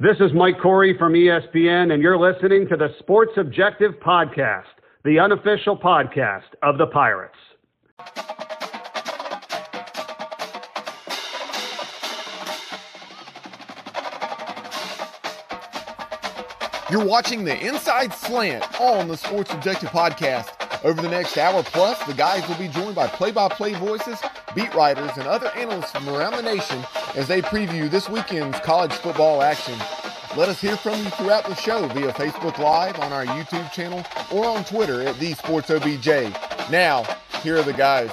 This is Mike Corey from ESPN, and you're listening to the Sports Objective Podcast, the unofficial podcast of the Pirates. You're watching the Inside Slant on the Sports Objective Podcast. Over the next hour plus, the guys will be joined by play by play voices, beat writers, and other analysts from around the nation as they preview this weekend's college football action. Let us hear from you throughout the show via Facebook Live, on our YouTube channel, or on Twitter at the Sports OBJ. Now, here are the guys.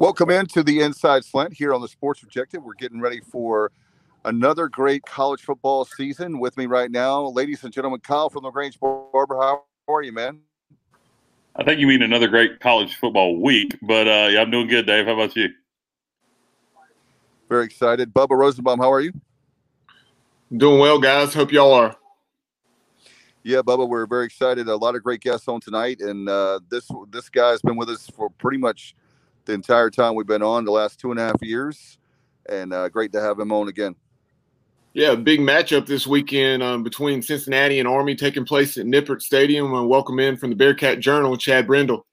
Welcome into the Inside Slant here on the Sports Objective. We're getting ready for another great college football season. With me right now, ladies and gentlemen, Kyle from the Grange Barber. How are you, man? I think you mean another great college football week, but uh, yeah, I'm doing good, Dave. How about you? Very excited. Bubba Rosenbaum, how are you? Doing well, guys. Hope y'all are. Yeah, Bubba, we're very excited. A lot of great guests on tonight, and uh, this this guy's been with us for pretty much the entire time we've been on, the last two and a half years, and uh, great to have him on again. Yeah, big matchup this weekend um, between Cincinnati and Army taking place at Nippert Stadium. And welcome in from the Bearcat Journal, Chad Brendel.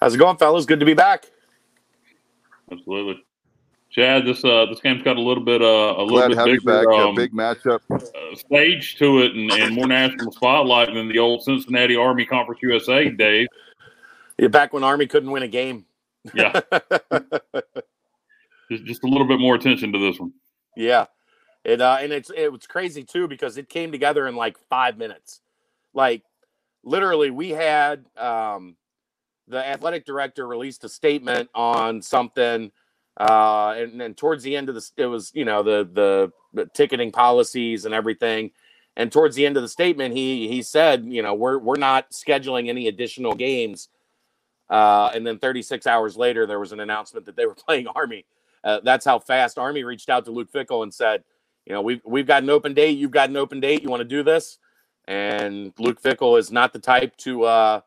How's it going, fellas? Good to be back. Absolutely, Chad. This uh, this game's got a little bit uh, a little bit to have you bigger back. um, a big matchup. uh, stage to it and, and more national spotlight than the old Cincinnati Army Conference USA days. Yeah, back when Army couldn't win a game. Yeah, just, just a little bit more attention to this one. yeah, it uh, and it's it was crazy too because it came together in like five minutes. Like literally, we had um, the athletic director released a statement on something, uh, and then towards the end of the it was you know the the, the ticketing policies and everything. And towards the end of the statement, he he said, you know, we're we're not scheduling any additional games. Uh, and then 36 hours later, there was an announcement that they were playing Army. Uh, that's how fast Army reached out to Luke Fickell and said, you know, we've we've got an open date. You've got an open date. You want to do this? And Luke Fickell is not the type to uh,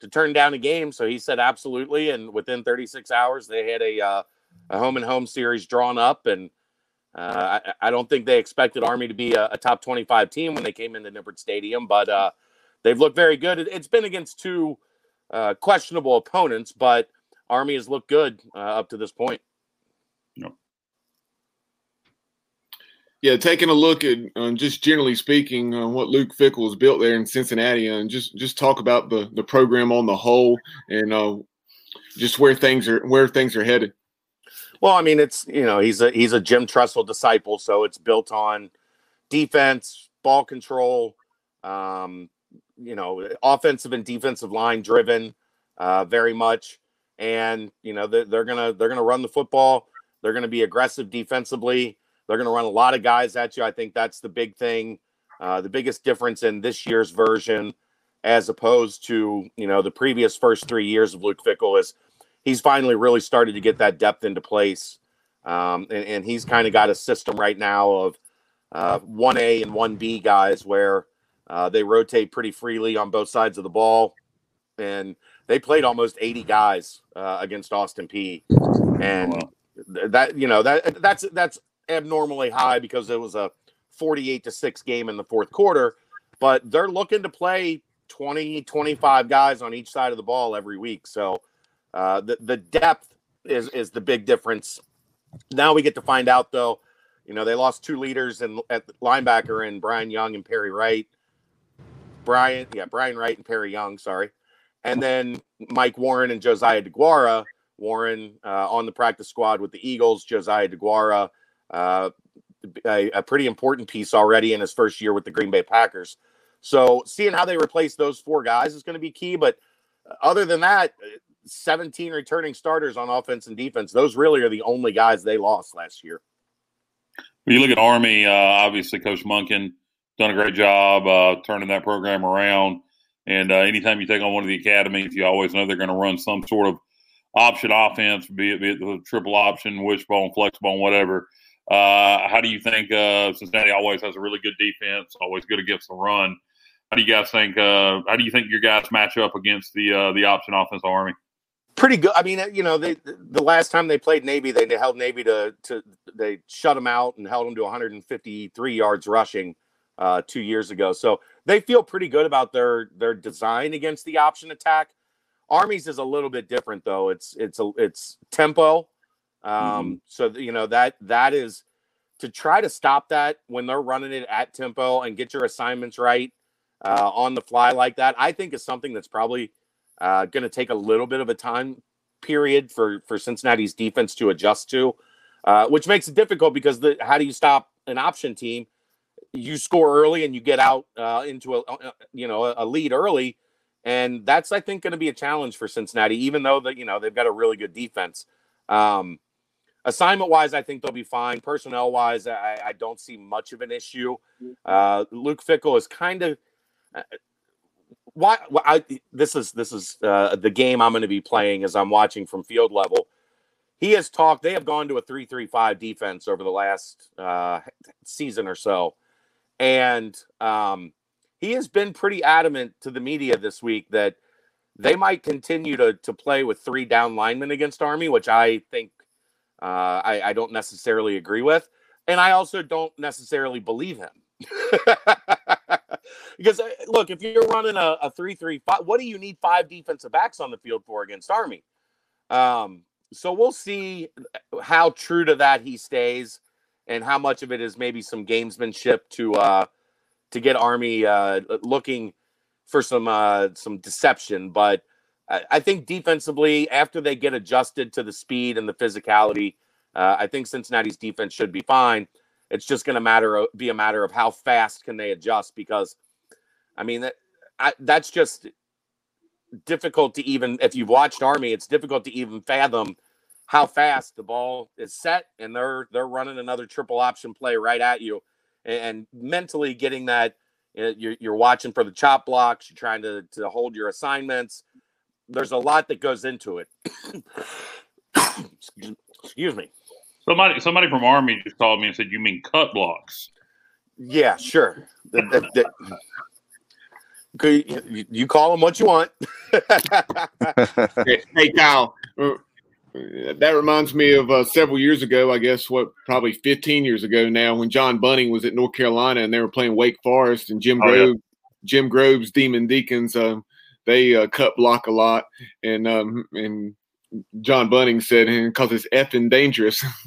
to turn down a game, so he said absolutely. And within 36 hours, they had a uh, a home and home series drawn up, and uh, I, I don't think they expected Army to be a, a top 25 team when they came into Nippert Stadium, but uh, they've looked very good. It, it's been against two uh, questionable opponents, but Army has looked good uh, up to this point. Yeah, taking a look at um, just generally speaking, uh, what Luke Fickell has built there in Cincinnati, and just just talk about the the program on the whole, and uh, just where things are where things are headed. Well, I mean, it's you know he's a he's a Jim Tressel disciple, so it's built on defense, ball control, um, you know, offensive and defensive line driven, uh, very much, and you know they're, they're gonna they're gonna run the football. They're gonna be aggressive defensively. They're gonna run a lot of guys at you. I think that's the big thing, uh, the biggest difference in this year's version as opposed to you know the previous first three years of Luke Fickell is he's finally really started to get that depth into place. Um, and, and he's kind of got a system right now of uh, 1A and 1B guys where uh, they rotate pretty freely on both sides of the ball. And they played almost 80 guys uh, against Austin Peay And Wow. that, you know, that that's that's abnormally high because it was a 48 to 6 game in the fourth quarter. But they're looking to play 20, 25 guys on each side of the ball every week. So uh, the the depth is is the big difference. Now we get to find out though. You know they lost two leaders and at linebacker and Brian Young and Perry Wright. Brian, yeah, Brian Wright and Perry Young. Sorry, and then Mike Warren and Josiah DeGuara. Warren uh, on the practice squad with the Eagles. Josiah DeGuara, uh, a, a pretty important piece already in his first year with the Green Bay Packers. So seeing how they replace those four guys is going to be key. But other than that, 17 returning starters on offense and defense. Those really are the only guys they lost last year. You look at Army, uh, obviously Coach Monken done a great job uh, turning that program around. And uh, anytime you take on one of the academies, you always know they're going to run some sort of option offense, be it, be it the triple option, wishbone, flexbone, whatever. Uh, how do you think uh, Cincinnati always has a really good defense, always good against the run? How do you guys think? Uh, how do you think your guys match up against the uh, the option offense Army? Pretty good. I mean, you know, they the last time they played Navy, they, held Navy to to they shut them out and held them to 153 yards rushing uh, two years ago. So they feel pretty good about their their design against the option attack. Army's is a little bit different though. It's it's a it's tempo. Um, mm-hmm. So you know that that is to try to stop that when they're running it at tempo and get your assignments right uh, on the fly like that. I think is something that's probably uh, going to take a little bit of a time period for for Cincinnati's defense to adjust to, uh, which makes it difficult because the how do you stop an option team? You score early and you get out uh, into a uh, you know a lead early and that's I think going to be a challenge for Cincinnati, even though that you know they've got a really good defense. Um, assignment wise, I think they'll be fine. Personnel wise, I, I don't see much of an issue. Uh, Luke Fickell is kind of uh, why, why I, this is this is uh, the game I'm going to be playing as I'm watching from field level. He has talked. They have gone to a three-three-five defense over the last uh, season or so, and um, he has been pretty adamant to the media this week that they might continue to to play with three down linemen against Army, which I think uh, I, I don't necessarily agree with, and I also don't necessarily believe him. because uh, look, if you're running a, a three three five, what do you need five defensive backs on the field for against Army? Um, so we'll see how true to that he stays, and how much of it is maybe some gamesmanship to uh, to get Army uh, looking for some uh, some deception. But I, think defensively, after they get adjusted to the speed and the physicality, uh, I think Cincinnati's defense should be fine. It's just going to matter be a matter of how fast can they adjust because, I mean that I, that's just difficult to even if you've watched Army, it's difficult to even fathom how fast the ball is set and they're they're running another triple option play right at you. And, mentally getting that uh, you're, you're watching for the chop blocks you're trying to, to hold your assignments. There's a lot that goes into it. Excuse me. Somebody somebody from army just called me and said you mean cut blocks? Yeah sure. You call them what you want. Hey kyle uh, that reminds me of uh, several years ago, I guess what probably 15 years ago now, when John Bunting was at North Carolina and they were playing Wake Forest and Jim oh, Grobe, yeah. Jim Grobe's Demon Deacons, um, they uh, cut block a lot, and um, and John Bunting said because it's effing dangerous.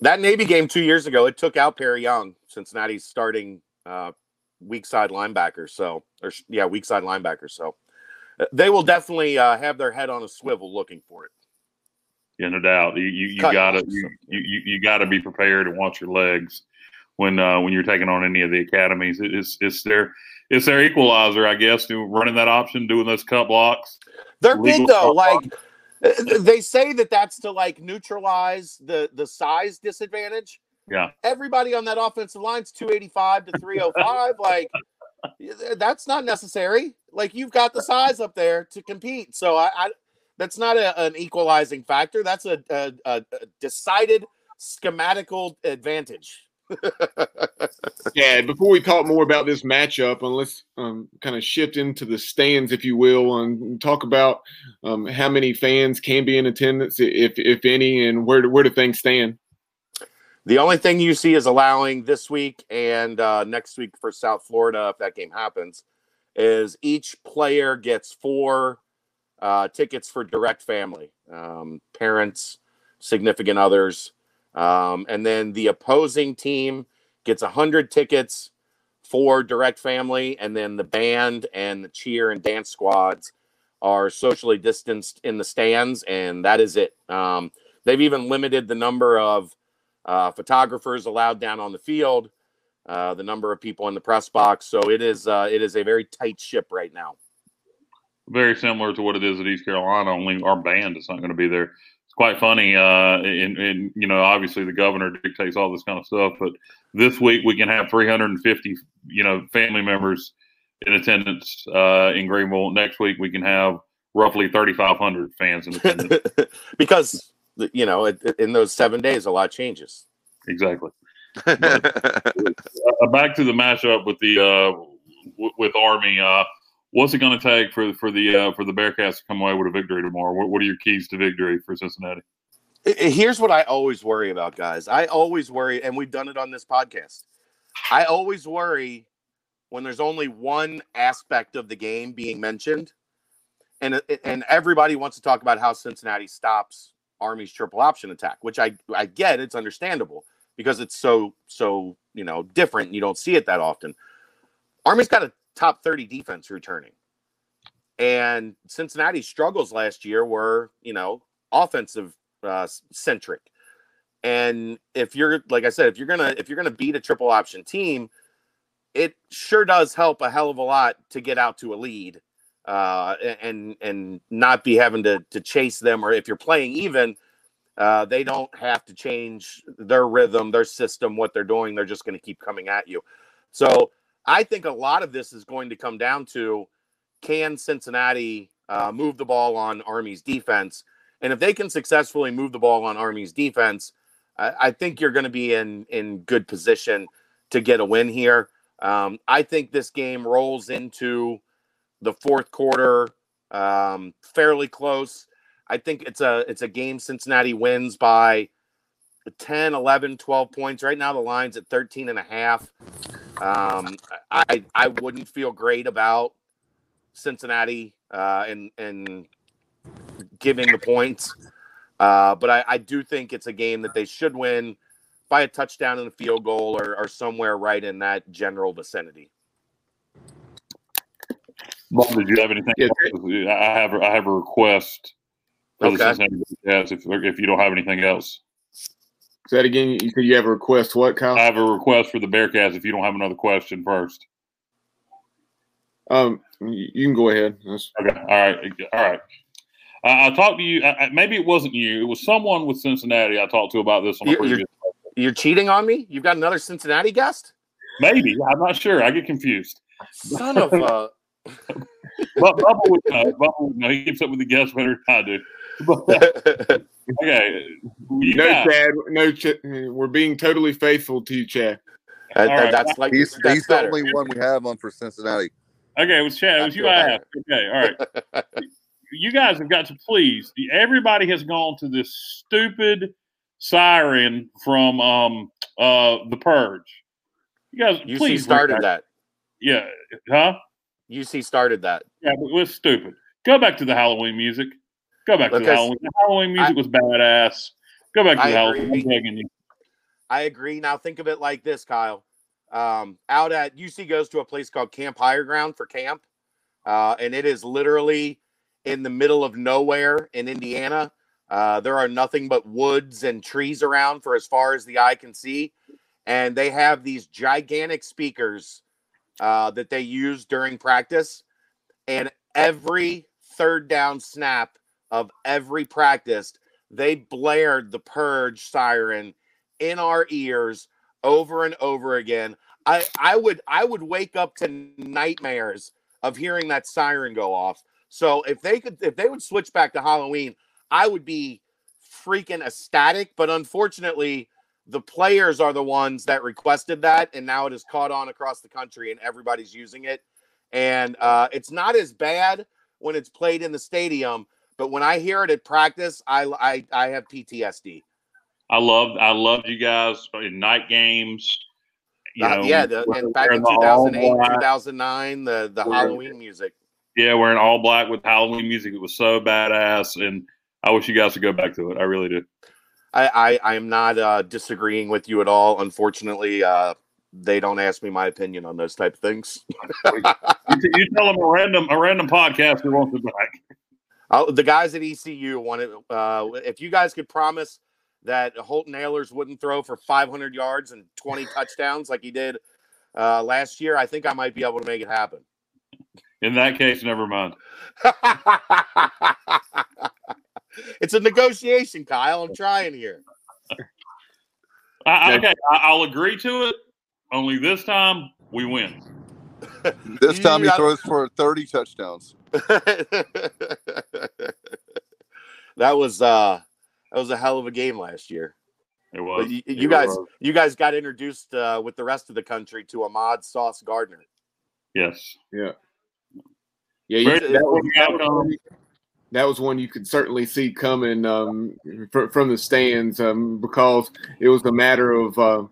that Navy game two years ago, it took out Perry Young, Cincinnati's starting uh, weak side linebacker. So, or yeah, weak side linebacker. So they will definitely uh, have their head on a swivel looking for it. Yeah, no doubt. You you, you gotta you, you, you gotta be prepared and watch your legs when uh, when you're taking on any of the academies. It's it's their it's their equalizer, I guess, to running that option, doing those cut blocks. They're big though. Like uh, they say that that's to like neutralize the the size disadvantage. Yeah. Everybody on that offensive line's 285 to 305. like that's not necessary. Like you've got the size up there to compete. So I, I that's not a, an equalizing factor. That's a, a, a decided schematical advantage. yeah. Before we talk more about this matchup, and let's um, kind of shift into the stands, if you will, and talk about um, how many fans can be in attendance, if if any, and where where do things stand. The only thing you see is allowing this week and uh, next week for South Florida, if that game happens, is each player gets four uh, tickets for direct family, um, parents, significant others, um, and then the opposing team gets a hundred tickets for direct family, and then the band and the cheer and dance squads are socially distanced in the stands, and that is it. Um, they've even limited the number of uh, photographers allowed down on the field, uh, the number of people in the press box. So it is uh, it is a very tight ship right now. Very similar to what it is at East Carolina. Only our band is not going to be there. It's quite funny. Uh, and, and you know, obviously the governor dictates all this kind of stuff. But this week we can have 350, you know, family members in attendance uh, in Greenville. Next week we can have roughly 3,500 fans in attendance because you know, in those seven days, a lot changes. Exactly. uh, back to the matchup with the uh, w- with Army. Uh, what's it going to take for for the uh, for the Bearcats to come away with a victory tomorrow? What, what are your keys to victory for Cincinnati? Here's what I always worry about, guys. I always worry, and we've done it on this podcast. I always worry when there's only one aspect of the game being mentioned, and and everybody wants to talk about how Cincinnati stops Army's triple option attack, which I I get. It's understandable because it's so so you know different. You don't see it that often. Army's got a top 30 defense returning. And Cincinnati's struggles last year were, you know, offensive uh, centric. And if you're like I said, if you're gonna if you're gonna beat a triple option team, it sure does help a hell of a lot to get out to a lead uh, and and not be having to to chase them. Or if you're playing even, uh, they don't have to change their rhythm, their system, what they're doing. They're just going to keep coming at you. So I think a lot of this is going to come down to can Cincinnati uh, move the ball on Army's defense? And if they can successfully move the ball on Army's defense, I, think you're going to be in in good position to get a win here. Um, I think this game rolls into the fourth quarter um, fairly close. I think it's a it's a game Cincinnati wins by 10, 11, 12 points. Right now the line's at 13 and a half. Um, I I wouldn't feel great about Cincinnati uh, and and giving the points, uh, but I, I do think it's a game that they should win by a touchdown and a field goal or, or somewhere right in that general vicinity. Bob, did you have anything? Yeah. I have I have a request for okay. the Cincinnati Jazz if if you don't have anything else. Say that again. You said you have a request. What, Kyle? I have a request for the Bearcats. If you don't have another question first. Um, you can go ahead. That's... Okay. All right. All right. I, I talked to you. I, maybe it wasn't you. It was someone with Cincinnati. I talked to about this on the previous. You're, you're cheating on me. You've got another Cincinnati guest. Maybe I'm not sure. I get confused. Son of a. but Bubba would know. Bubba would know. He keeps up with the guests better than I do. But, Okay. No, got, Chad. No, Ch- we're being totally faithful to you, Chad. right. That's like he's, that's he's the only one we have on for Cincinnati. Okay, it was Chad. It was you. I asked. Okay, all right. you guys have got to please. Everybody has gone to this stupid siren from um uh the Purge. You guys, UC please started that. Yeah, huh? UC started that. Yeah, but it was stupid. Go back to the Halloween music. Go back to the Halloween. The Halloween music I, was badass. Go back to I the Halloween. I'm you. I agree. Now think of it like this, Kyle. Um, out at UC goes to a place called Camp Higher Ground for camp, uh, and it is literally in the middle of nowhere in Indiana. Uh, there are nothing but woods and trees around for as far as the eye can see, and they have these gigantic speakers uh, that they use during practice, and every third down snap of every practice, they blared the purge siren in our ears over and over again. I, I would I would wake up to nightmares of hearing that siren go off. So if they could if they would switch back to Halloween, I would be freaking ecstatic. But unfortunately, the players are the ones that requested that, and now it is caught on across the country, and everybody's using it. And uh, it's not as bad when it's played in the stadium, but when I hear it at practice, I I, I have PTSD. I loved I loved you guys in night games. You uh, know, yeah, the, and back in 2008, 2009, the the Halloween music. Yeah, wearing all black with Halloween music. It was so badass, and I wish you guys would go back to it. I really do. I I, am not uh, disagreeing with you at all. Unfortunately, uh, they don't ask me my opinion on those type of things. you, you, tell them a random a random podcaster wants to back. I'll, the guys at ECU wanted. Uh, if you guys could promise that Holton Ahlers wouldn't throw for 500 yards and 20 touchdowns like he did uh, last year, I think I might be able to make it happen. In that case, never mind. it's a negotiation, Kyle. I'm trying here. I, okay, I, will agree to it. Only this time we win. this time he throws for 30 touchdowns. that was uh that was a hell of a game last year. It was. You, It guys, was. you guys got introduced uh, with the rest of the country to Ahmad Sauce Gardner. Yes. Yeah. Yeah, you, that, was, that, was outcome. one, that was one you could certainly see coming um, fr- from the stands um, because it was a matter of uh,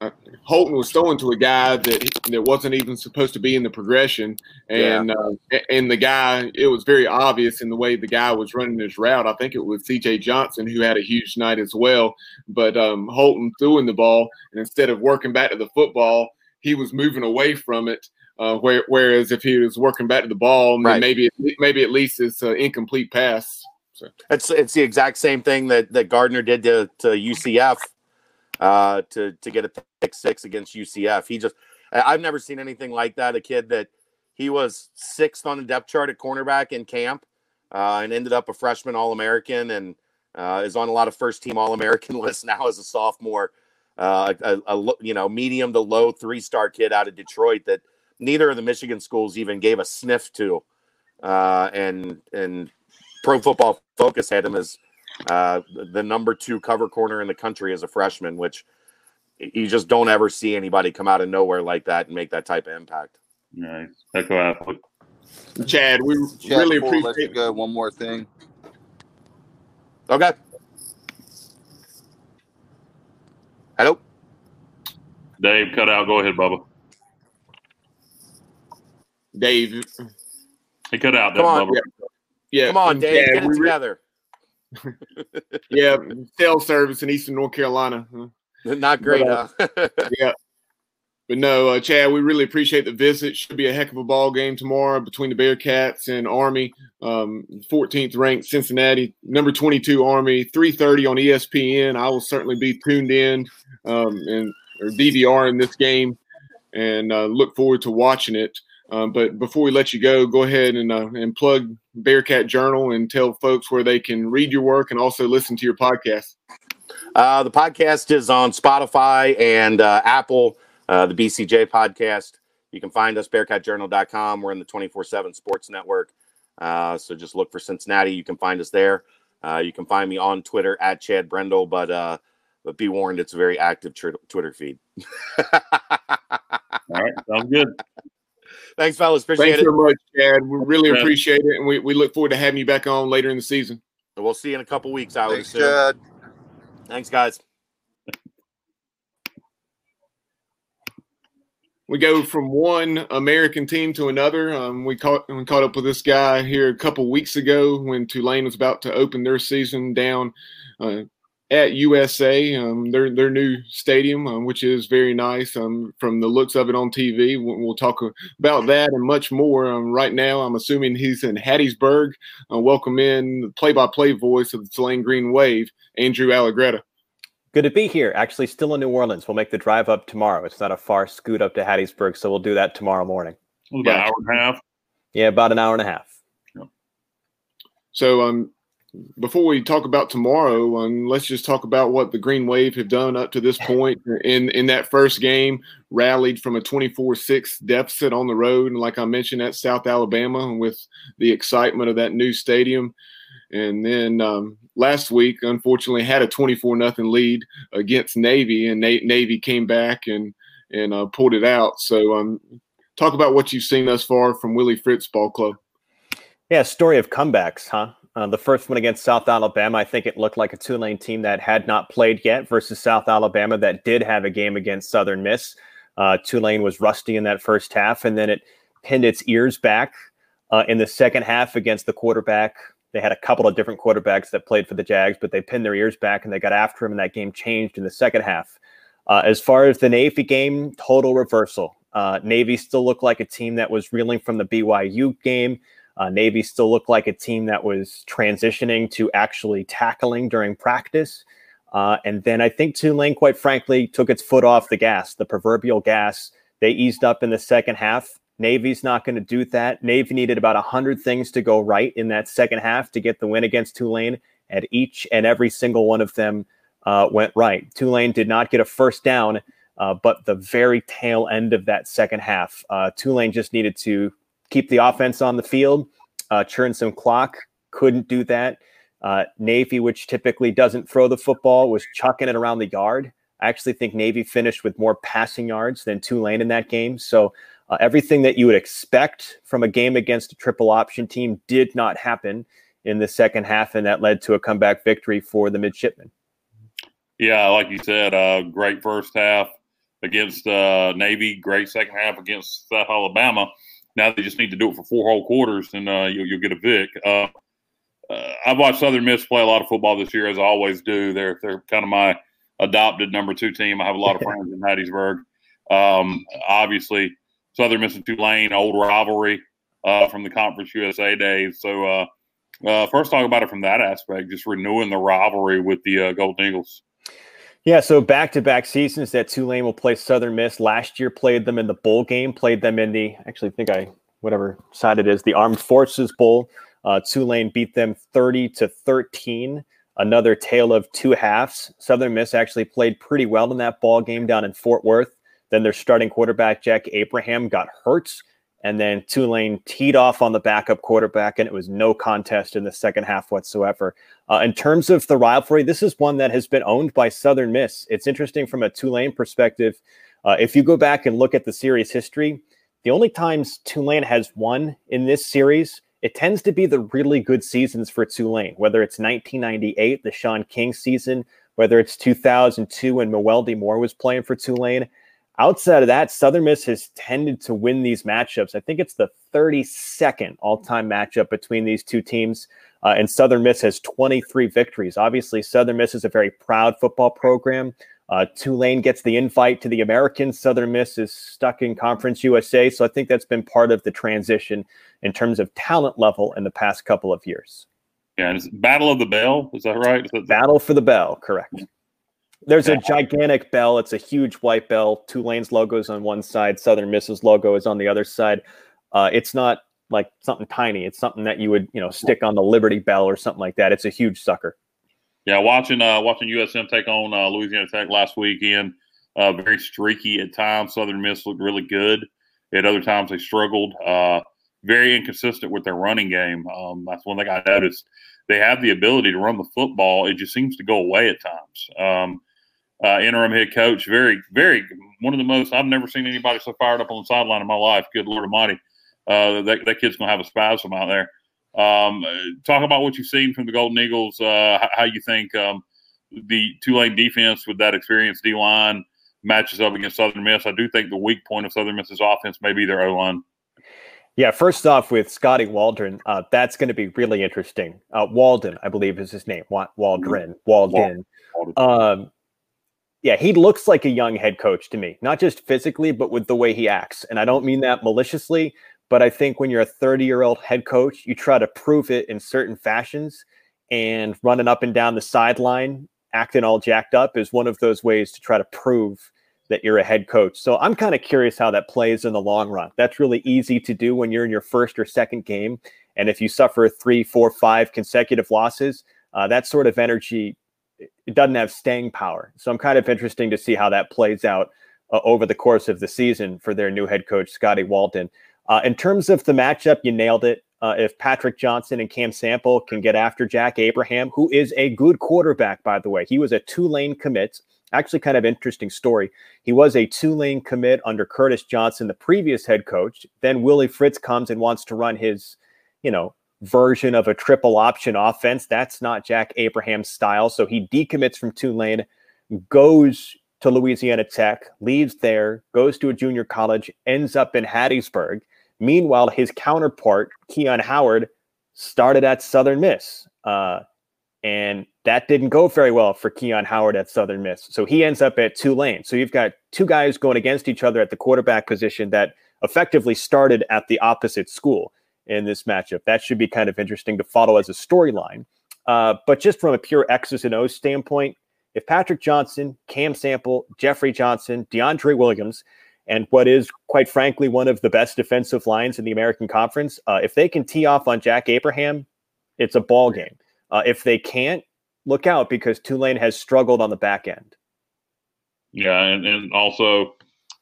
uh, Holton was throwing to a guy that that wasn't even supposed to be in the progression, and uh, and the guy it was very obvious in the way the guy was running his route. I think it was C.J. Johnson who had a huge night as well, but um, Holton threw in the ball, and instead of working back to the football, he was moving away from it. Uh, where, whereas if he was working back to the ball, Right. maybe maybe at least it's an incomplete pass. It's it's the exact same thing that that Gardner did to to UCF uh, to to get a pick six against UCF. He just I've never seen anything like that. A kid that he was sixth on the depth chart at cornerback in camp uh, and ended up a freshman All American and uh, is on a lot of first team All American lists now as a sophomore. Uh, a, a you know medium to low three star kid out of Detroit that neither of the Michigan schools even gave a sniff to, uh, and and Pro Football Focus had him as uh, the number two cover corner in the country as a freshman, which you just don't ever see anybody come out of nowhere like that and make that type of impact. Nice. Echo athlete. Chad, we Chad, really before we let appreciate. go, one more thing. Okay. Hello. Dave, cut out. Go ahead, Bubba. Dave. He cut out. Come didn't on. Bubba? Yeah, Come on, Dave. Chad, Get it we re- together. yeah, sales service in Eastern North Carolina. Not great, But, huh? yeah. But no, uh, Chad, we really appreciate the visit. Should be a heck of a ball game tomorrow between the Bearcats and Army. Um, 14th ranked Cincinnati, number 22 Army, 3:30 on ESPN. I will certainly be tuned in um, and or DVR in this game, and uh, look forward to watching it. Um, but before we let you go, go ahead and uh, and plug Bearcat Journal and tell folks where they can read your work and also listen to your podcast. Uh, the podcast is on Spotify and uh, Apple, uh, the BCJ podcast. You can find us bearcatjournal.com. We're in the 24 7 sports network. Uh, so just look for Cincinnati. You can find us there. Uh, you can find me on Twitter at Chad Brendel, but uh, but be warned, it's a very active tr- Twitter feed. All right. Sounds good. Thanks, fellas. Appreciate Thanks it. so much, Chad. We really Chad. appreciate it, and we, we look forward to having you back on later in the season. We'll see you in a couple weeks. I would Thanks, assume. Chad. Thanks, guys. We go from one American team to another. Um, we caught we caught up with this guy here a couple weeks ago when Tulane was about to open their season down uh, at USA, um, their their new stadium, um, which is very nice. Um, from the looks of it on TV, we'll, we'll talk about that and much more. Um, right now, I'm assuming he's in Hattiesburg. Uh, welcome in play-by-play voice of the Tulane Green Wave, Andrew Allegretta. Good to be here. Actually, still in New Orleans. We'll make the drive up tomorrow. It's not a far scoot up to Hattiesburg, so we'll do that tomorrow morning. It was about an hour and a half. Yeah, about an hour and a half. So, um, before we talk about tomorrow, um, let's just talk about what the Green Wave have done up to this point in in that first game. Rallied from a 24-6 deficit on the road, and like I mentioned, at South Alabama, with the excitement of that new stadium. And then um, last week, unfortunately, had a 24 nothing lead against Navy, and Na- Navy came back and and uh, pulled it out. So, um, talk about what you've seen thus far from Willie Fritz Ball Club. Yeah, story of comebacks, huh? Uh, the first one against South Alabama, I think it looked like a Tulane team that had not played yet versus South Alabama that did have a game against Southern Miss. Uh, Tulane was rusty in that first half, and then it pinned its ears back uh, in the second half against the quarterback. They had a couple of different quarterbacks that played for the Jags, but they pinned their ears back and they got after him, and that game changed in the second half. Uh, as far as the Navy game, total reversal. Uh, Navy still looked like a team that was reeling from the BYU game. Uh, Navy still looked like a team that was transitioning to actually tackling during practice. Uh, and then I think Tulane, quite frankly, took its foot off the gas, the proverbial gas. They eased up in the second half. Navy's not going to do that. Navy needed about 100 things to go right in that second half to get the win against Tulane, and each and every single one of them uh, went right. Tulane did not get a first down, uh, but the very tail end of that second half, uh, Tulane just needed to keep the offense on the field, uh, churn some clock. Couldn't do that. Uh, Navy, which typically doesn't throw the football, was chucking it around the yard. I actually think Navy finished with more passing yards than Tulane in that game. So uh, everything that you would expect from a game against a triple option team did not happen in the second half, and that led to a comeback victory for the midshipmen. Yeah, like you said, uh, great first half against uh, Navy, great second half against South Alabama. Now they just need to do it for four whole quarters, and uh, you'll, you'll, get a Vic. Uh, uh, I've watched Southern Miss play a lot of football this year, as I always do. They're they're kind of my adopted number two team. I have a lot of friends in Hattiesburg. Um, obviously, Southern Miss and Tulane, old rivalry uh, from the Conference USA days. So, uh, uh, first, talk about it from that aspect, just renewing the rivalry with the uh, Golden Eagles. Yeah, so back to back seasons that Tulane will play Southern Miss. Last year, played them in the bowl game, played them in the, actually, think I, whatever side it is, the Armed Forces Bowl. Uh, Tulane beat them 30 to 13 another tale of two halves. Southern Miss actually played pretty well in that ball game down in Fort Worth. Then their starting quarterback Jack Abraham got hurt, and then Tulane teed off on the backup quarterback, and it was no contest in the second half whatsoever. Uh, in terms of the rivalry, this is one that has been owned by Southern Miss. It's interesting from a Tulane perspective. Uh, if you go back and look at the series history, the only times Tulane has won in this series it tends to be the really good seasons for Tulane, whether it's 1998, the Shaun King season, whether it's 2002 when Mewelde Moore was playing for Tulane. Outside of that, Southern Miss has tended to win these matchups. I think it's the 32nd all time matchup between these two teams. Uh, and Southern Miss has 23 victories. Obviously, Southern Miss is a very proud football program. Uh, Tulane gets the invite to the Americans. Southern Miss is stuck in Conference USA. So I think that's been part of the transition in terms of talent level in the past couple of years. Yeah, it's Battle of the Bell. Is that right? Is that Battle for the Bell, correct. There's a gigantic bell. It's a huge white bell. Tulane's logo is on one side. Southern Miss's logo is on the other side. Uh, it's not like something tiny. It's something that you would, you know, stick on the Liberty Bell or something like that. It's a huge sucker. Yeah, watching uh, watching USM take on uh, Louisiana Tech last weekend, uh, very streaky at times. Southern Miss looked really good. At other times, they struggled. Uh, very inconsistent with their running game. Um, that's one thing I noticed. They have the ability to run the football. It just seems to go away at times. Um, uh, interim head coach, very, very one of the most. I've never seen anybody so fired up on the sideline in my life. Good Lord Almighty, uh, that that kid's gonna have a spasm out there. Um, talk about what you've seen from the Golden Eagles. Uh, how you think um, the Tulane defense with that experience D line matches up against Southern Miss. I do think the weak point of Southern Miss's offense may be their O line. Yeah, first off, with Scotty Waldron, uh, that's going to be really interesting. Uh, Walden, I believe, is his name. Waldron, Walden. Um, yeah, he looks like a young head coach to me, not just physically, but with the way he acts. And I don't mean that maliciously. But I think when you're a 30 year old head coach, you try to prove it in certain fashions. And running up and down the sideline, acting all jacked up is one of those ways to try to prove that you're a head coach. So I'm kind of curious how that plays in the long run. That's really easy to do when you're in your first or second game. And if you suffer three, four, five consecutive losses, uh, that sort of energy it doesn't have staying power. So I'm kind of interesting to see how that plays out uh, over the course of the season for their new head coach, Scotty Walden. Uh, in terms of the matchup, you nailed it. Uh, if Patrick Johnson and Cam Sample can get after Jack Abraham, who is a good quarterback, by the way, he was a Tulane commit. Actually, kind of interesting story. He was a Tulane commit under Curtis Johnson, the previous head coach. Then Willie Fritz comes and wants to run his, you know, version of a triple option offense. That's not Jack Abraham's style. So he decommits from Tulane, goes to Louisiana Tech, leaves there, goes to a junior college, ends up in Hattiesburg Meanwhile, his counterpart, Keon Howard, started at Southern Miss. Uh, and that didn't go very well for Keon Howard at Southern Miss. So he ends up at Tulane. So you've got two guys going against each other at the quarterback position that effectively started at the opposite school in this matchup. That should be kind of interesting to follow as a storyline. Uh, but just from a pure X's and O's standpoint, if Patrick Johnson, Cam Sample, Jeffrey Johnson, DeAndre Williams, and what is, quite frankly, one of the best defensive lines in the American Conference. Uh, if they can tee off on Jack Abraham, it's a ball game. Uh, if they can't, look out because Tulane has struggled on the back end. Yeah, and, and also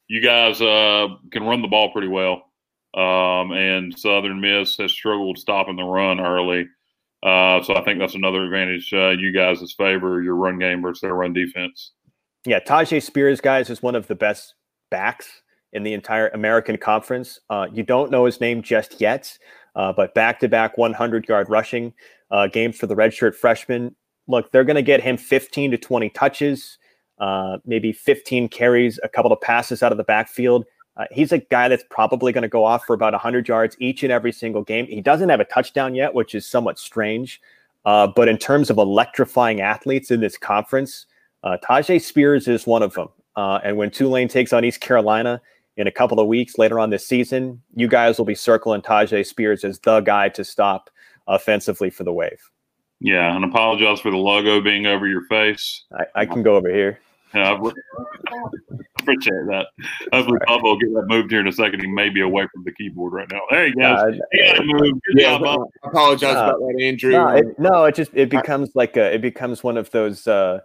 you guys uh, can run the ball pretty well. Um, and Southern Miss has struggled stopping the run early. Uh, so I think that's another advantage uh, you guys' favor your run game versus their run defense. Yeah, Tyjae Spears, guys, is one of the best backs in the entire American Conference. Uh, you don't know his name just yet, uh, but back-to-back 100-yard rushing uh, games for the redshirt freshman. Look, they're going to get him 15 to 20 touches, uh, maybe 15 carries, a couple of passes out of the backfield. Uh, he's a guy that's probably going to go off for about 100 yards each and every single game. He doesn't have a touchdown yet, which is somewhat strange. Uh, but in terms of electrifying athletes in this conference, uh, Tyjae Spears is one of them. Uh, and when Tulane takes on East Carolina in a couple of weeks later on this season, you guys will be circling Tyjae Spears as the guy to stop offensively for the wave. Yeah, and apologize for the logo being over your face. I, I can go over here. Yeah, I appreciate that. Hopefully, Bubba will get that moved here in a second. He may be away from the keyboard right now. There you go. Uh, yeah, I apologize uh, about that, Andrew. No it, no, it, just it becomes like a, it becomes one of those. Uh,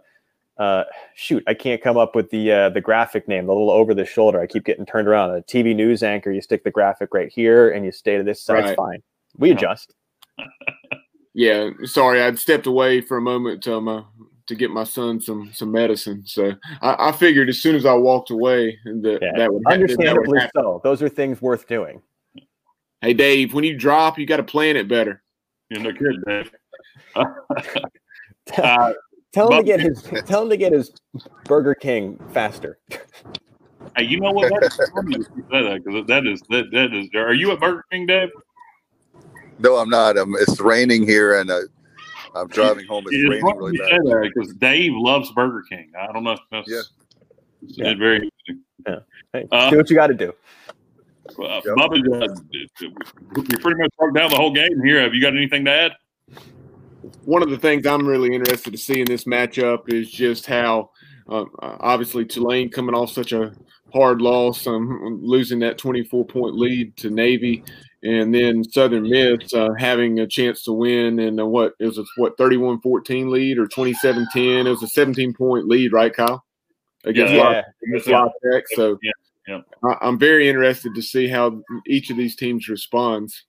uh, shoot, I can't come up with the uh, the graphic name. The little over the shoulder. I keep getting turned around. A TV news anchor. You stick the graphic right here, and you stay to this side. Right. It's fine. We adjust. yeah, sorry, I'd stepped away for a moment to um, to get my son some some medicine. So I, I figured as soon as I walked away that yeah. that would understandably that would so. Those are things worth doing. Hey Dave, when you drop, you got to plan it better. You're no good, Dave. uh, Tell him to get his tell him to get his Burger King faster. Hey, you know what? That is because that is that that is. Are you at Burger King, Dave? No, I'm not. I'm, it's raining here, and uh, I'm driving home. It's, raining really bad. Because Dave loves Burger King. I don't know. If that's, yeah. Yeah. very. Yeah. Hey, uh, do what you got to do. Uh, yep. Bubba, we pretty much broke down the whole game here. Have you got anything to add? one of the things I'm really interested to see in this matchup is just how, uh, obviously, Tulane coming off such a hard loss, um, losing that 24 point lead to Navy, and then Southern Miss uh, having a chance to win and uh, what is it, what 31 14 lead or 27 10? It was a 17 point lead, right, Kyle? Against yeah, La, against yeah. Tech. So yeah. Yeah. I, I'm very interested to see how each of these teams responds.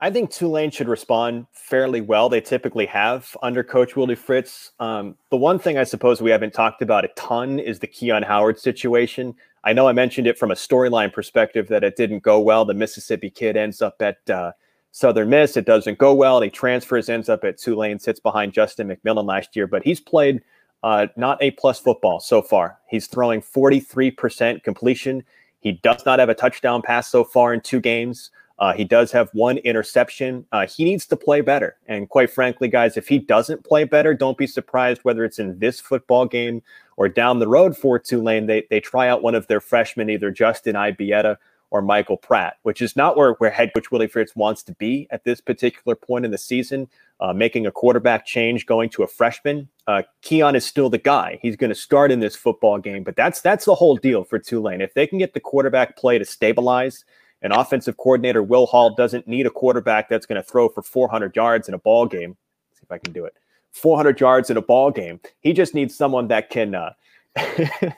I think Tulane should respond fairly well. They typically have under Coach Willie Fritz. Um, the one thing I suppose we haven't talked about a ton is the Keon Howard situation. I know I mentioned it from a storyline perspective that it didn't go well. The Mississippi kid ends up at uh, Southern Miss. It doesn't go well. He transfers, ends up at Tulane, sits behind Justin McMillan last year, but he's played uh, not A plus football so far. He's throwing 43% completion. He does not have a touchdown pass so far in two games. Uh, he does have one interception. Uh, he needs to play better. And quite frankly, guys, if he doesn't play better, don't be surprised whether it's in this football game or down the road for Tulane. They, they try out one of their freshmen, either Justin Ibieta or Michael Pratt, which is not where, where head coach Willie Fritz wants to be at this particular point in the season. Uh, making a quarterback change, going to a freshman. Uh, Keon is still the guy. He's going to start in this football game, but that's that's the whole deal for Tulane. If they can get the quarterback play to stabilize, an offensive coordinator, Will Hall, doesn't need a quarterback that's going to throw for 400 yards in a ball game. Let's see if I can do it. 400 yards in a ball game. He just needs someone that can. Uh,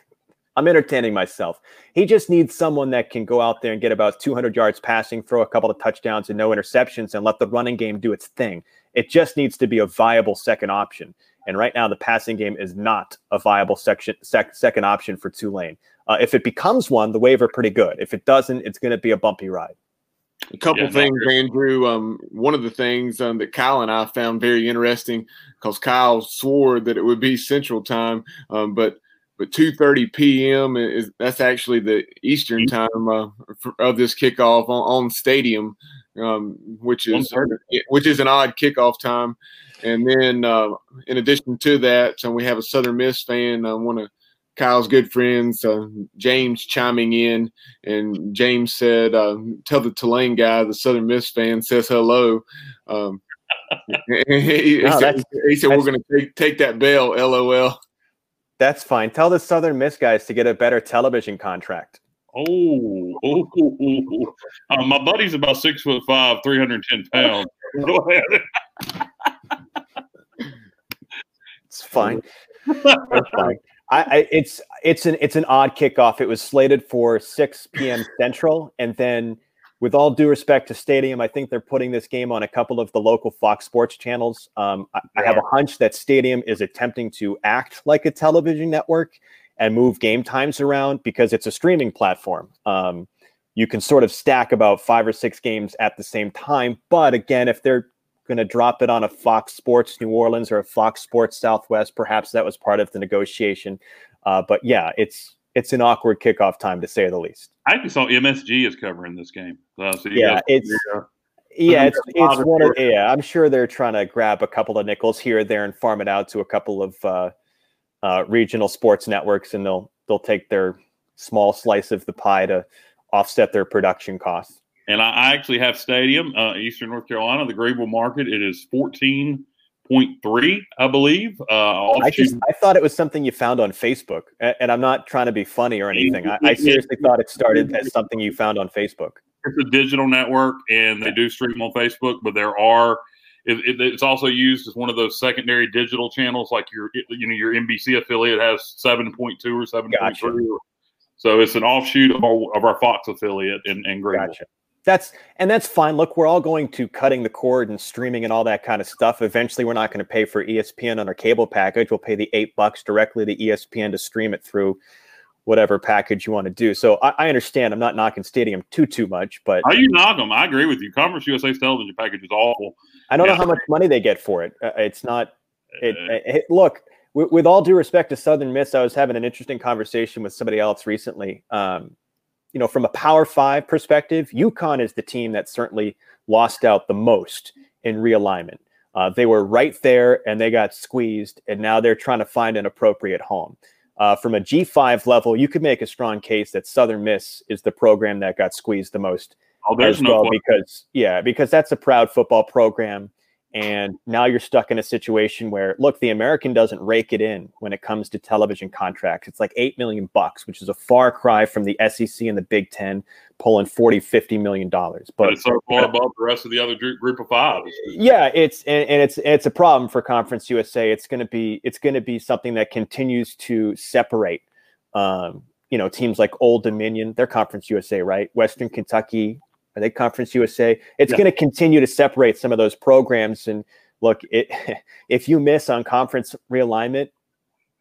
I'm entertaining myself. He just needs someone that can go out there and get about 200 yards passing, throw a couple of touchdowns and no interceptions, and let the running game do its thing. It just needs to be a viable second option. And right now, the passing game is not a viable section, sec, second option for Tulane. Uh, if it becomes one, the waiver pretty good. If it doesn't, it's going to be a bumpy ride. A couple yeah, things, Andrew. Um, one of the things um, that Kyle and I found very interesting because Kyle swore that it would be Central Time, um, but but 2:30 p.m. is that's actually the Eastern time uh, for, of this kickoff on, on Stadium, um, which is which is an odd kickoff time. And then, uh, in addition to that, uh, we have a Southern Miss fan, I want of Kyle's good friends, uh, James, chiming in, and James said, uh, "Tell the Tulane guy, the Southern Miss fan, says hello." Um, he, no, said, he, said, "We're going to take, take that bell." LOL. That's fine. Tell the Southern Miss guys to get a better television contract. Oh, oh, oh, oh. Uh, my buddy's about six foot five, three hundred ten pounds. Go ahead. it's fine. It's fine. I, I, it's it's an it's an odd kickoff. It was slated for 6 p.m. Central, and then with all due respect to Stadium, I think they're putting this game on a couple of the local Fox Sports channels. Um, I, I have a hunch that Stadium is attempting to act like a television network and move game times around because it's a streaming platform. Um, you can sort of stack about five or six games at the same time. But again, if they're going to drop it on a Fox Sports New Orleans or a Fox Sports Southwest, perhaps that was part of the negotiation. Uh, but yeah, it's it's an awkward kickoff time to say the least. I actually saw MSG is covering this game. Uh, so yeah, it's yeah, it's it's one of yeah. I'm sure they're trying to grab a couple of nickels here or there and farm it out to a couple of uh, uh, regional sports networks, and they'll they'll take their small slice of the pie to offset their production costs. And I, actually have Stadium, uh, Eastern North Carolina, the Greenville market. It is 14.3, I believe. Uh, I just I thought it was something you found on Facebook, and I'm not trying to be funny or anything. I, I seriously thought it started as something you found on Facebook. It's a digital network, and they do stream on Facebook, but there are it, it, it's also used as one of those secondary digital channels, like your you know your NBC affiliate has seven point two or seven point three. gotcha. So it's an offshoot of our, of our Fox affiliate in, in Greenville. Gotcha. That's and that's fine. Look, we're all going to cutting the cord and streaming and all that kind of stuff. Eventually, we're not going to pay for ESPN on our cable package. We'll pay the eight bucks directly to ESPN to stream it through whatever package you want to do. So I, I, understand. I'm not knocking Stadium too too much, but how you knock them? I agree with you. Conference USA's television package is awful. I don't yeah. know how much money they get for it. Uh, it's not. It, uh, it, look, with, with, all due respect to Southern Miss, I was having an interesting conversation with somebody else recently. Um, you know, from a Power Five perspective, UConn is the team that certainly lost out the most in realignment. Uh, they were right there and they got squeezed, and now they're trying to find an appropriate home. Uh, from a G5 level, you could make a strong case that Southern Miss is the program that got squeezed the most oh, as no well, because yeah, because that's a proud football program. And now you're stuck in a situation where, look, the American doesn't rake it in when it comes to television contracts. It's like 8 million bucks, which is a far cry from the SEC and the Big Ten pulling 40, 50 million dollars. But, but, it's so far above the rest of the other group of five. Yeah, it's and, and it's it's a problem for Conference USA. It's going to be it's going to be something that continues to separate um, you know, teams like Old Dominion, they're Conference USA, right? Western Kentucky, are they Conference USA? It's yeah. going to continue to separate some of those programs. And look, it, if you miss on conference realignment,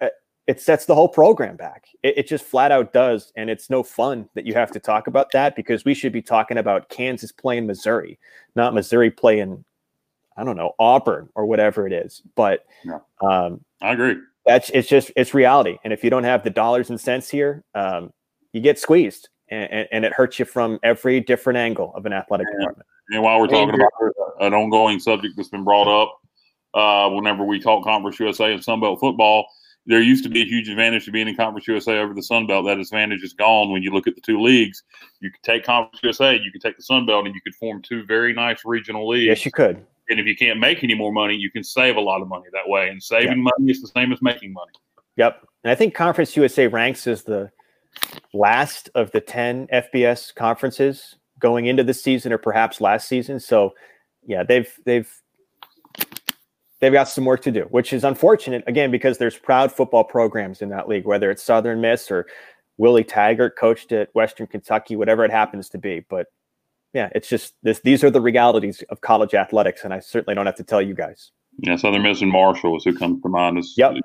uh, it sets the whole program back. It, it, just flat out does. And it's no fun that you have to talk about that because we should be talking about Kansas playing Missouri, not Missouri playing, I don't know, Auburn or whatever it is. But yeah. um, I agree. That's it's just it's reality. And if you don't have the dollars and cents here, um, you get squeezed and, and, it hurts you from every different angle of an athletic and, department. And while we're talking about an ongoing subject that's been brought up, uh, whenever we talk Conference USA and Sunbelt football, there used to be a huge advantage to being in Conference USA over the Sunbelt. That advantage is gone when you look at the two leagues. You could take Conference USA, you could take the Sunbelt, and you could form two very nice regional leagues. Yes, you could. And if you can't make any more money, you can save a lot of money that way. And saving yep. money is the same as making money. Yep. And I think Conference USA ranks as the last of the 10 FBS conferences going into the season or perhaps last season. So yeah, they've they've they've got some work to do, which is unfortunate again because there's proud football programs in that league, whether it's Southern Miss or Willie Taggart coached at Western Kentucky, whatever it happens to be. But yeah, it's just this these are the realities of college athletics, and I certainly don't have to tell you guys. Yeah, Southern Miss and Marshall is who comes to mind. Is, yep.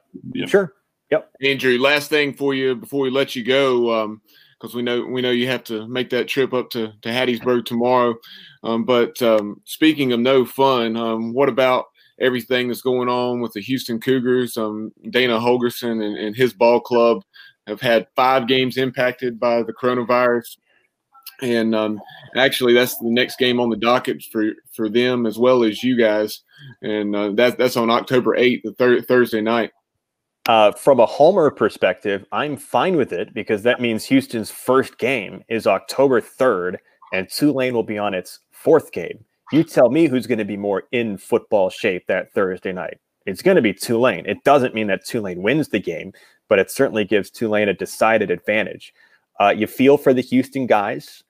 Sure. Yep. Andrew, last thing for you before we let you go, because um, we know we know you have to make that trip up to, to Hattiesburg tomorrow. Um, but um, speaking of no fun, um, what about everything that's going on with the Houston Cougars? Um, Dana Holgorsen and, and his ball club have had five games impacted by the coronavirus. And um, actually, that's the next game on the docket for, for them as well as you guys. And uh, that, that's on October 8th, the thir- Thursday night. Uh, from a homer perspective, I'm fine with it because that means Houston's first game is October 3rd, and Tulane will be on its fourth game. You tell me who's going to be more in football shape that Thursday night. It's going to be Tulane. It doesn't mean that Tulane wins the game, but it certainly gives Tulane a decided advantage. Uh, you feel for the Houston guys.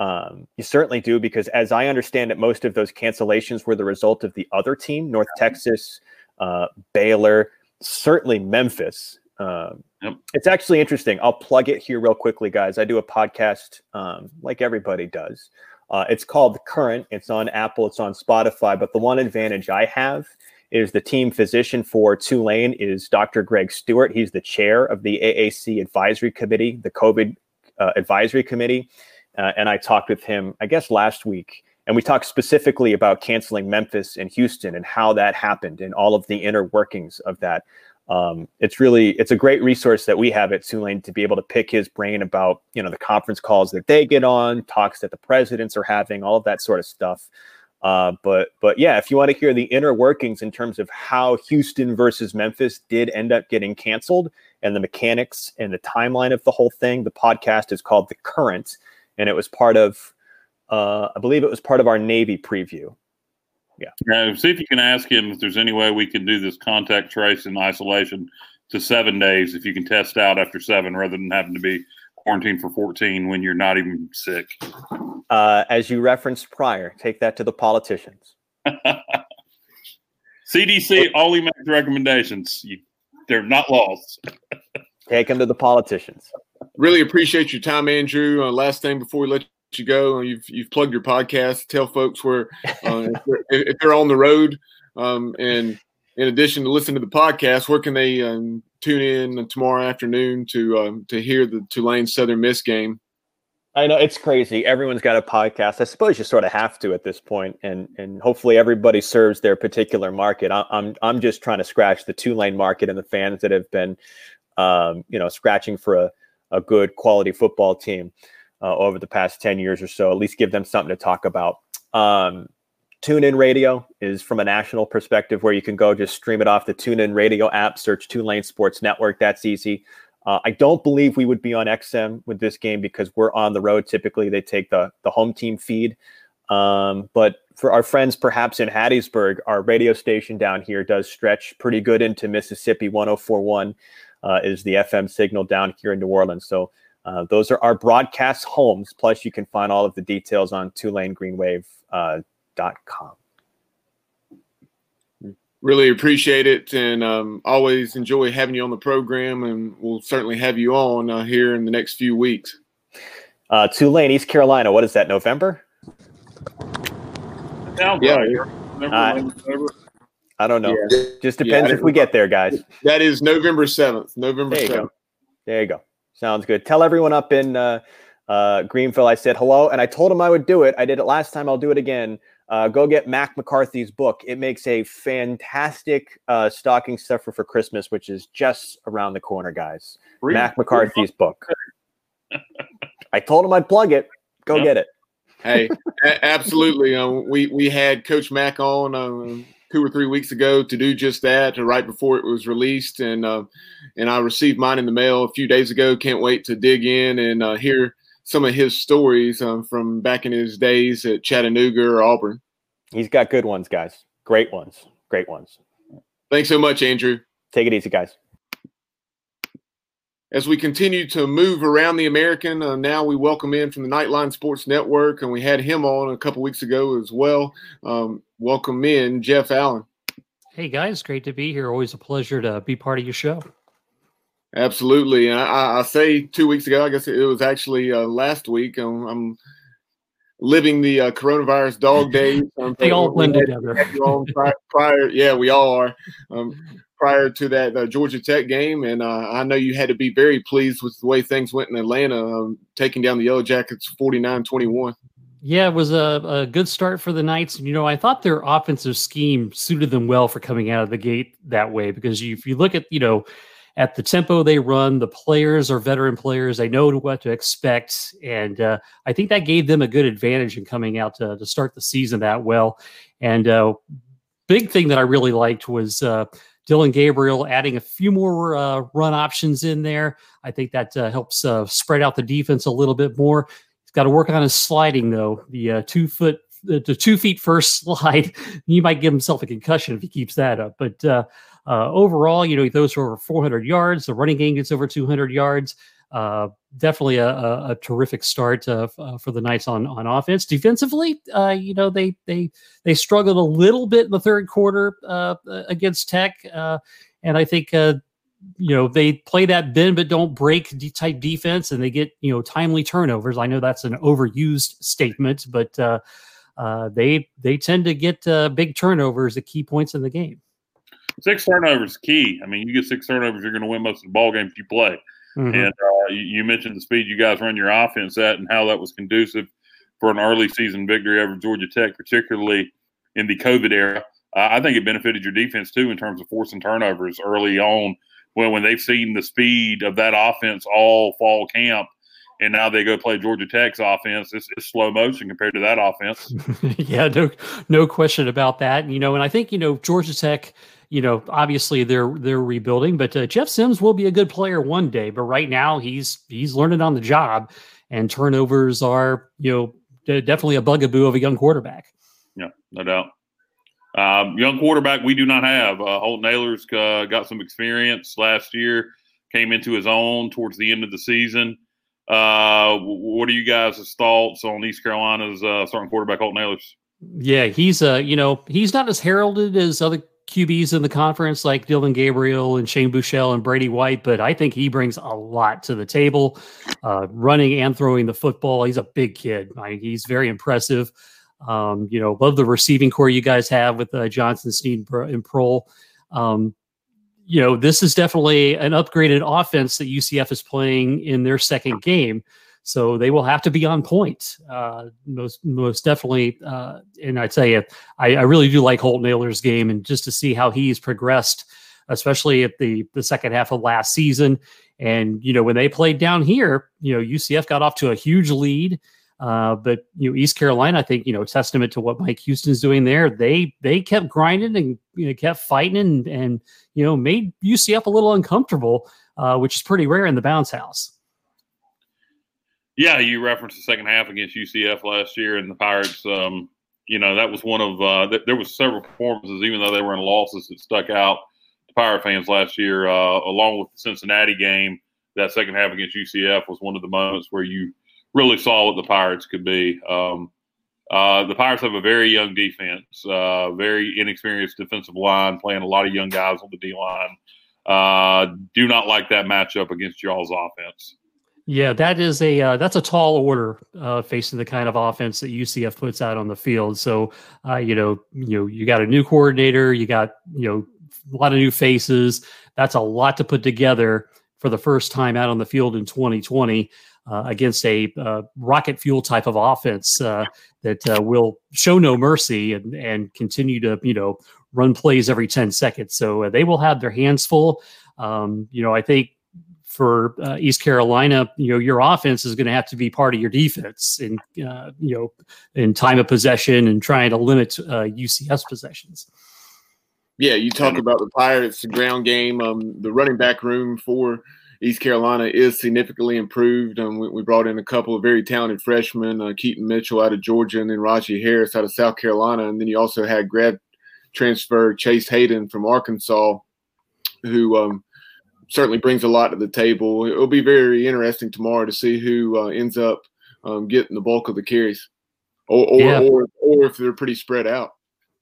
Um, you certainly do because, as I understand it, most of those cancellations were the result of the other team, North Texas, uh, Baylor certainly Memphis. Um, yep. It's actually interesting. I'll plug it here real quickly, guys. I do a podcast, um, like everybody does, Uh, it's called The Current. It's on Apple, it's on Spotify. But the one advantage I have is the team physician for Tulane is Dr. Greg Stewart. He's the chair of the AAC Advisory Committee, the COVID uh, Advisory Committee. Uh, and I talked with him, I guess, last week. And we talked specifically about canceling Memphis and Houston and how that happened and all of the inner workings of that. Um, it's really it's a great resource that we have at Tulane to be able to pick his brain about you know the conference calls that they get on, talks that the presidents are having, all of that sort of stuff. Uh, but but yeah, if you want to hear the inner workings in terms of how Houston versus Memphis did end up getting canceled and the mechanics and the timeline of the whole thing, the podcast is called The Current, and it was part of uh, I believe it was part of our Navy preview. Yeah. Yeah. See if you can ask him if there's any way we can do this contact trace and isolation to seven days if you can test out after seven rather than having to be quarantined for 14 when you're not even sick. Uh, as you referenced prior, take that to the politicians. CDC only makes recommendations. You, they're not laws. take them to the politicians. Really appreciate your time, Andrew. Uh, last thing before we let you go, you've you've plugged your podcast. Tell folks where uh, if, they're, if, they're, on the road, um, and in addition to listen to the podcast, where can they um, tune in tomorrow afternoon to um, to hear the Tulane Southern Miss game? I know it's crazy. Everyone's got a podcast. I suppose you sort of have to at this point, and and hopefully everybody serves their particular market. I, I'm I'm just trying to scratch the Tulane market and the fans that have been, um, you know, scratching for a a good quality football team uh, over the past ten years or so. At least give them something to talk about. Um, TuneIn Radio is from a national perspective where you can go just stream it off the TuneIn Radio app, search Tulane Sports Network. That's easy. Uh, I don't believe we would be on XM with this game because we're on the road. Typically, they take the the home team feed. Um, but for our friends, perhaps in Hattiesburg, our radio station down here does stretch pretty good into Mississippi. 1041 uh, is the FM signal down here in New Orleans. So uh, those are our broadcast homes. Plus, you can find all of the details on TulaneGreenWave.com. Uh, really appreciate it and um, always enjoy having you on the program and we'll certainly have you on uh, here in the next few weeks uh, tulane east carolina what is that november yeah, uh, i don't know yeah. just depends yeah, if we get there guys that is november 7th november there 7th go. there you go sounds good tell everyone up in uh, uh, greenville i said hello and i told them i would do it i did it last time i'll do it again uh, go get Mac McCarthy's book. It makes a fantastic uh, stocking stuffer for Christmas, which is just around the corner, guys. Read, Mac McCarthy's book. I told him I'd plug it. Go yep. get it. hey, a- absolutely. Uh, we we had Coach Mac on uh, two or three weeks ago to do just that, right before it was released, and uh, and I received mine in the mail a few days ago. Can't wait to dig in and uh, hear some of his stories um, from back in his days at Chattanooga or Auburn. He's got good ones, guys. Great ones. Great ones. Thanks so much, Andrew. Take it easy, guys. As we continue to move around the American, uh, now we welcome in from the Nightline Sports Network, and we had him on a couple weeks ago as well. Um, welcome in Jeff Allen. Hey guys, great to be here. Always a pleasure to be part of your show. Absolutely. And I, I, say two weeks ago, I guess it was actually uh, last week. I'm, I'm living the uh, coronavirus dog days. Um, they all blend together. prior, prior, yeah, we all are. Um, prior to that uh, Georgia Tech game, and uh, I know you had to be very pleased with the way things went in Atlanta, um, taking down the Yellow Jackets 49-21. Yeah, it was a, a good start for the Knights. You know, I thought their offensive scheme suited them well for coming out of the gate that way because you, if you look at, you know, at the tempo they run. The players are veteran players; they know what to expect, and uh, I think that gave them a good advantage in coming out to, to start the season that well. And uh, big thing that I really liked was uh, Dillon Gabriel adding a few more uh, run options in there. I think that uh, helps uh, spread out the defense a little bit more. Got to work on his sliding though. The two foot the, the, two feet first slide, you might give himself a concussion if he keeps that up. But uh, uh, overall, you know, he throws for over 400 yards. The running game gets over 200 yards. Uh, definitely a, a, a, terrific start uh, uh, for the Knights on on offense. Defensively, uh, you know, they they they struggled a little bit in the third quarter uh, against Tech, and I think you know they play that bend but don't break type defense, and they get you know timely turnovers. I know that's an overused statement, but uh, uh, they they tend to get uh, big turnovers at key points in the game. Six turnovers key. I mean, you get six turnovers, you're going to win most of the ball games you play. Mm-hmm. And uh, you, you, mentioned the speed you guys run your offense at, and how that was conducive for an early season victory over Georgia Tech, particularly in the COVID era. Uh, I think it benefited your defense too in terms of forcing turnovers early on when when they've seen the speed of that offense all fall camp and now they go play Georgia Tech's offense. It's, it's slow motion compared to that offense. yeah, no, no question about that. You know, and I think you know Georgia Tech. You know, obviously they're they're rebuilding, but uh, Jeff Sims will be a good player one day. But right now he's he's learning on the job, and turnovers are you know definitely a bugaboo of a young quarterback. Yeah, no doubt. Um, young quarterback we do not have. Uh, Holton Ahlers uh, got some experience last year, came into his own towards the end of the season. Uh, what are you guys' thoughts on East Carolina's uh, starting quarterback Holton Ahlers? Yeah, he's uh, you know, he's not as heralded as other QBs in the conference like Dillon Gabriel and Shane Buechele and Brady White, but I think he brings a lot to the table, uh, running and throwing the football. He's a big kid. I, he's very impressive. Um, you know, love the receiving core you guys have with uh, Johnson, Snead, and Proehl. Um, you know, this is definitely an upgraded offense that UCF is playing in their second game. So they will have to be on point, uh, most most definitely. Uh, and I tell you, I, I, really do like Holton Ahlers' game, and just to see how he's progressed, especially at the the second half of last season. And you know, when they played down here, you know, UCF got off to a huge lead. Uh, but you know, East Carolina, I think you know, testament to what Mike Houston's doing there. They they kept grinding and you know, kept fighting and and you know made UCF a little uncomfortable, uh, which is pretty rare in the bounce house. Yeah, you referenced the second half against UCF last year, and the Pirates. Um, you know that was one of uh, th- there was several performances, even though they were in losses, that stuck out to Pirate fans last year, uh, along with the Cincinnati game. That second half against UCF was one of the moments where you really saw what the Pirates could be. Um, uh, the Pirates have a very young defense, uh, very inexperienced defensive line, playing a lot of young guys on the D line. Uh, do not like that matchup against y'all's offense. Yeah, that is a uh, that's a tall order uh, facing the kind of offense that UCF puts out on the field. So, uh, you know, you know, you got a new coordinator, you got you know a lot of new faces. That's a lot to put together for the first time out on the field in 2020 uh, against a uh, rocket fuel type of offense uh, that uh, will show no mercy and, and continue to you know run plays every 10 seconds. So uh, they will have their hands full. Um, you know, I think for uh, East Carolina, you know, your offense is going to have to be part of your defense in, uh, you know, in time of possession and trying to limit uh, UCF's possessions. Yeah, you talk about the Pirates, the ground game, um, the running back room for East Carolina is significantly improved. Um, we, we, brought in a couple of very talented freshmen, uh, Keaton Mitchell out of Georgia, and then Rahjai Harris out of South Carolina. And then you also had grad transfer Chase Hayden from Arkansas, who um, certainly brings a lot to the table. It'll be very interesting tomorrow to see who uh, ends up um, getting the bulk of the carries, or or, yeah. or or if they're pretty spread out.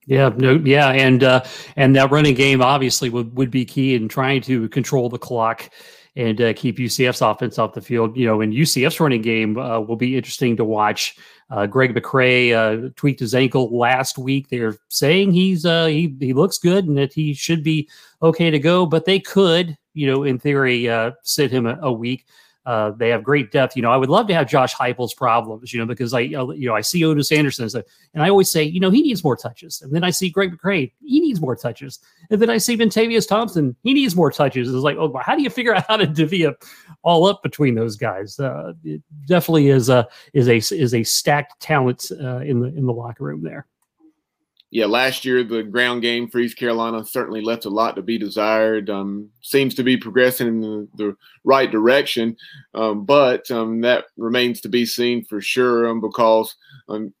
Yeah, no, yeah, and uh, and that running game obviously would, would be key in trying to control the clock and uh, keep UCF's offense off the field. You know, and UCF's running game uh, will be interesting to watch. Uh, Greg McCrae uh, tweaked his ankle last week. They're saying he's uh, he he looks good and that he should be okay to go, but they could, you know, in theory, uh, sit him a, a week. Uh, they have great depth. You know, I would love to have Josh Heupel's problems. You know, because I, uh, you know, I see Otis Anderson, and I always say, you know, he needs more touches. And then I see Greg McCrae, he needs more touches. And then I see Bentavious Thompson, he needs more touches. It's like, oh, how do you figure out how to divvy up all up between those guys? Uh, it definitely is a is a is a stacked talent uh, in the in the locker room there yeah, last year the ground game for East Carolina certainly left a lot to be desired. Um, seems to be progressing in the, the right direction, um, but um, that remains to be seen for sure um, because um,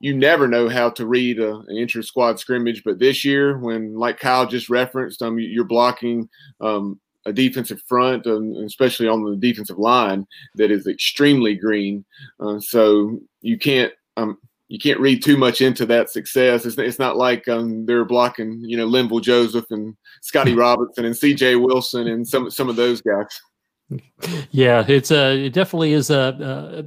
you never know how to read a, an inter squad scrimmage. But this year, when like Kyle just referenced, um, you're blocking a defensive front, especially on the defensive line, that is extremely green. Uh, so you can't. Um, you can't read too much into that success. It's, it's not like um, they're blocking, you know, Linval Joseph and Scotty Robinson and C.J. Wilson and some some of those guys. Yeah, it's a uh, it definitely is a uh,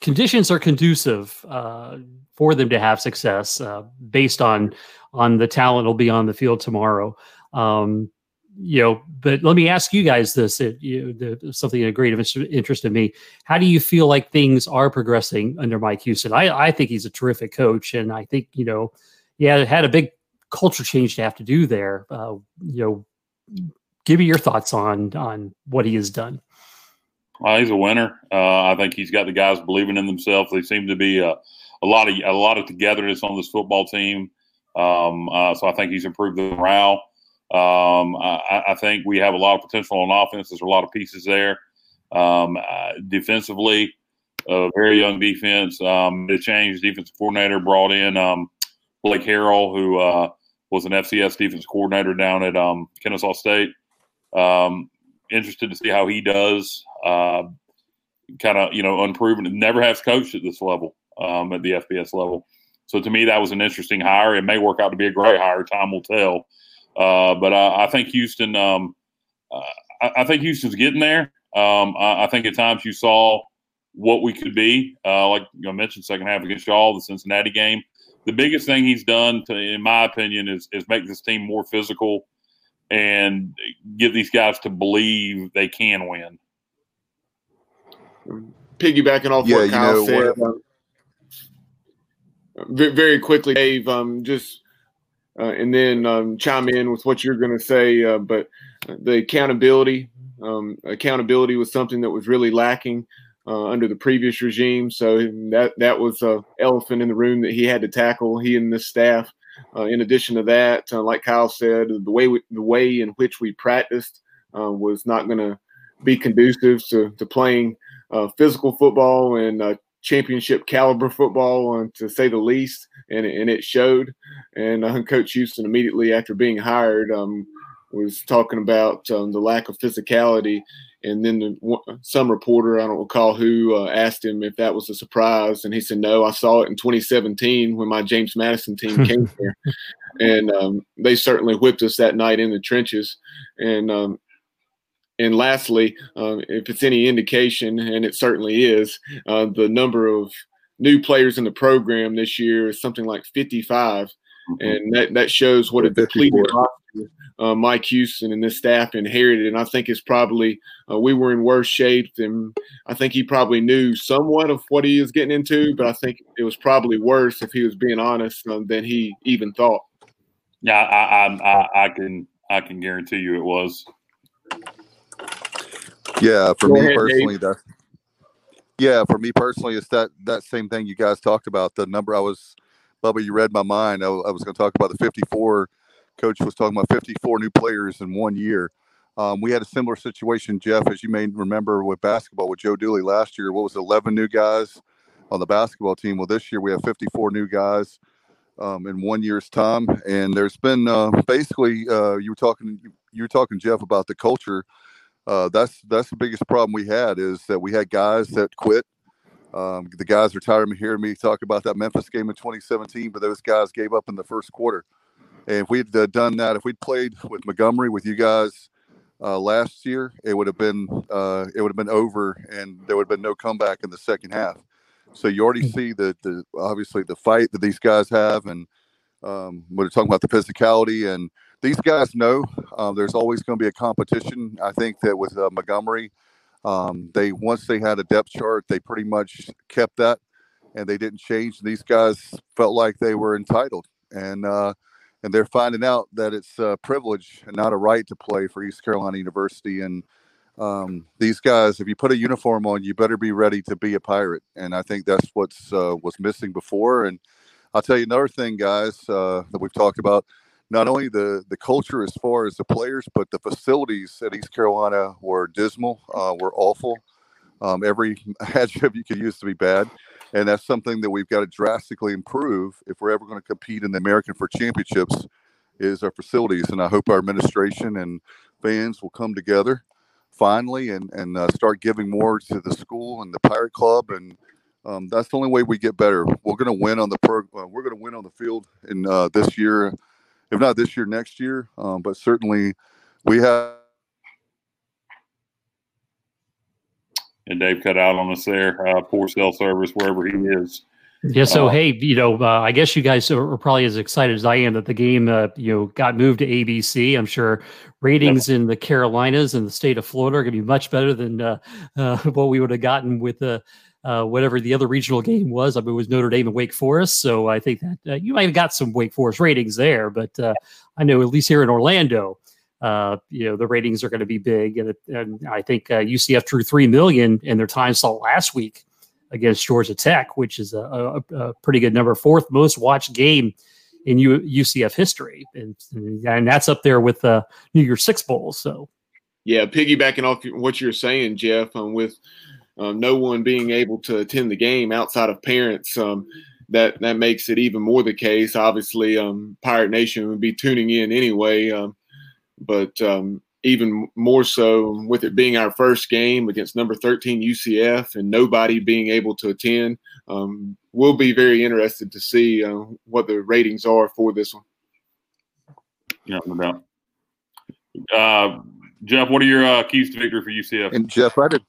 conditions are conducive uh, for them to have success uh, based on on the talent will be on the field tomorrow. Um, you know, but let me ask you guys this: it, you, the, something of great interest in me. How do you feel like things are progressing under Mike Houston? I, I think he's a terrific coach, and I think you know, yeah, it had a big culture change to have to do there. Uh, you know, give me your thoughts on on what he has done. Uh, he's a winner. Uh, I think he's got the guys believing in themselves. They seem to be a, a lot of a lot of togetherness on this football team. Um, uh, so I think he's improved the morale. Um, I, I, think we have a lot of potential on offense. There's a lot of pieces there. Um, uh, defensively, a very young defense. Um, they changed defensive coordinator, brought in um, Blake Harrell, who uh, was an FCS defense coordinator down at um, Kennesaw State. Um, interested to see how he does. Uh, kind of, you know, unproven. Never has coached at this level, at the FBS level. So to me, that was an interesting hire. It may work out to be a great hire. Time will tell. Uh, but I, I, think Houston, um, uh, I, I, think Houston's getting there. Um, I, I, think at times you saw what we could be. Uh, like I mentioned, second half against y'all, the Cincinnati game. The biggest thing he's done, to, in my opinion, is is make this team more physical and get these guys to believe they can win. Piggybacking off yeah, what Kyle know, said, um, very quickly, Dave. Um, just uh, and then um, chime in with what you're going to say. Uh, but the accountability, um, accountability was something that was really lacking uh, under the previous regime. So that that was a elephant in the room that he had to tackle. He and the staff. Uh, in addition to that, uh, like Kyle said, the way we, the way in which we practiced uh, was not going to be conducive to, to playing physical football and championship caliber football, to say the least, and and it showed. And uh, Coach Houston immediately after being hired um, was talking about um, the lack of physicality. And then the, some reporter, I don't recall who, uh, asked him if that was a surprise, and he said, "No, I saw it in 2017 when my James Madison team came here, and um, they certainly whipped us that night in the trenches." And um, and lastly, um, if it's any indication, and it certainly is, uh, the number of new players in the program this year is something like 55, mm-hmm. and that, that shows what a depleted roster uh, Mike Houston and this staff inherited. And I think it's probably uh, we were in worse shape than I think he probably knew somewhat of what he was getting into, but I think it was probably worse if he was being honest um, than he even thought. Yeah, I, I, I, I can I can guarantee you it was. Yeah, for Go me ahead, personally, that yeah, for me personally, it's that that same thing you guys talked about. The number I was, Bubba, you read my mind. I, I was going to talk about the 54. Coach was talking about 54 new players in one year. Um, we had a similar situation, Jeff, as you may remember with basketball with Joe Dooley last year. What was it, 11 new guys on the basketball team? Well, this year we have 54 new guys um, in one year's time, and there's been uh, basically uh, you were talking you were talking Jeff about the culture uh, that's that's the biggest problem we had is that we had guys that quit. Um, the guys are tired of hearing me talk about that Memphis game in 2017, but those guys gave up in the first quarter. And if we'd uh, done that, if we'd played with Montgomery with you guys uh, last year, it would have been uh, it would have been over, and there would have been no comeback in the second half. So you already mm. see the the obviously the fight that these guys have, and um, we're talking about the physicality and these guys know uh, there's always going to be a competition. I think that with uh, Montgomery, um, they once they had a depth chart, they pretty much kept that, and they didn't change. These guys felt like they were entitled, and uh, and they're finding out that it's a privilege and not a right to play for East Carolina University. And um, these guys, if you put a uniform on, you better be ready to be a pirate. And I think that's what's uh, was missing before. And I'll tell you another thing, guys, uh, that we've talked about not only the the culture as far as the players, but the facilities at East Carolina were dismal, uh, were awful. Um, every adjective you could use to be bad, and that's something that we've got to drastically improve if we're ever going to compete in the American for championships. Is our facilities, and I hope our administration and fans will come together finally and and uh, start giving more to the school and the Pirate Club and Um, that's the only way we get better. We're going to win on the per, uh, we're going to win on the field in uh, this year, if not this year, next year. Um, but certainly, we have. And Dave cut out on us there. Uh, poor cell service wherever he is. Yeah. So uh, hey, you know, uh, I guess you guys are probably as excited as I am that the game, uh, you know, got moved to ABC. I'm sure ratings in the Carolinas and the state of Florida are going to be much better than uh, uh, what we would have gotten with uh, whatever the other regional game was. I mean, it was Notre Dame and Wake Forest. So I think that you might have got some Wake Forest ratings there, but I know at least here in Orlando, uh, you know the ratings are going to be big, and, and I think uh, UCF drew three million in their time slot last week against Georgia Tech, which is a, a, a pretty good number, fourth most watched game in U, UCF history, and and that's up there with the uh, New Year's Six Bowl. So, yeah, piggybacking off what you're saying, Jeff, um, with um, no one being able to attend the game outside of parents. Um, that that makes it even more the case. Obviously, um, Pirate Nation would be tuning in anyway. Um, but um, even more so with it being our first game against number 13 UCF and nobody being able to attend, um, we'll be very interested to see uh, what the ratings are for this one. Yeah, no doubt. Uh, Jeff, what are your uh, keys to victory for UCF? And Jeff, I did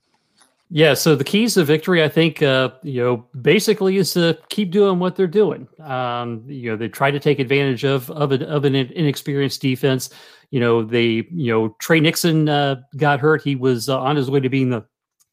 yeah, so the keys to victory, I think, uh, you know, basically is to keep doing what they're doing. Um, you know, they try to take advantage of of an, of an inexperienced defense. You know, they, you know, Tre Nixon uh, got hurt. He was uh, on his way to being the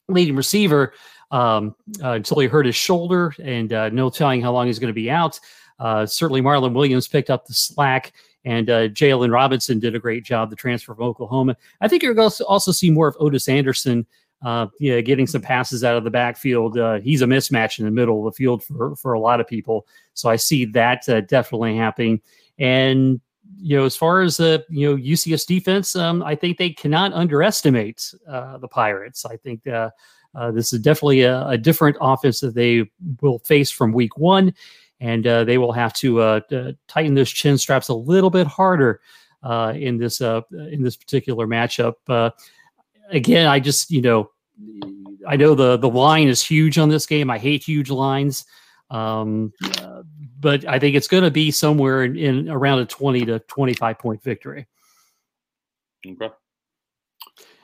leading receiver um, uh, until he hurt his shoulder, and uh, no telling how long he's going to be out. Uh, certainly, Marlon Williams picked up the slack, and uh, Jaylon Robinson did a great job, the transfer from Oklahoma. I think you're going to also see more of Otis Anderson uh, yeah, getting some passes out of the backfield. Uh, he's a mismatch in the middle of the field for, for a lot of people. So I see that uh, definitely happening. And, you know, as far as, uh, you know, UCF's defense, um, I think they cannot underestimate uh, the Pirates. I think uh, uh, this is definitely a, a, different offense that they will face from week one. And they will have to tighten those chin straps a little bit harder uh, in this uh, in this particular matchup. Uh, again, I just you know, I know the the line is huge on this game. I hate huge lines, um, uh, but I think it's going to be somewhere in, in, around a twenty to twenty five point victory. Okay.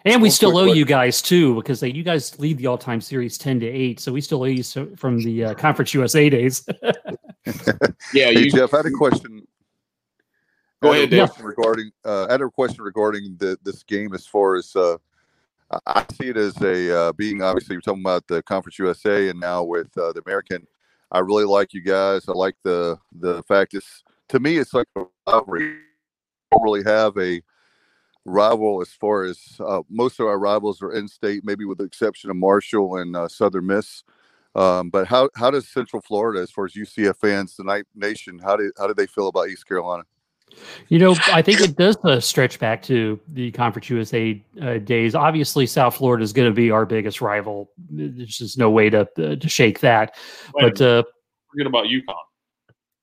And we still owe you guys too because they, you guys lead the all-time series ten to eight, so we still owe you so, from the uh, Conference USA days. yeah, hey, you, Jeff, I had a question. Go ahead, Dave. Regarding, uh, I had a question regarding the, this game as far as uh, I see it as a uh, being obviously you're talking about the Conference USA and now with uh, the American. I really like you guys. I like the the fact it's to me it's like a rivalry. We don't really have a rival as far as uh, most of our rivals are in state, maybe with the exception of Marshall and uh, Southern Miss. Um, but how how does Central Florida, as far as UCF fans, the Nation, how did how do they feel about East Carolina? You know, I think it does uh, stretch back to the Conference USA uh, days. Obviously, South Florida is going to be our biggest rival. There's just no way to uh, to shake that. Wait, but uh, forget about UConn.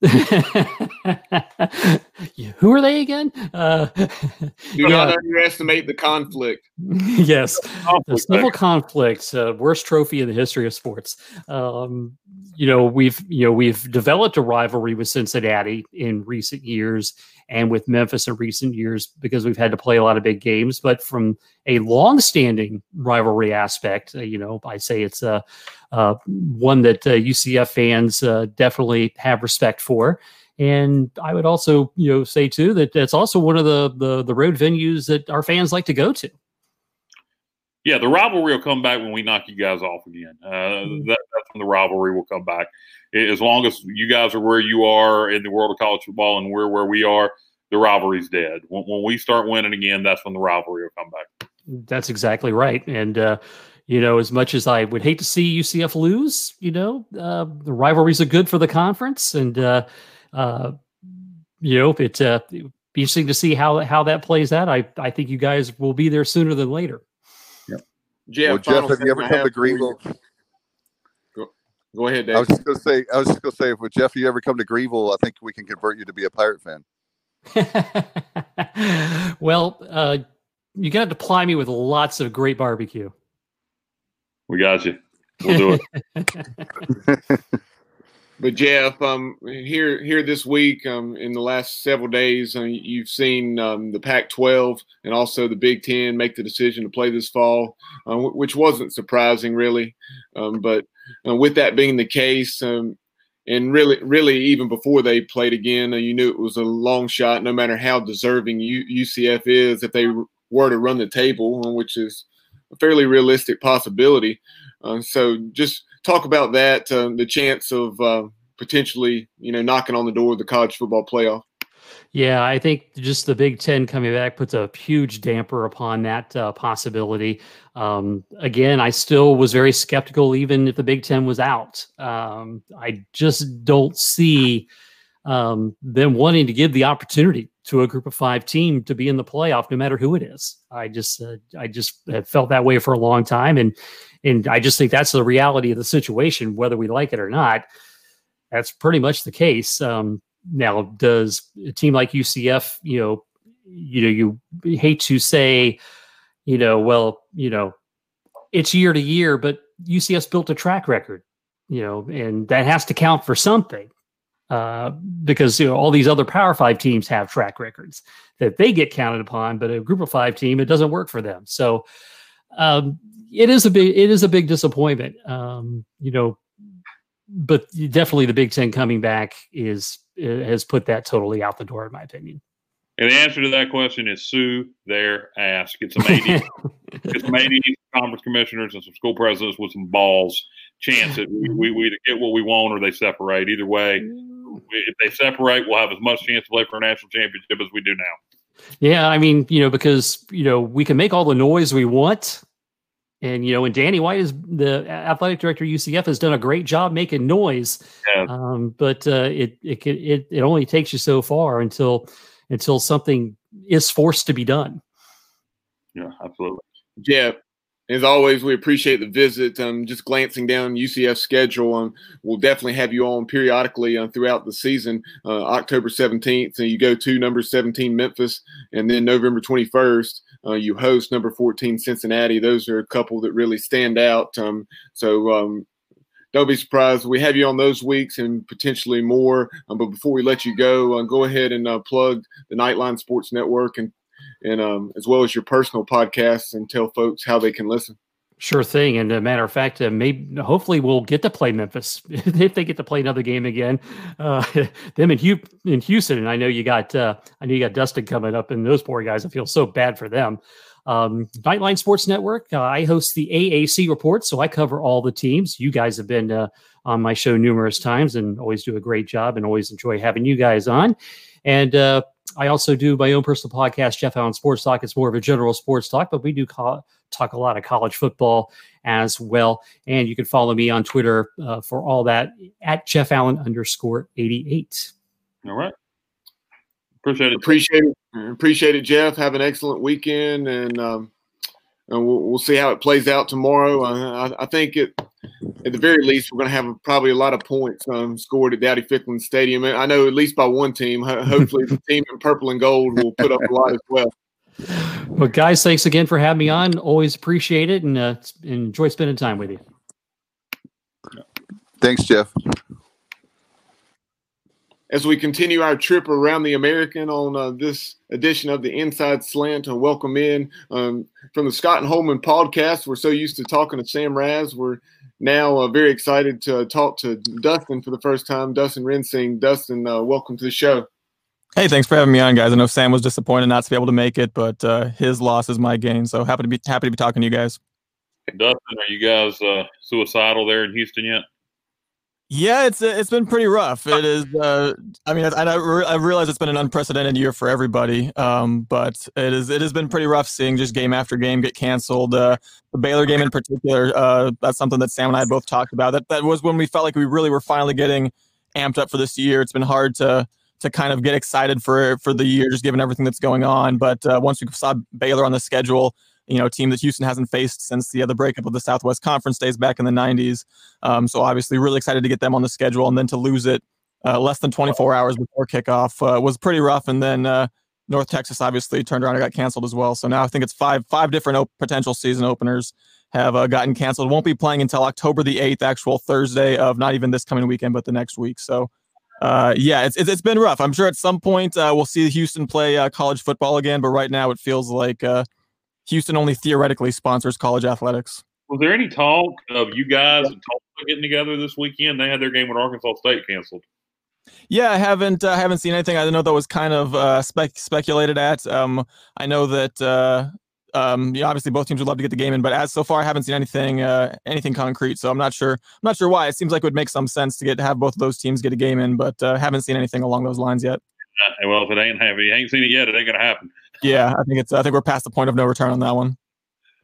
Who are they again? Uh, Do not yeah. underestimate the conflict. yes, conflict, the civil conflicts, uh, worst trophy in the history of sports. Um, you know, we've you know we've developed a rivalry with Cincinnati in recent years, and with Memphis in recent years because we've had to play a lot of big games. But from a long-standing rivalry aspect, uh, you know, I say it's a uh, one that uh, UCF fans uh, definitely have respect for. And I would also, you know, say too that it's also one of the, the the road venues that our fans like to go to. Yeah, the rivalry will come back when we knock you guys off again. Uh, mm-hmm. that, that's when the rivalry will come back. As long as you guys are where you are in the world of college football and we're where we are, the rivalry's dead. When, when we start winning again, that's when the rivalry will come back. That's exactly right. And uh, you know, as much as I would hate to see UCF lose, you know, uh, the rivalries are good for the conference, and uh, uh, you know, it's uh, be interesting to see how how that plays out. I I think you guys will be there sooner than later. Yeah, Jeff. Well, Jeff, have you ever come to Greenville? Go, go ahead, Dave. I was just gonna say. I was just gonna say, if with Jeff, you ever come to Greenville, I think we can convert you to be a Pirate fan. well, uh, you got to ply me with lots of great barbecue. We got you. we'll do it. but Jeff, um, here here this week, um, in the last several days, uh, you've seen um, the Pac-12 and also the Big Ten make the decision to play this fall, uh, which wasn't surprising, really. Um, but uh, with that being the case, um, and really, really, even before they played again, uh, you knew it was a long shot. No matter how deserving U- UCF is, if they were to run the table, uh, which is a fairly realistic possibility. Uh, so, just talk about that, uh, the chance of uh, potentially, you know, knocking on the door of the college football playoff. Yeah, I think just the Big Ten coming back puts a huge damper upon that uh, possibility. Um, again, I still was very skeptical, even if the Big Ten was out. Um, I just don't see um, them wanting to give the opportunity to a Group of Five team to be in the playoff, no matter who it is. I just, uh, I just have felt that way for a long time, and and I just think that's the reality of the situation, whether we like it or not. That's pretty much the case. Um, now, does a team like UCF, you know, you know, you hate to say, you know, well, you know, it's year to year, but UCF's built a track record, you know, and that has to count for something. Uh, because you know all these other Power Five teams have track records that they get counted upon, but a Group of Five team it doesn't work for them. So um, it is a big it is a big disappointment. Um, you know, but definitely the Big Ten coming back is has put that totally out the door, in my opinion. And the answer to that question is sue their ass. Get some AD, get some AD conference commissioners and some school presidents with some balls. Chance that We, we, we either get what we want or they separate. Either way, if they separate, we'll have as much chance to play for a national championship as we do now. Yeah, I mean, you know, because you know we can make all the noise we want, and you know, and Danny White is the athletic director UCF has done a great job making noise. Yeah. Um, but uh, it it it it only takes you so far until until something is forced to be done. Yeah, absolutely. Yeah. As always, we appreciate the visit. Um, just glancing down UCF schedule, um, we'll definitely have you on periodically uh, throughout the season. Uh, October 17th, and you go to number 17 Memphis, and then November 21st, uh, you host number 14 Cincinnati. Those are a couple that really stand out. Um, so um, don't be surprised. We have you on those weeks and potentially more. Um, but before we let you go, uh, go ahead and uh, plug the Nightline Sports Network and and um, as well as your personal podcasts and tell folks how they can listen. Sure thing. And a matter of fact, uh, maybe hopefully we'll get to play Memphis if they get to play another game again. Uh, them in, Hugh, in Houston, and I know you got uh, I know you got Dustin coming up, and those poor guys. I feel so bad for them. Um, Nightline Sports Network. Uh, I host the AAC report, so I cover all the teams. You guys have been uh, on my show numerous times and always do a great job, and always enjoy having you guys on. And uh, I also do my own personal podcast, Jeff Allen Sports Talk. It's more of a general sports talk, but we do call, talk a lot of college football as well. And you can follow me on Twitter uh, for all that at Jeff Allen underscore 88. All right. Appreciate it. Appreciate it. Appreciate it, Jeff. Have an excellent weekend, and um, and we'll, we'll see how it plays out tomorrow. I, I think it, at the very least, we're going to have probably a lot of points um, scored at Dowdy Ficklen Stadium. I know at least by one team. Hopefully, the team in purple and gold will put up a lot as well. Well, guys, thanks again for having me on. Always appreciate it, and uh, enjoy spending time with you. Thanks, Jeff as we continue our trip around the American on uh, this edition of the Inside Slant. And welcome in um, from the Scott and Holman podcast. We're so used to talking to Sam Raz. We're now uh, very excited to talk to Dustin for the first time. Dustin Rensing. Dustin, uh, welcome to the show. Hey, thanks for having me on, guys. I know Sam was disappointed not to be able to make it, but uh, his loss is my gain. So happy to be happy to be talking to you guys. Dustin, are you guys uh, suicidal there in Houston yet? Yeah, it's it's been pretty rough. It is. Uh, I mean, I, I, realize it's been an unprecedented year for everybody, um, but it is it has been pretty rough seeing just game after game get canceled. Uh, the Baylor game in particular, uh, that's something that Sam and I both talked about. That that was when we felt like we really were finally getting amped up for this year. It's been hard to to kind of get excited for for the year, just given everything that's going on. But uh, once we saw Baylor on the schedule, you know, team that Houston hasn't faced since the other breakup of the Southwest Conference days back in the 90s. Um, so obviously, really excited to get them on the schedule, and then to lose it uh, less than 24 hours before kickoff uh, was pretty rough. And then uh, North Texas obviously turned around and got canceled as well. So now I think it's five five different op- potential season openers have uh, gotten canceled. Won't be playing until October the 8th, actual Thursday of not even this coming weekend, but the next week. So, uh, yeah, it's, it's, been rough. I'm sure at some point uh, we'll see Houston play college football again, but right now it feels like Houston only theoretically sponsors college athletics. Was there any talk of you guys and Tulsa getting together this weekend? They had their game with Arkansas State canceled. Yeah, I haven't uh, haven't seen anything. I know that was kind of uh, spec- speculated at. Um, I know that uh, um, you know, obviously both teams would love to get the game in, but as so far I haven't seen anything uh, anything concrete. So I'm not sure. I'm not sure why. It seems like it would make some sense to get to have both of those teams get a game in, but uh, haven't seen anything along those lines yet. Uh, well, if it ain't if you ain't seen it yet, it ain't gonna happen. Yeah, I think it's. I think we're past the point of no return on that one.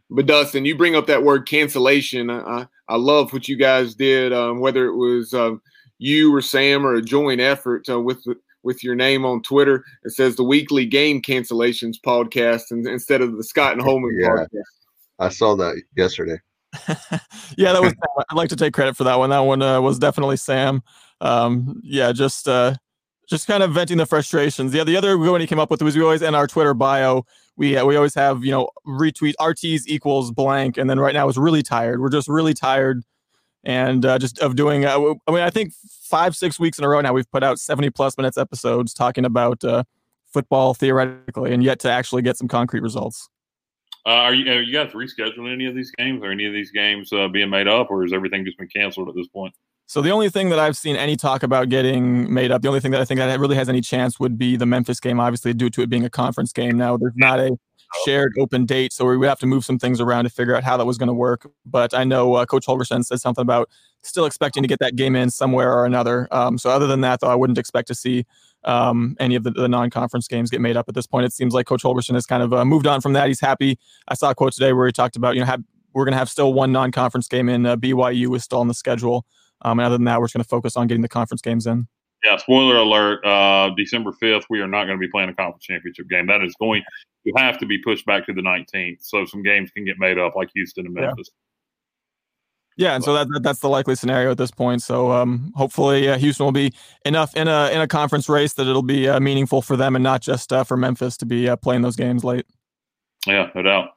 But Dustin, you bring up that word cancellation. I I love what you guys did. Um, whether it was um, you or Sam or a joint effort uh, with with your name on Twitter. It says the weekly game cancellations podcast and, instead of the Scott and Holman yeah, podcast. I saw that yesterday. yeah, that was. I'd like to take credit for that one. That one uh, was definitely Sam. Um, yeah, just uh, just kind of venting the frustrations. Yeah, the other one he came up with was we always in our Twitter bio we we always have you know retweet RTs equals blank, and then right now it's really tired. We're just really tired and uh, just of doing. Uh, I mean, I think five six weeks in a row now we've put out seventy plus minutes episodes talking about uh, football theoretically, and yet to actually get some concrete results. Uh, are you are you guys rescheduling any of these games? Are any of these games uh, being made up, or is everything just been canceled at this point? So the only thing that I've seen any talk about getting made up, the only thing that I think that really has any chance would be the Memphis game, obviously due to it being a conference game. Now there's not a shared open date, so we would have to move some things around to figure out how that was going to work. But I know uh, Coach Holgorsen said something about still expecting to get that game in somewhere or another. Um, so other than that, though, I wouldn't expect to see um, any of the, the, non-conference games get made up at this point. It seems like Coach Holgorsen has kind of uh, moved on from that. He's happy. I saw a quote today where he talked about you know have, we're going to have still one non-conference game in uh, BYU is still on the schedule. Um, and other than that, we're just going to focus on getting the conference games in. Yeah, spoiler alert. Uh, December fifth, we are not going to be playing a conference championship game. That is going to have to be pushed back to the 19th, so some games can get made up, like Houston and Memphis. Yeah. Yeah, and so that, that's the likely scenario at this point. So um, hopefully uh, Houston will be enough in a in a conference race that it'll be uh, meaningful for them and not just uh, for Memphis to be uh, playing those games late. Yeah, no doubt.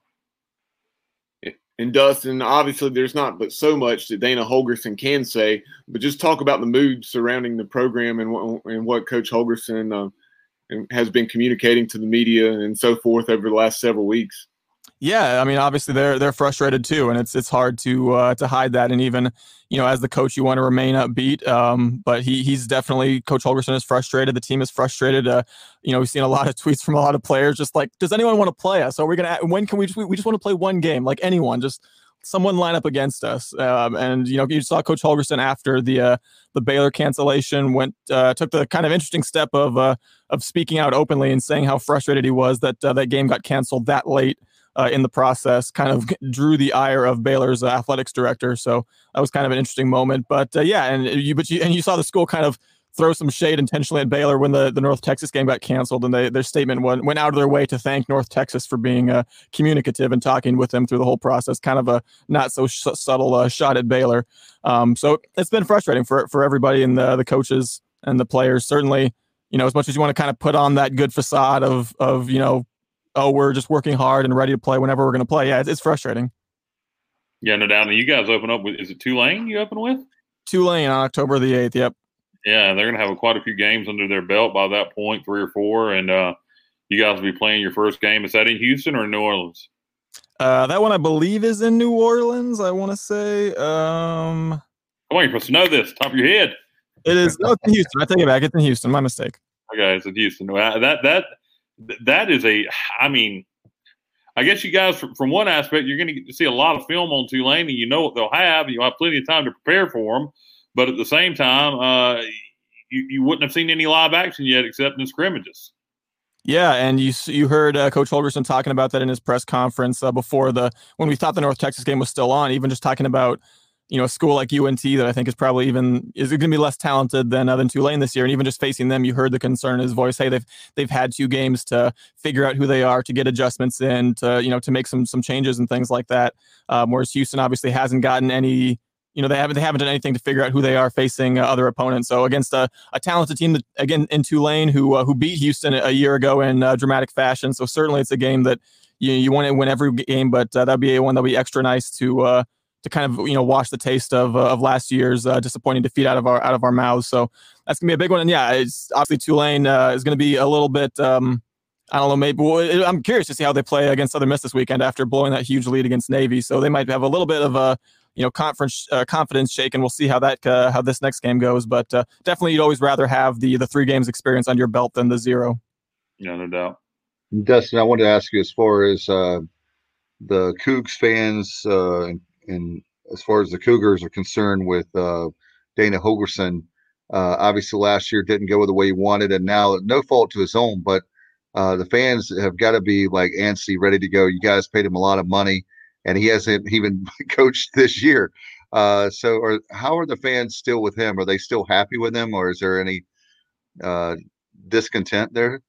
And Dustin, obviously, there's not but so much that Dana Holgorsen can say, but just talk about the mood surrounding the program and what, and what Coach Holgorsen uh, has been communicating to the media and so forth over the last several weeks. Yeah, I mean, obviously they're they're frustrated too, and it's it's hard to uh, to hide that. And even you know, as the coach, you want to remain upbeat. Um, but he he's definitely Coach Holgorsen is frustrated. The team is frustrated. Uh, you know, we've seen a lot of tweets from a lot of players, just like, does anyone want to play us? Are we gonna? When can we? Just, we just want to play one game, like anyone, just someone line up against us. Um, and you know, you saw Coach Holgorsen after the uh, the Baylor cancellation went uh, took the kind of interesting step of uh, of speaking out openly and saying how frustrated he was that uh, that game got canceled that late uh, in the process, kind of drew the ire of Baylor's uh, athletics director. So that was kind of an interesting moment. But uh, yeah, and you but you and you saw the school kind of throw some shade intentionally at Baylor when the, the North Texas game got canceled, and they, their statement went went out of their way to thank North Texas for being uh, communicative and talking with them through the whole process. Kind of a not so sh- subtle uh, shot at Baylor. Um, so it's been frustrating for for everybody and the the coaches and the players. Certainly, you know, as much as you want to kind of put on that good facade of of you know oh, we're just working hard and ready to play whenever we're going to play. Yeah, it's, it's, frustrating. Yeah, no doubt. And you guys open up with is it Tulane you open with? Tulane on October the eighth. Yep. Yeah, they're going to have quite a few games under their belt by that point, three or four, and uh, you guys will be playing your first game. Is that in Houston or New Orleans? Uh, that one I believe is in New Orleans. I want to say. Um, Come on, you're supposed to know this top of your head. It is. No, it's in Houston. I take it back. It's in Houston. My mistake. Okay, it's in Houston. That that that is a, I mean, I guess you guys, from, from one aspect, you're going to see a lot of film on Tulane, and you know what they'll have, and you'll have plenty of time to prepare for them. But at the same time, uh, you, you wouldn't have seen any live action yet, except in scrimmages. Yeah, and you you heard uh, Coach Holgorsen talking about that in his press conference uh, before the when we thought the North Texas game was still on. Even just talking about you know a school like UNT that I think is probably even is going to be less talented than uh, than Tulane this year, and even just facing them, you heard the concern in his voice. Hey, they've they've had two games to figure out who they are, to get adjustments in, to you know to make some some changes and things like that. Um, whereas Houston obviously hasn't gotten any you know they haven't they haven't done anything to figure out who they are facing uh, other opponents. So against a, a talented team that again in Tulane who uh, who beat Houston a year ago in uh, dramatic fashion. So certainly it's a game that you you want to win every game, but uh, that'd be a one that'd be extra nice to uh, to kind of you know wash the taste of uh, of last year's disappointing defeat out of our out of our mouths. So that's gonna be a big one. And yeah, it's obviously Tulane is gonna be a little bit. Um, I don't know. Maybe well, I'm curious to see how they play against Southern Miss this weekend after blowing that huge lead against Navy. So they might have a little bit of a you know conference uh, confidence shake, and we'll see how that uh, how this next game goes. But uh, definitely, you'd always rather have the the three games experience on your belt than the zero. Yeah, no doubt. Dustin, I wanted to ask you as far as uh, the Cougs fans uh, and, and, as far as the Cougars are concerned with uh, Dana Holgorsen. obviously, last year didn't go the way he wanted, and now no fault to his own, but the fans have got to be like antsy, ready to go. You guys paid him a lot of money and he hasn't even coached this year. Uh, so, are, how are the fans still with him? Are they still happy with him, or is there any uh, discontent there?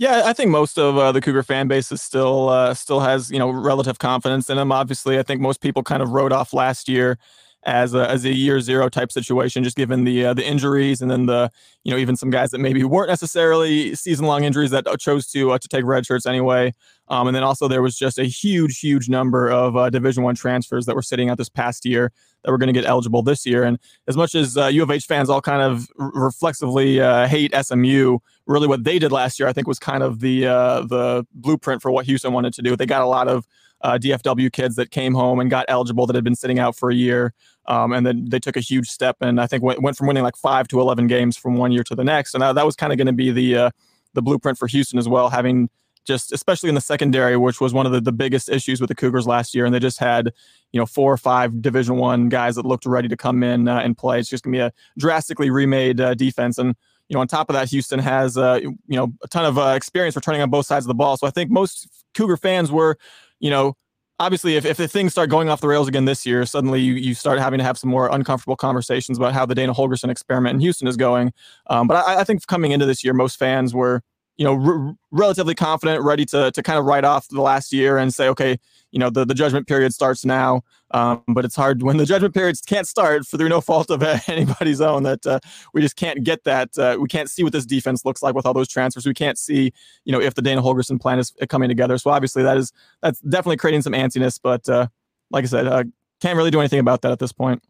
Yeah, I think most of uh, the Cougar fan base is still uh, still has you know relative confidence in him. Obviously, I think most people kind of wrote off last year as a, as a year zero type situation, just given the uh, the injuries and then the you know even some guys that maybe weren't necessarily season long injuries that chose to uh, to take red shirts anyway. Um, and then also there was just a huge huge number of uh, Division one transfers that were sitting out this past year that were going to get eligible this year. And as much as U of H fans all kind of reflexively uh, hate SMU, really what they did last year I think was kind of the uh, the blueprint for what Houston wanted to do. They got a lot of uh, DFW kids that came home and got eligible that had been sitting out for a year. Um, and then they took a huge step and I think went, went from winning like five to 11 games from one year to the next. And that, that was kind of going to be the, uh, the blueprint for Houston as well, having just especially in the secondary, which was one of the, the biggest issues with the Cougars last year. And they just had, you know, four or five division one guys that looked ready to come in uh, and play. It's just gonna be a drastically remade uh, defense. And, you know, on top of that, Houston has, uh, you know, a ton of uh, experience returning on both sides of the ball. So I think most Cougar fans were, you know, obviously if, if the things start going off the rails again this year suddenly you, you start having to have some more uncomfortable conversations about how the dana Holgorsen experiment in houston is going. Um, but I, I, think coming into this year most fans were you know, relatively confident, ready to to kind of write off the last year and say, okay, you know, the, the judgment period starts now. Um, but it's hard when the judgment periods can't start for through no fault of anybody's own that uh, we just can't get that. Uh, we can't see what this defense looks like with all those transfers. We can't see, you know, if the Dana Holgorsen plan is coming together. So obviously that is that's definitely creating some antsiness. But uh, like I said, uh, can't really do anything about that at this point.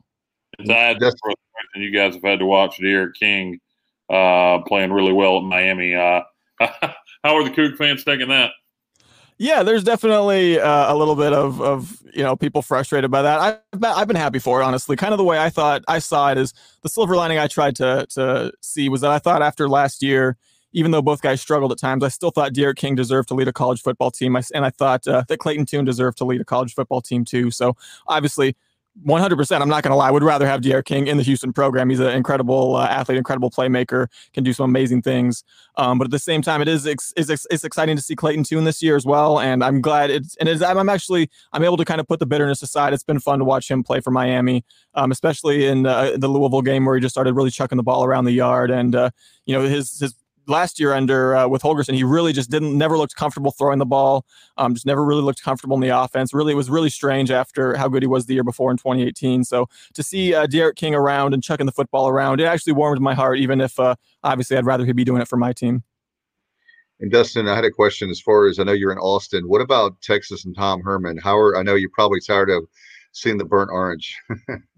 It's add you guys have had to watch D'Eriq King uh, playing really well at Miami. How are the Coug fans taking that? Yeah, there's definitely uh, a little bit of, of you know people frustrated by that. I've been, I've been happy for it, honestly. Kind of the way I thought I saw it is the silver lining I tried to to see was that I thought after last year, even though both guys struggled at times, I still thought D'Eriq King deserved to lead a college football team, I, and I thought uh, that Clayton Tune deserved to lead a college football team too. So obviously, 100%. I'm not going to lie. I would rather have D'Eriq King in the Houston program. He's an incredible uh, athlete, incredible playmaker, can do some amazing things. Um, but at the same time, it is it's, it's, it's exciting to see Clayton Tune this year as well. And I'm glad it's and it's, I'm actually I'm able to kind of put the bitterness aside. It's been fun to watch him play for Miami, um, especially in uh, the Louisville game where he just started really chucking the ball around the yard. And uh, you know his his last year under uh, with Holgorsen, he really just didn't never looked comfortable throwing the ball. Um, just never really looked comfortable in the offense. Really, it was really strange after how good he was the year before in 2018. So to see uh, D'Eriq King around and chucking the football around, it actually warmed my heart. Even if uh, obviously I'd rather he be doing it for my team. And Dustin, I had a question as far as I know you're in Austin. What about Texas and Tom Herman? How are I know you're probably tired of seeing the burnt orange.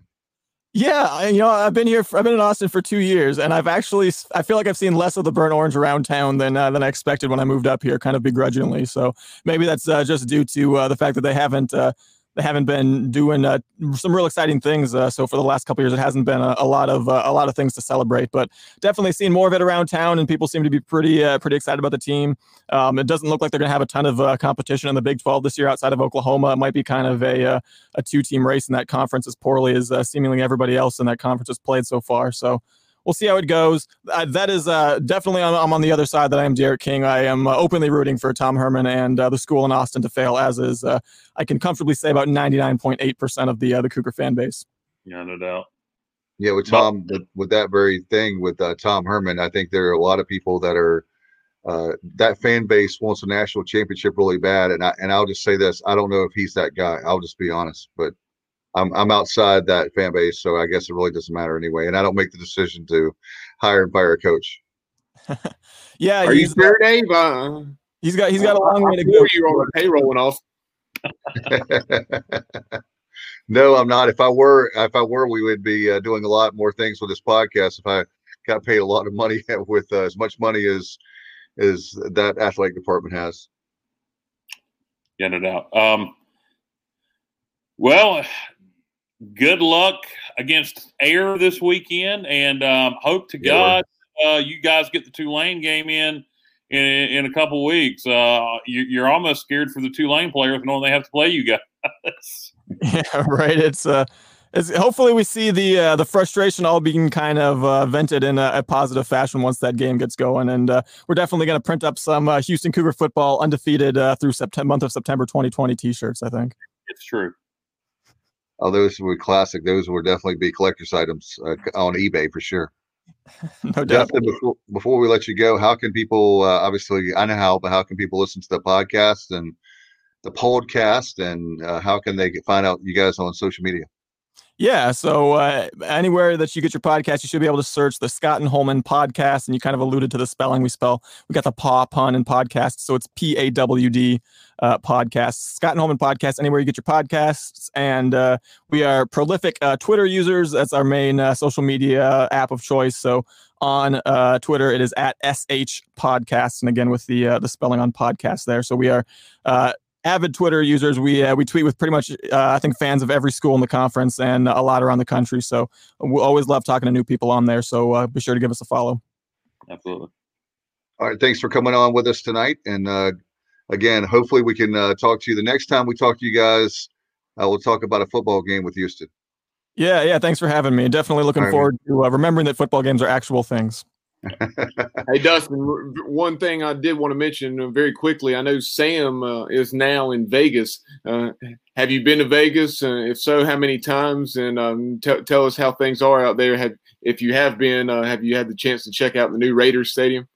Yeah, you know, I've been here. For, I've been in Austin for two years, and I've actually, I feel like I've seen less of the burnt orange around town than uh, than I expected when I moved up here, kind of begrudgingly. So maybe that's uh, just due to uh, the fact that they haven't uh, they haven't been doing uh, some real exciting things. Uh, so for the last couple years, it hasn't been a, a lot of uh, a lot of things to celebrate. But definitely seeing more of it around town, and people seem to be pretty uh, pretty excited about the team. Um, it doesn't look like they're going to have a ton of uh, competition in the Big 12 this year outside of Oklahoma. It might be kind of a uh, a two team race in that conference as poorly as seemingly everybody else in that conference has played so far. So we'll see how it goes. Uh, that is uh, definitely I'm, I'm, on the other side that I am D'Eriq King. I am uh, openly rooting for Tom Herman and uh, the school in Austin to fail, as is uh, I can comfortably say about 99.8 percent of the uh, the Cougar fan base. Yeah, no doubt. Yeah, with Tom, with, with that very thing with Tom Herman, I think there are a lot of people that are that fan base wants a national championship really bad, and I and I'll just say this: I don't know if he's that guy. I'll just be honest, but I'm I'm outside that fan base, so I guess it really doesn't matter anyway. And I don't make the decision to hire and fire a coach. yeah, are you sure, Dave? Uh, he's got he's got a long way to go. You on the payroll and off. no, I'm not. If I were, if I were, we would be uh, doing a lot more things with this podcast. If I got paid a lot of money with uh, as much money as as that athletic department has. Yeah, no doubt. Um, well, good luck against Air this weekend, and um, hope to God uh, you guys get the Tulane game in in, in a couple weeks. Uh, you, are almost scared for the Tulane players knowing they have to play you guys. yeah, right. It's uh, it's, hopefully we see the uh, the frustration all being kind of uh, vented in a, a, positive fashion once that game gets going, and uh, we're definitely going to print up some uh, Houston Cougar football undefeated uh, through September month of September 2020 T-shirts. I think it's true. Oh, those were classic. Those would definitely be collector's items uh, on eBay for sure. no doubt. Justin, before, before we let you go, how can people? obviously, I know how, but how can people listen to the podcast and the podcast, and how can they find out you guys on social media? Yeah. So uh, anywhere that you get your podcast, you should be able to search the Scott and Holman podcast. And you kind of alluded to the spelling we spell. We got the paw pun and podcast. So it's P A W D uh, podcast. Scott and Holman podcast, anywhere you get your podcasts. And uh, we are prolific uh, Twitter users. That's our main uh, social media app of choice. So on uh, Twitter, it is at SH Podcast. And again, with the, uh, the spelling on podcast there. So we are avid Twitter users. We uh, we tweet with pretty much uh, I think fans of every school in the conference and a lot around the country. So we always love talking to new people on there. So uh, be sure to give us a follow. Absolutely. All right, thanks for coming on with us tonight. And uh, again, hopefully we can uh, talk to you the next time we talk to you guys. Uh, we'll talk about a football game with Houston. Yeah, yeah. Thanks for having me. Definitely looking right. forward to remembering that football games are actual things hey Dustin, one thing I did want to mention uh, very quickly. I know Sam uh, is now in Vegas. Uh, have you been to Vegas? Uh, if so, how many times? And um, t- tell us how things are out there. Have if you have been, uh, have you had the chance to check out the new Raiders Stadium?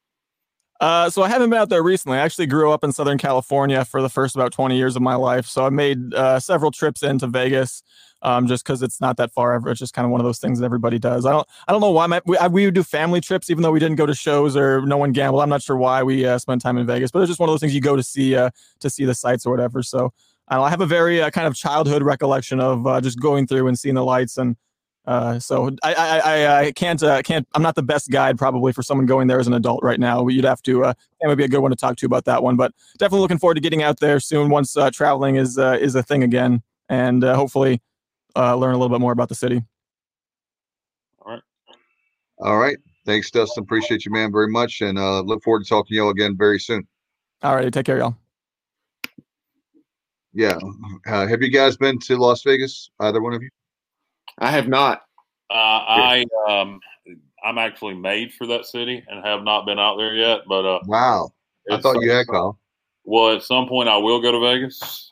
Uh, so I haven't been out there recently. I actually grew up in Southern California for the first about 20 years of my life. So I made several trips into Vegas um, just because it's not that far ever. It's just kind of one of those things that everybody does. I don't I don't know why my, we, I, we would do family trips even though we didn't go to shows or no one gambled. I'm not sure why we uh, spent time in Vegas, but it's just one of those things you go to see uh, to see the sights or whatever. So I, I have a very uh, kind of childhood recollection of uh, just going through and seeing the lights and. Uh, so I, I, I, I can't, uh, can't, I'm not the best guide probably for someone going there as an adult right now. You'd have to, uh, that would be a good one to talk to about that one, but definitely looking forward to getting out there soon once, uh, traveling is, uh, is a thing again. And, uh, hopefully, uh, learn a little bit more about the city. All right. All right. Thanks, Dustin. Appreciate you, man, very much. And uh, look forward to talking to you all again very soon. All right. Take care, y'all. Yeah. Uh, have you guys been to Las Vegas? Either one of you? I have not. Uh, I um, I'm actually made for that city and have not been out there yet. But uh, wow, I thought you had, Kyle. Well, at some point I will go to Vegas,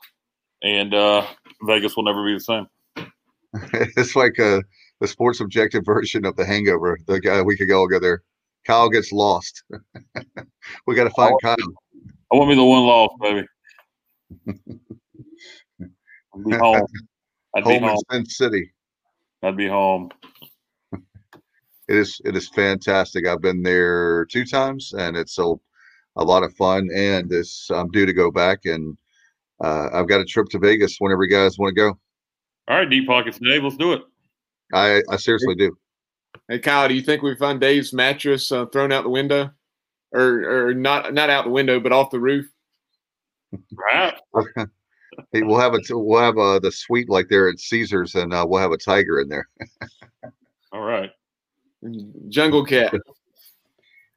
and uh, Vegas will never be the same. it's like a the sports objective version of the Hangover. The guy we could all go there. Kyle gets lost. we got to find I Kyle. I want me the one lost, baby. I'd be home. I'd home be home. in Sin City. I'd be home. It is it is fantastic. I've been there two times, and it's a a lot of fun. And this I'm due to go back, and uh, I've got a trip to Vegas whenever you guys want to go. All right, deep pockets, Dave. Let's do it. I I seriously do. Hey Kyle, do you think we find Dave's mattress uh, thrown out the window, or or not not out the window, but off the roof? Right. hey, we'll have a we'll have uh, the suite like there at Caesars, and uh, we'll have a tiger in there. All right. Jungle cat.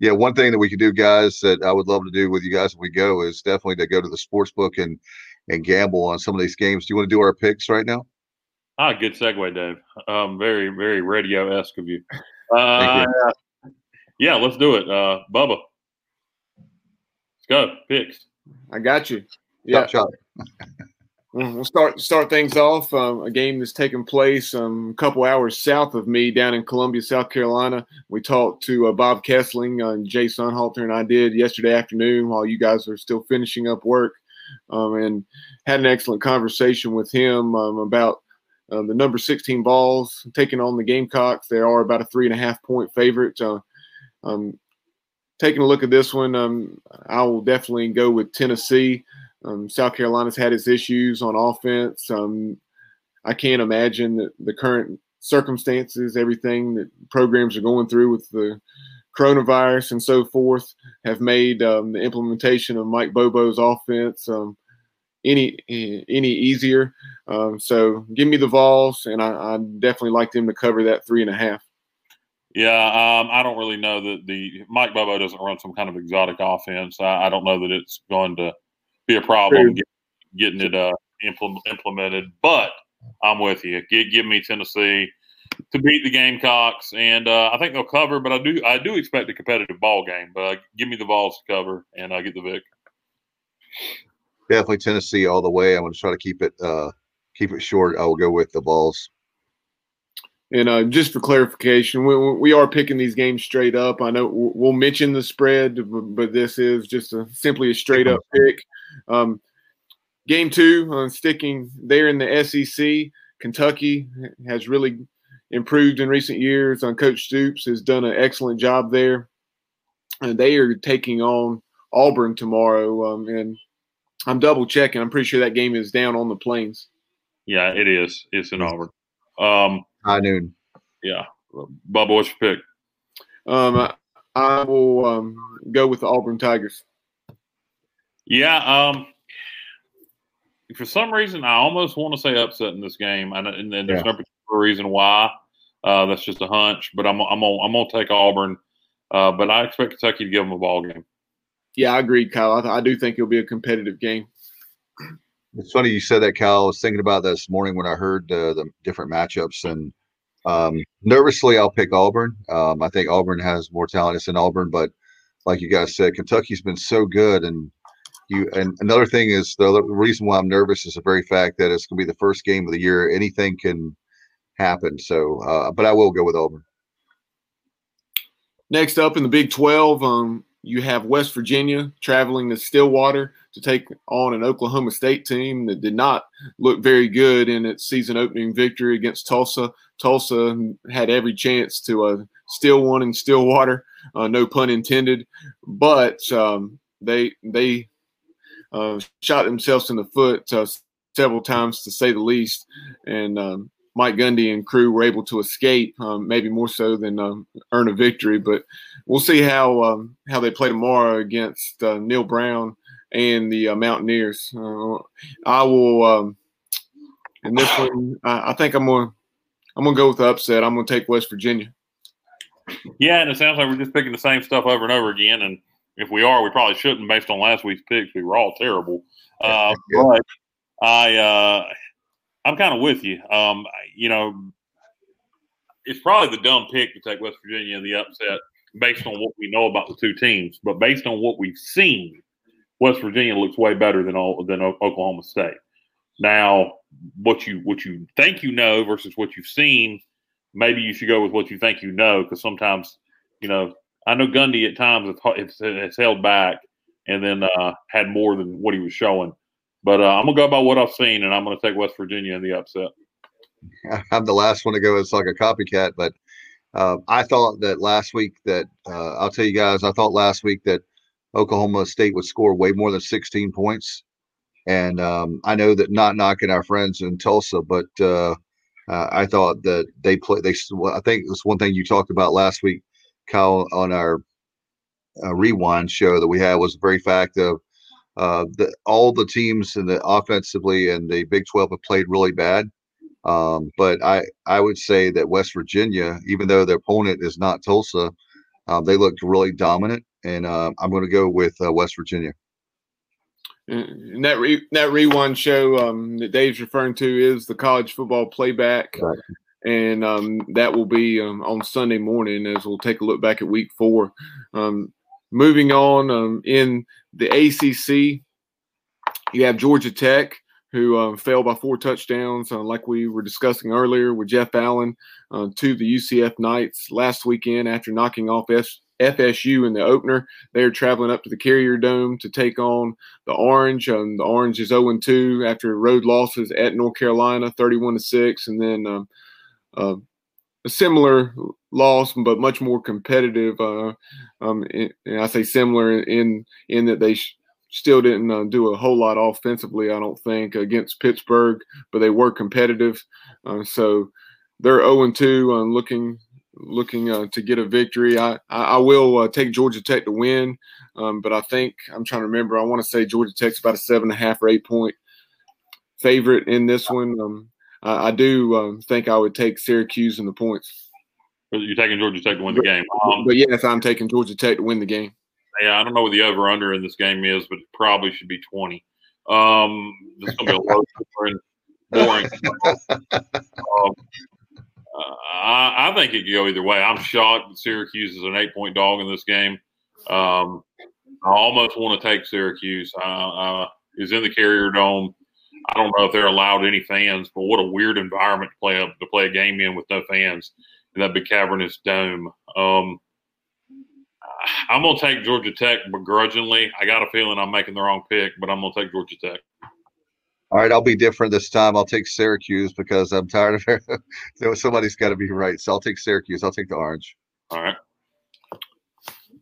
Yeah, one thing that we could do, guys, that I would love to do with you guys if we go is definitely to go to the sports book and and gamble on some of these games. Do you want to do our picks right now? Ah, good segue, Dave. Um, very, very radio esque of you. Uh, you. Yeah, let's do it. Uh, Bubba, let's go. Picks. I got you. Yeah. Chop, chop. we'll start start things off. Um, a game that's taking place um, a couple hours south of me down in Columbia, South Carolina. We talked to uh, Bob Kesling and Jay Sunhalter, and I did yesterday afternoon while you guys are still finishing up work, um, and had an excellent conversation with him um, about uh, the number 16 Vols taking on the Gamecocks. They are about a three and a half point favorite. Um, taking a look at this one, um, I will definitely go with Tennessee. Um, South Carolina's had its issues on offense. Um, I can't imagine that the current circumstances, everything that programs are going through with the coronavirus and so forth, have made um, the implementation of Mike Bobo's offense um, any any easier. Um, so give me the Vols, and I, I, definitely like them to cover that three and a half. Yeah, um, I don't really know that the Mike Bobo doesn't run some kind of exotic offense. I, I don't know that it's going to be a problem get, getting it uh, implement, implemented. But I'm with you. Give, give me Tennessee to beat the Gamecocks, and uh, I think they'll cover. But I do I do expect a competitive ball game. But uh, give me the Vols to cover, and I uh, get the Vic. Definitely Tennessee all the way. I'm going to try to keep it uh, keep it short. I will go with the Vols. And uh, just for clarification, we, we are picking these games straight up. I know we'll mention the spread, but this is just a, simply a straight up pick. Um, game two, uh, sticking there in the SEC, Kentucky has really improved in recent years. On Coach Stoops has done an excellent job there. And they are taking on Auburn tomorrow. Um, and I'm double checking. I'm pretty sure that game is down on the plains. Yeah, it is. It's in Auburn. Um, High noon. Yeah. Bubba, what's your pick? Um, I, I will um, go with the Auburn Tigers. Yeah. Um, for some reason, I almost want to say upset in this game, and, and then there's yeah. no particular reason why. Uh, that's just a hunch, but I'm I'm gonna, I'm gonna take Auburn, uh, but I expect Kentucky to give them a ball game. Yeah, I agree, Kyle. I, I do think it'll be a competitive game. It's funny you said that, Kyle. I was thinking about this morning when I heard uh, the different matchups, and um, nervously, I'll pick Auburn. Um, I think Auburn has more talent in Auburn, but like you guys said, Kentucky's been so good, and you. And another thing is the reason why I'm nervous is the very fact that it's going to be the first game of the year. Anything can happen. So, uh, but I will go with Auburn. Next up in the Big 12, um, you have West Virginia traveling to Stillwater to take on an Oklahoma State team that did not look very good in its season opening victory against Tulsa. Tulsa had every chance to uh, steal one in Stillwater, uh, no pun intended, but um, they they uh, shot themselves in the foot uh, several times to say the least, and um, Mike Gundy and crew were able to escape, um, maybe more so than um, earn a victory. But we'll see how um, how they play tomorrow against uh, Neal Brown and the uh, Mountaineers. Uh, I will. Um, in this one, I, I, think I'm gonna I'm gonna go with the upset. I'm gonna take West Virginia. Yeah, and it sounds like we're just picking the same stuff over and over again. And if we are, we probably shouldn't, based on last week's picks. We were all terrible. Uh, but I uh, I'm kind of with you. Um, you know, it's probably the dumb pick to take West Virginia in the upset based on what we know about the two teams, but based on what we've seen, West Virginia looks way better than all, than Oklahoma State. Now, what you what you think you know versus what you've seen, maybe you should go with what you think you know because sometimes, you know, I know Gundy at times has, has held back and then uh, had more than what he was showing. But uh, I'm gonna go by what I've seen, and I'm gonna take West Virginia in the upset. I'm the last one to go. It's like a copycat, but uh, I thought that last week that uh, I'll tell you guys, I thought last week that Oklahoma State would score way more than 16 points, and um, I know that not knocking our friends in Tulsa, but uh, I thought that they play. They, I think it was one thing you talked about last week, Kyle, on our uh, rewind show that we had was the very fact of uh, the, all the teams in the offensively and the Big 12 have played really bad. Um, but I, I would say that West Virginia, even though their opponent is not Tulsa, um, they looked really dominant. And uh, I'm going to go with uh, West Virginia. And that re, that rewind show um, that Dave's referring to is the college football playback, right. and um, that will be um, on Sunday morning as we'll take a look back at Week Four. Um, moving on um, in the ACC, you have Georgia Tech, who um, fell by four touchdowns, uh, like we were discussing earlier with Jeff Allen, uh, to the UCF Knights last weekend after knocking off FSU in the opener. They're traveling up to the Carrier Dome to take on the Orange. Um, the Orange is 0 2 after road losses at North Carolina, 31 to 6, and then um, uh, a similar loss, but much more competitive. Uh, um, and I say similar in in that they sh- still didn't uh, do a whole lot offensively. I don't think against Pittsburgh, but they were competitive. Uh, so they're 0 and 2, uh, looking looking uh, to get a victory. I I, I will uh, take Georgia Tech to win, um, but I think I'm trying to remember. I want to say Georgia Tech's about a seven and a half or eight point favorite in this one. Um, I, I do um, think I would take Syracuse in the points. You're taking Georgia Tech to win the game. Um, but yes, I'm taking Georgia Tech to win the game. Yeah, I don't know what the over under in this game is, but it probably should be 20. Um, it's going to be a low boring. boring. um, uh, I, I, think it could go either way. I'm shocked that Syracuse is an eight point dog in this game. Um, I almost want to take Syracuse. Uh, uh, is in the Carrier Dome. I don't know if they're allowed any fans, but what a weird environment to play a, to play a game in with no fans in that big cavernous dome. Um, I'm gonna take Georgia Tech begrudgingly. I got a feeling I'm making the wrong pick, but I'm gonna take Georgia Tech. All right, I'll be different this time. I'll take Syracuse because I'm tired of it. Somebody's got to be right. So I'll take Syracuse. I'll take the orange. All right.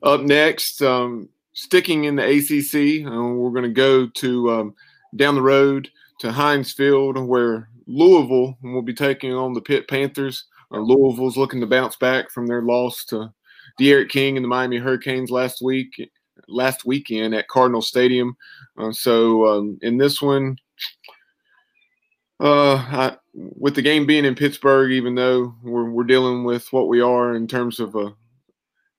Up next, um, sticking in the ACC, uh, we're going to go to um, down the road to Heinz Field, where Louisville will be taking on the Pitt Panthers. Uh, Louisville's looking to bounce back from their loss to D'Eriq King and the Miami Hurricanes last week, last weekend at Cardinal Stadium. Uh, so um, in this one, uh, I, with the game being in Pittsburgh, even though we're, we're dealing with what we are in terms of a,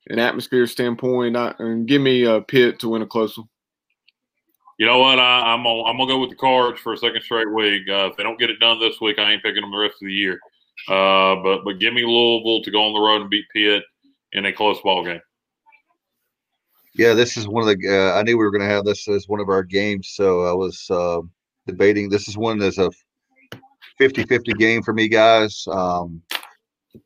an atmosphere standpoint, I, and give me a Pitt to win a close one. You know what? I, am gonna I'm gonna go with the Cards for a second straight week. Uh, if they don't get it done this week, I ain't picking them the rest of the year. Uh, but but give me Louisville to go on the road and beat Pitt in a close ball game. Yeah, this is one of the. Uh, I knew we were going to have this as one of our games, so I was uh, debating. This is one that's a 50-50 game for me, guys. Um,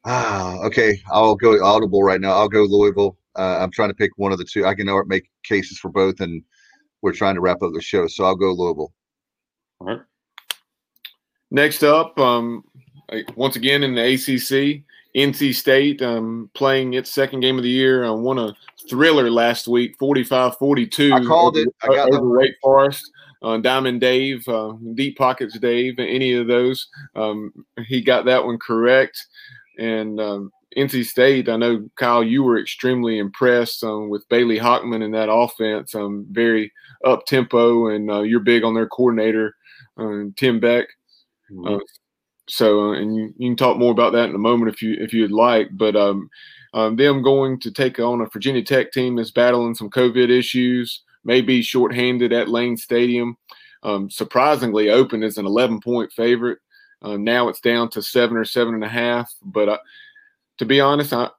ah, okay, I'll go audible right now. I'll go Louisville. Uh, I'm trying to pick one of the two. I can make cases for both, and we're trying to wrap up the show, so I'll go Louisville. All right. Next up, um, once again in the ACC, NC State um, playing its second game of the year. Uh, won a thriller last week, 45-42. I called it. I got over Wake Forest. Uh, Diamond Dave, uh, Deep Pockets Dave, any of those. Um, he got that one correct. And um, NC State, I know, Kyle, you were extremely impressed um, with Bailey Hockman and that offense. Um, very up tempo, and uh, you're big on their coordinator, uh, Tim Beck. Mm-hmm. Uh, so, uh, and you, you, can talk more about that in a moment if you if you'd like. But um, um, them going to take on a Virginia Tech team that's battling some COVID issues, maybe shorthanded at Lane Stadium. Um, surprisingly, open as an 11 point favorite. Um, now it's down to seven or seven and a half. But uh, to be honest, I,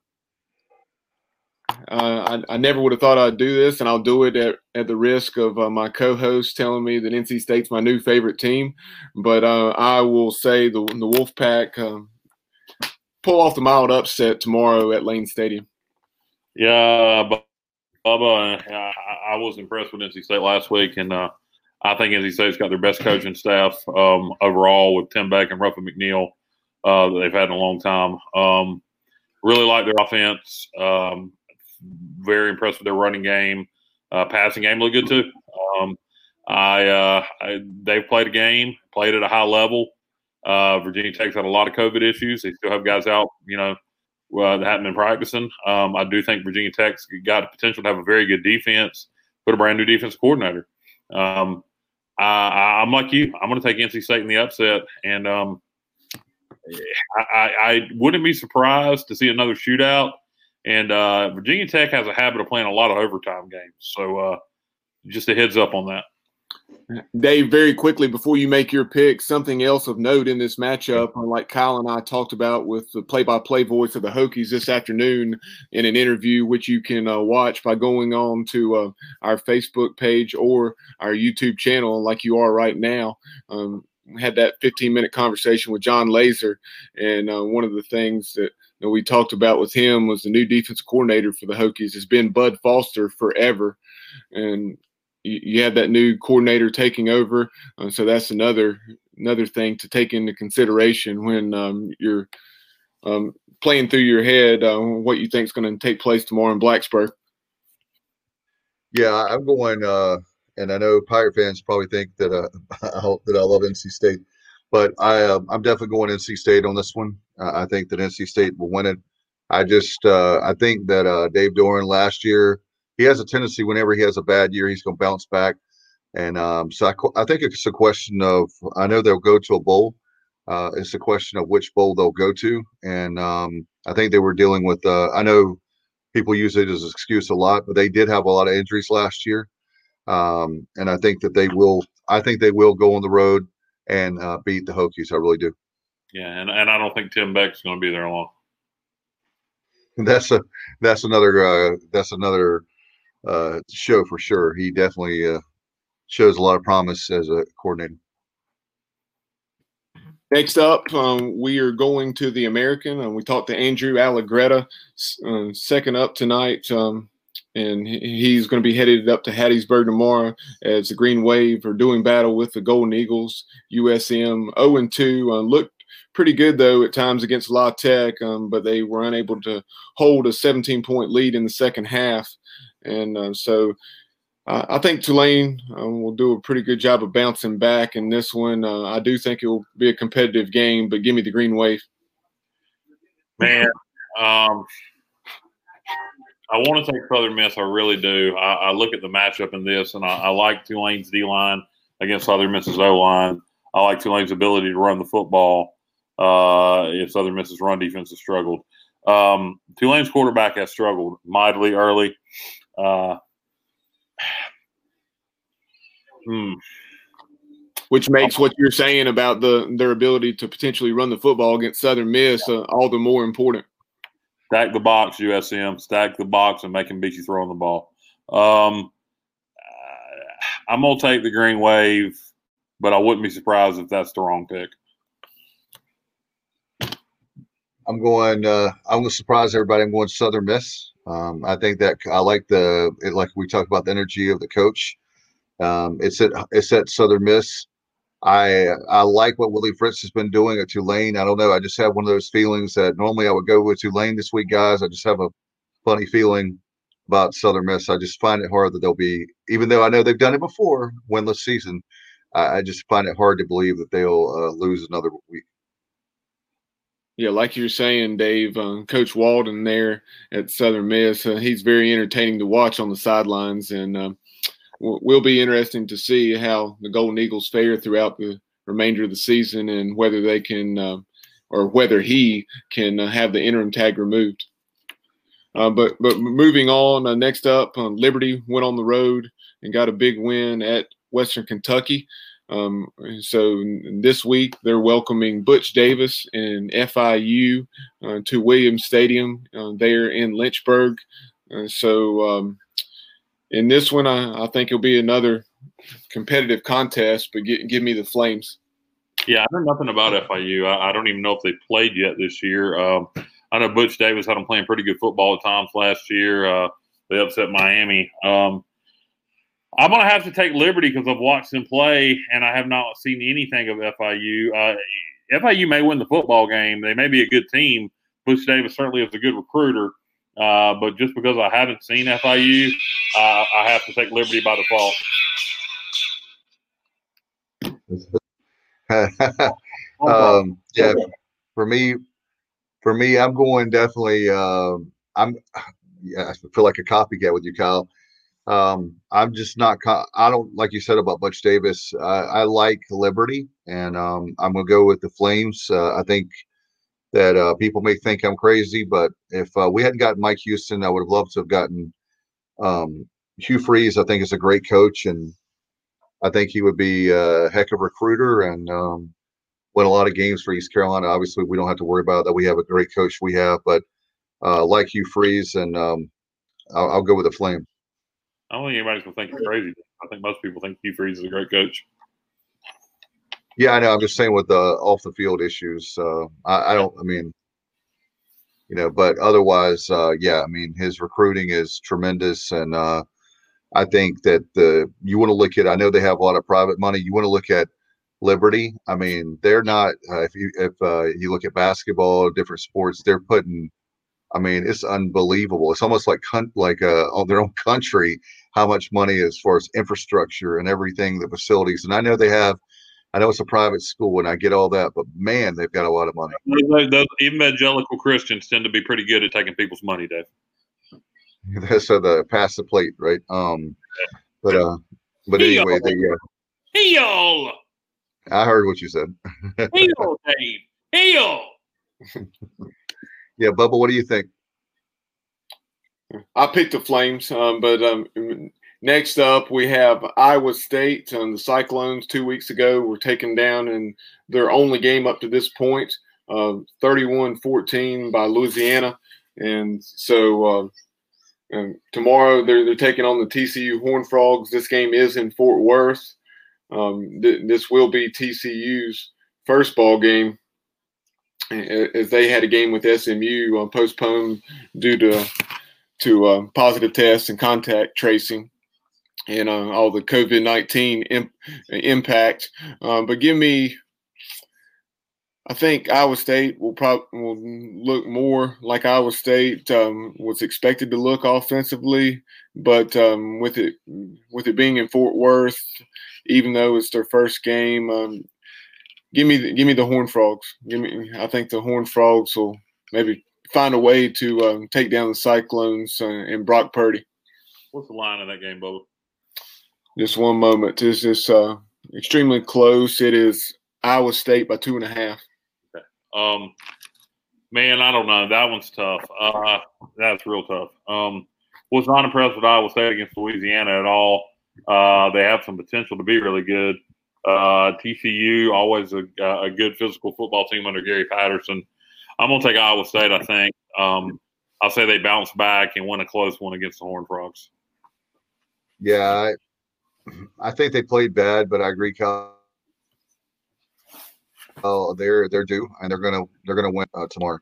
uh, I, I, never would have thought I'd do this, and I'll do it at, at the risk of uh, my co-host telling me that NC State's my new favorite team. But uh, I will say the the Wolfpack um, pull off the mild upset tomorrow at Lane Stadium. Yeah, Bubba, I, I was impressed with NC State last week, and uh, I think NC State's got their best coaching staff um, overall with Tim Beck and Ruffin McNeill uh, that they've had in a long time. Um, really like their offense. Um, very impressed with their running game. Uh, passing game looked good too. Um, I, uh, I, they've played a game, played at a high level. Uh, Virginia Tech's had a lot of COVID issues. They still have guys out, you know, uh, that haven't been practicing. Um, I do think Virginia Tech's got the potential to have a very good defense, put a brand new defense coordinator. Um, I, am like you. I'm going to take NC State in the upset, and um, I, I, wouldn't be surprised to see another shootout. And uh, Virginia Tech has a habit of playing a lot of overtime games. So uh, just a heads up on that. Dave, very quickly before you make your pick, something else of note in this matchup, like Kyle and I talked about with the play-by-play voice of the Hokies this afternoon in an interview, which you can uh, watch by going on to uh, our Facebook page or our YouTube channel, like you are right now. Um, had that 15-minute conversation with Jon Laaser. and uh, one of the things that that we talked about with him was the new defensive coordinator for the Hokies has been Bud Foster forever, and you, you have that new coordinator taking over. Uh, so that's another another thing to take into consideration when um, you're um, playing through your head uh, what you think is going to take place tomorrow in Blacksburg. Yeah, I'm going, uh, and I know Pirate fans probably think that uh, I hope that I love NC State, but I uh, I'm definitely going NC State on this one. I think that NC State will win it. I just uh, I think that uh, Dave Doeren last year he has a tendency whenever he has a bad year he's going to bounce back, and um, so I, I think it's a question of I know they'll go to a bowl. Uh, it's a question of which bowl they'll go to, and um, I think they were dealing with. Uh, I know people use it as an excuse a lot, but they did have a lot of injuries last year, um, and I think that they will. I think they will go on the road and uh, beat the Hokies. I really do. Yeah, and, and I don't think Tim Beck's going to be there long. That's a that's another uh, that's another uh, show for sure. He definitely uh, shows a lot of promise as a coordinator. Next up, um, we are going to the American. and we talked to Andrew Allegretta, uh, second up tonight, um, and he's going to be headed up to Hattiesburg tomorrow as the Green Wave are doing battle with the Golden Eagles. USM 0 and 2 uh, looked pretty good though at times against La Tech, um, but they were unable to hold a 17 point lead in the second half, and uh, so uh, I think Tulane um, will do a pretty good job of bouncing back in this one. Uh, I do think it will be a competitive game, but give me the green wave. Man, um, I want to take Southern Miss. I really do. I, I, look at the matchup in this, and I, I like Tulane's D line against Southern Miss's O line. I like Tulane's ability to run the football. Uh, if Southern Miss's run defense has struggled, um, Tulane's quarterback has struggled mightily early. Uh, Hmm. Which makes what you're saying about the their ability to potentially run the football against Southern Miss uh, all the more important. Stack the box, USM. Stack the box and make them beat you throwing the ball. Um, I'm gonna take the green wave, but I wouldn't be surprised if that's the wrong pick. I'm going. Uh, I'm going to surprise everybody. I'm going Southern Miss. Um, I think that I like the it, like we talked about the energy of the coach. Um, it's at it's at Southern Miss. I I like what Willie Fritz has been doing at Tulane. I don't know. I just have one of those feelings that normally I would go with Tulane this week, guys. I just have a funny feeling about Southern Miss. I just find it hard that they'll be, even though I know they've done it before, winless season. I, I just find it hard to believe that they'll uh, lose another week. Yeah, like you're saying, Dave, uh, Coach Walden there at Southern Miss, uh, he's very entertaining to watch on the sidelines, and uh, will be interesting to see how the Golden Eagles fare throughout the remainder of the season and whether they can uh, or whether he can uh, have the interim tag removed. Uh, but but moving on, uh, next up, um, Liberty went on the road and got a big win at Western Kentucky. Um, so this week they're welcoming Butch Davis and FIU uh, to Williams Stadium uh, there in Lynchburg. so um, in this one, I, I think it'll be another competitive contest, but get, give me the Flames. Yeah, I know nothing about FIU. I, I don't even know if they played yet this year. Um, I know Butch Davis had them playing pretty good football at times last year. Uh, they upset Miami. Um, I'm going to have to take Liberty because I've watched them play and I have not seen anything of FIU. Uh, FIU may win the football game. They may be a good team. Butch Davis certainly is a good recruiter. Uh, but just because I haven't seen FIU, uh, I have to take Liberty by default. um, yeah, for me, for me, I'm going definitely. Uh, I'm. Yeah, I feel like a copycat with you, Kyle. Um, I'm just not. I don't like you said about Butch Davis. I like Liberty, and um, I'm gonna go with the Flames. Uh, I think that uh, people may think I'm crazy, but if uh, we hadn't gotten Mike Houston, I would have loved to have gotten um, Hugh Freeze. I think is a great coach, and I think he would be a heck of a recruiter and um, win a lot of games for East Carolina. Obviously, we don't have to worry about that. We have a great coach. We have, but uh, like Hugh Freeze, and um, I'll, I'll, go with the Flame. I don't think anybody's gonna think you're crazy. I think most people think Hugh Freeze is a great coach. Yeah, I know. I'm just saying with the off the field issues. Uh, I, I, don't. I mean, you know, but otherwise, uh, yeah, I mean, his recruiting is tremendous, and uh, I think that the you want to look at. I know they have a lot of private money. You want to look at Liberty. I mean, they're not. Uh, if you if uh, you look at basketball, different sports, they're putting. I mean, it's unbelievable. It's almost like like uh, on their own country how much money as far as infrastructure and everything, the facilities. And I know they have. I know it's a private school, and I get all that, but man, they've got a lot of money. Those evangelical Christians tend to be pretty good at taking people's money, Dave. so the pass the plate, right? Um, but uh, but anyway, they uh, Heel. I heard what you said. Heel, Dave. Heel. Yeah, Bubba, what do you think? I picked the Flames, um, but um, next up we have Iowa State. Um, the Cyclones two weeks ago were taken down in their only game up to this point, uh, 31-14 by Louisiana. And so uh, and tomorrow they're, they're taking on the TCU Horn Frogs. This game is in Fort Worth. Um, th- this will be TCU's first ball game as they had a game with SMU uh, postponed due to to uh, positive tests and contact tracing and uh, all the COVID nineteen imp- impact. Um, but give me I think Iowa State will probably will look more like Iowa State um, was expected to look offensively, but um, with it with it being in Fort Worth, even though it's their first game, um, give me the, give me the Horn Frogs. Give me. I think the Horn Frogs will maybe find a way to um, take down the Cyclones uh, and Brock Purdy. What's the line of that game, Bo? Just one moment. It's just uh, extremely close. It is Iowa State by two and a half. Um, man, I don't know. That one's tough. Uh, that's real tough. Um, was not impressed with Iowa State against Louisiana at all. Uh, they have some potential to be really good. Uh, TCU always a, a good physical football team under Gary Patterson. I'm gonna take Iowa State. I think. Um, I'll say they bounce back and win a close one against the Horn Frogs. Yeah, I, I think they played bad, but I agree, Cal uh, they're they're due and they're gonna they're gonna win uh, tomorrow.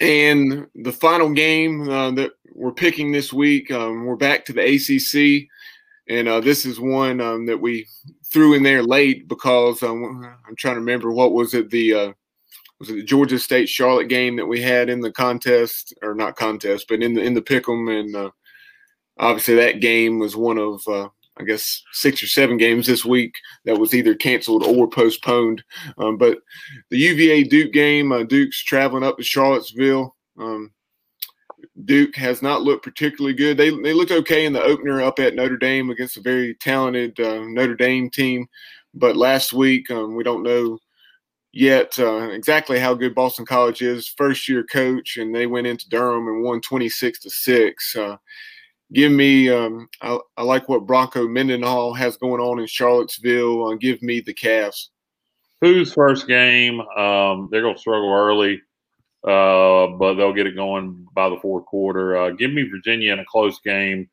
And the final game uh, that we're picking this week, um, we're back to the ACC, and uh, this is one um, that we threw in there late because um, I'm trying to remember what was it the uh, was it the Georgia State Charlotte game that we had in the contest or not contest, but in the in the pick'em, and uh, obviously that game was one of I guess six or seven games this week that was either canceled or postponed. Um, but the UVA Duke game, uh, Duke's traveling up to Charlottesville. Um, Duke has not looked particularly good. They they looked okay in the opener up at Notre Dame against a very talented uh, Notre Dame team, but last week um, we don't know yet uh, exactly how good Boston College is. First year coach, and they went into Durham and won twenty six to six. Uh, give me um, I, I, like what Bronco Mendenhall has going on in Charlottesville. Uh, give me the Cavs. Who's first game? Um, they're going to struggle early, but they'll get it going by the fourth quarter. Uh, give me Virginia in a close game,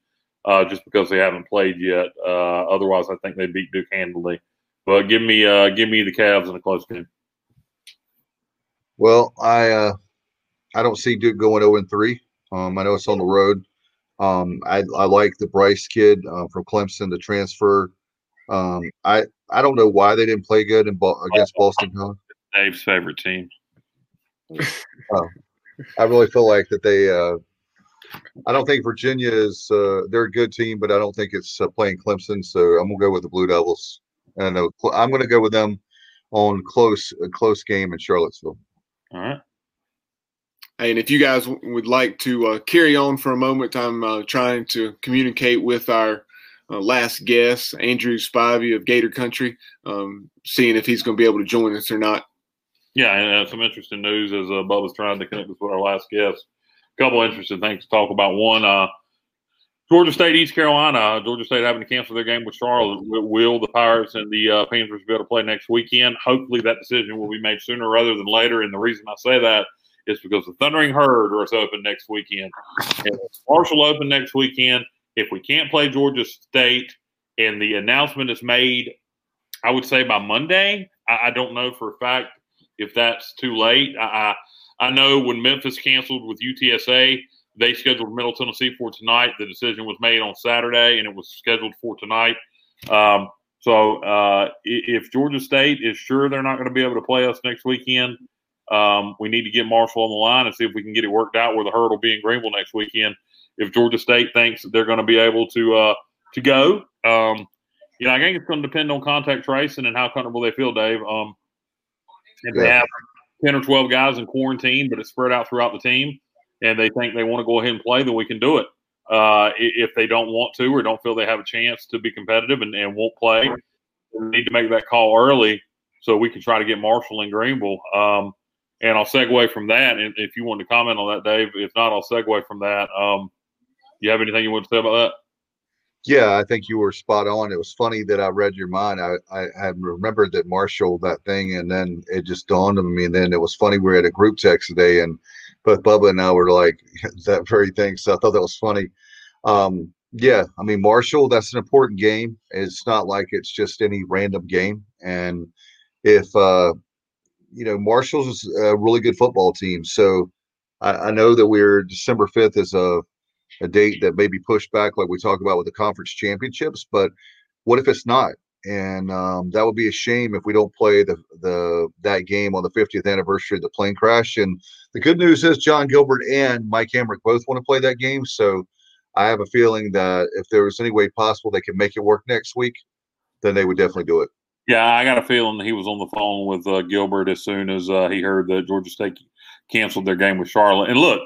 uh, just because they haven't played yet. Uh, otherwise, I think they beat Duke handily. But give me uh, give me the Cavs in a close game. Well, I I don't see Duke going 0 3. Um, I know it's on the road. Um, I, I like the Brice kid uh, from Clemson to transfer. Um, I I don't know why they didn't play good in against Boston College. Dave's favorite team. oh, I really feel like that they. Uh, I don't think Virginia is. Uh, they're a good team, but I don't think it's uh, playing Clemson. So I'm gonna go with the Blue Devils, and uh, I'm gonna go with them on close a close game in Charlottesville. All right. And if you guys would like to uh, carry on for a moment, I'm uh, trying to communicate with our uh, last guest, Andrew Spivey of Gator Country, um, seeing if he's going to be able to join us or not. Yeah, and uh, some interesting news as uh, Bubba's trying to connect us with our last guest. A couple interesting things to talk about. One, uh, Georgia State, East Carolina. Georgia State having to cancel their game with Charlotte. Will the Pirates and the uh, Panthers be able to play next weekend? Hopefully, that decision will be made sooner rather than later. And the reason I say that – is because the Thundering Herd is open next weekend. And Marshall open next weekend. If we can't play Georgia State and the announcement is made, I would say by Monday. I, I don't know for a fact if that's too late. I, I, I know when Memphis canceled with UTSA, they scheduled Middle Tennessee for tonight. The decision was made on Saturday, and it was scheduled for tonight. Um, so uh, if Georgia State is sure they're not going to be able to play us next weekend, um, we need to get Marshall on the line and see if we can get it worked out where the herd will be in Greenville next weekend. If Georgia State thinks they're going to be able to uh, to go, um, you know, I think it's going to depend on contact tracing and how comfortable they feel, Dave. Um, if they have ten or twelve guys in quarantine, but it's spread out throughout the team, and they think they want to go ahead and play, then we can do it. Uh, if they don't want to or don't feel they have a chance to be competitive and, and won't play, we need to make that call early so we can try to get Marshall and Greenville. Um, and I'll segue from that. And if you want to comment on that, Dave, if not, I'll segue from that. Um, you have anything you want to say about that? Yeah, I think you were spot on. It was funny that I read your mind. I, I had remembered that Marshall that thing, and then it just dawned on me. And then it was funny. We had a group text today, and both Bubba and I were like that very thing. So I thought that was funny. Um, yeah, I mean Marshall, that's an important game. It's not like it's just any random game. And if uh, you know Marshall's a really good football team, so I, I know that we're December fifth is a a date that may be pushed back, like we talk about with the conference championships. But what if it's not? And um, that would be a shame if we don't play the the that game on the 50th anniversary of the plane crash. And the good news is Jon Gilbert and Mike Hamrick both want to play that game. So I have a feeling that if there was any way possible they could make it work next week, then they would definitely do it. Yeah, I got a feeling that he was on the phone with uh, Gilbert as soon as uh, he heard that Georgia State canceled their game with Charlotte. And look,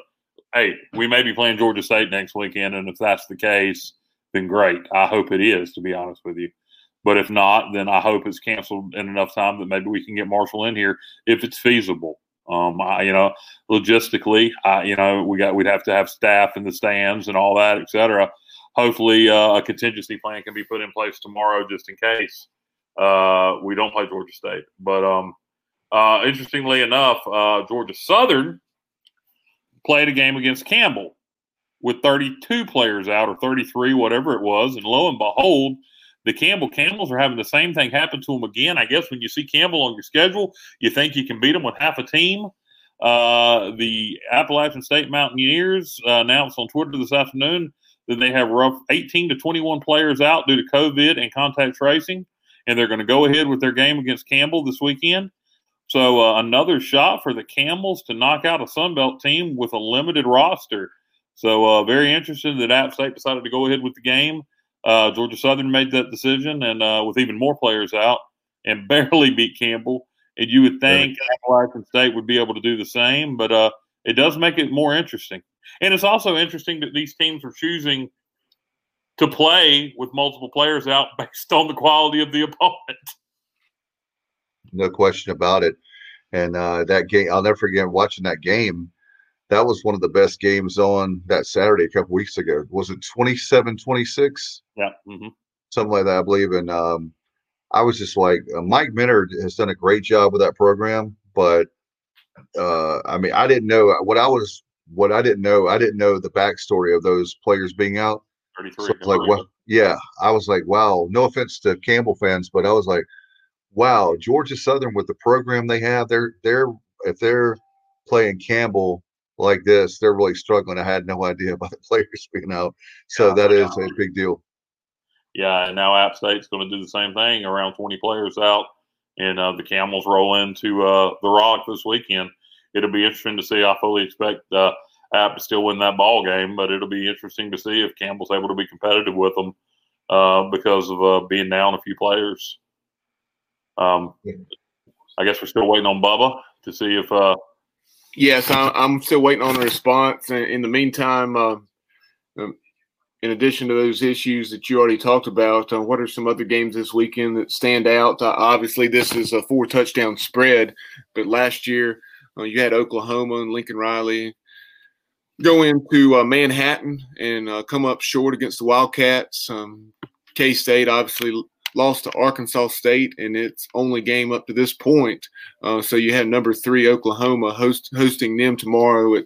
hey, we may be playing Georgia State next weekend, and if that's the case, then great. I hope it is, to be honest with you. But if not, then I hope it's canceled in enough time that maybe we can get Marshall in here if it's feasible. Um, I, you know, logistically, I, you know, we got we'd have to have staff in the stands and all that, et cetera. Hopefully, uh, a contingency plan can be put in place tomorrow just in case uh, we don't play Georgia State. But um, uh, interestingly enough, uh, Georgia Southern played a game against Campbell with 32 players out or 33, whatever it was. And lo and behold, the Campbell Camels are having the same thing happen to them again. I guess when you see Campbell on your schedule, you think you can beat them with half a team. Uh, the Appalachian State Mountaineers uh, announced on Twitter this afternoon that they have rough 18 to 21 players out due to COVID and contact tracing, and they're going to go ahead with their game against Campbell this weekend. So uh, another shot for the Camels to knock out a Sunbelt team with a limited roster. So uh, very interested that App State decided to go ahead with the game. Uh, Georgia Southern made that decision, and uh, with even more players out, and barely beat Campbell. And you would think. Appalachian State would be able to do the same, but uh, it does make it more interesting. And it's also interesting that these teams are choosing to play with multiple players out based on the quality of the opponent. No question about it. And uh, that game, I'll never forget watching that game that was one of the best games on that Saturday a couple weeks ago. Was it 27 26? Yeah. Mm-hmm. Something like that, I believe. And um, I was just like, uh, Mike Minter has done a great job with that program. But uh, I mean, I didn't know what I was, what I didn't know, I didn't know the backstory of those players being out. 33. So like, well, yeah, I was like, wow, no offense to Campbell fans, but I was like, wow, Georgia Southern with the program they have, they're, they're, if they're playing Campbell like this, they're really struggling. I had no idea about the players being out. So yeah, that is a big deal. Yeah, and now App State's going to do the same thing. Around 20 players out, and uh, the Camels roll into uh, the Rock this weekend. It'll be interesting to see. I fully expect uh, App to still win that ball game, but it'll be interesting to see if Campbell's able to be competitive with them uh, because of uh, being down a few players. Um, I guess we're still waiting on Bubba to see if uh, Yes, I'm still waiting on a response. And In the meantime, uh, um, in addition to those issues that you already talked about, uh, what are some other games this weekend that stand out? Uh, obviously, this is a four touchdown spread, but last year uh, you had Oklahoma and Lincoln Riley go into uh, Manhattan and uh, come up short against the Wildcats. Um, K State obviously lost to Arkansas State in its only game up to this point. Uh, so you have number three Oklahoma host, hosting them tomorrow at,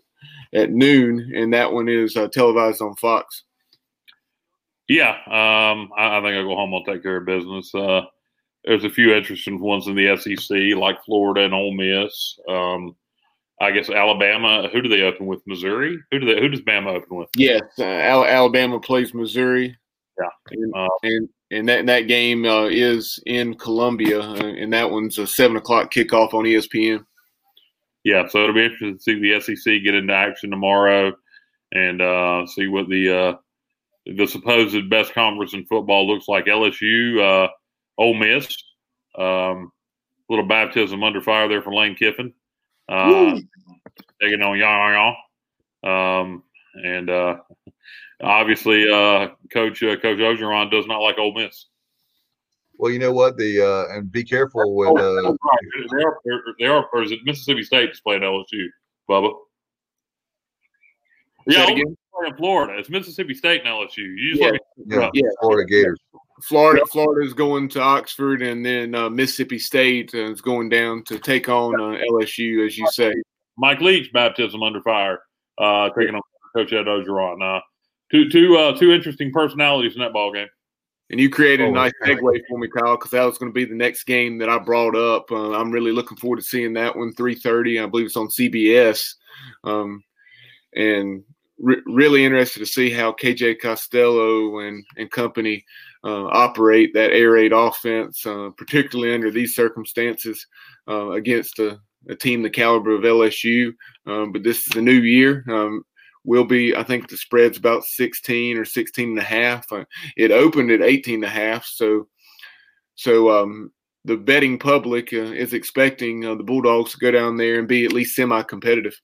at noon, and that one is uh, televised on Fox. Yeah, um, I, think I, think Oklahoma will take care of business. Uh, there's a few interesting ones in the SEC, like Florida and Ole Miss. Um, I guess Alabama. Who do they open with? Missouri. Who do they? Who does Bama open with? Yes, uh, Al- Alabama plays Missouri. Yeah, and uh, and, and that that game uh, is in Columbia, uh, and that one's a seven o'clock kickoff on ESPN. Yeah, so it'll be interesting to see the SEC get into action tomorrow and uh, see what the uh, the supposed best conference in football looks like. LSU, uh, Ole Miss, um, little baptism under fire there for Lane Kiffin, uh, taking on Yang Um, and uh, obviously, uh, Coach uh, Coach Orgeron does not like Ole Miss. Well, you know what? The uh, and be careful with. Uh, They are, they are, or is it Mississippi State that's playing LSU, Bubba? Yeah, it Ole again? Miss Florida. It's Mississippi State and LSU. You Yeah. yeah, Yeah. Florida Gators. Florida, Florida's going to Oxford, and then uh, Mississippi State uh, is going down to take on uh, LSU, as you say. Mike Leach baptism under fire, uh, taking on Coach Ed Orgeron. Two, two, uh, two interesting personalities in that ball game. And you created Oh, a nice okay. segue for me, Kyle, because that was going to be the next game that I brought up. Uh, I'm really looking forward to seeing that one, 3:30. I believe it's on CBS, um, and re- really interested to see how KJ Costello and and company uh, operate that air raid offense, uh, particularly under these circumstances uh, against a, a team the caliber of LSU. Um, but this is a new year. Um, will be, I think the spread's about 16 or 16 and a half. Uh, it opened at 18 and a half. So, so um, the betting public uh, is expecting uh, the Bulldogs to go down there and be at least semi-competitive.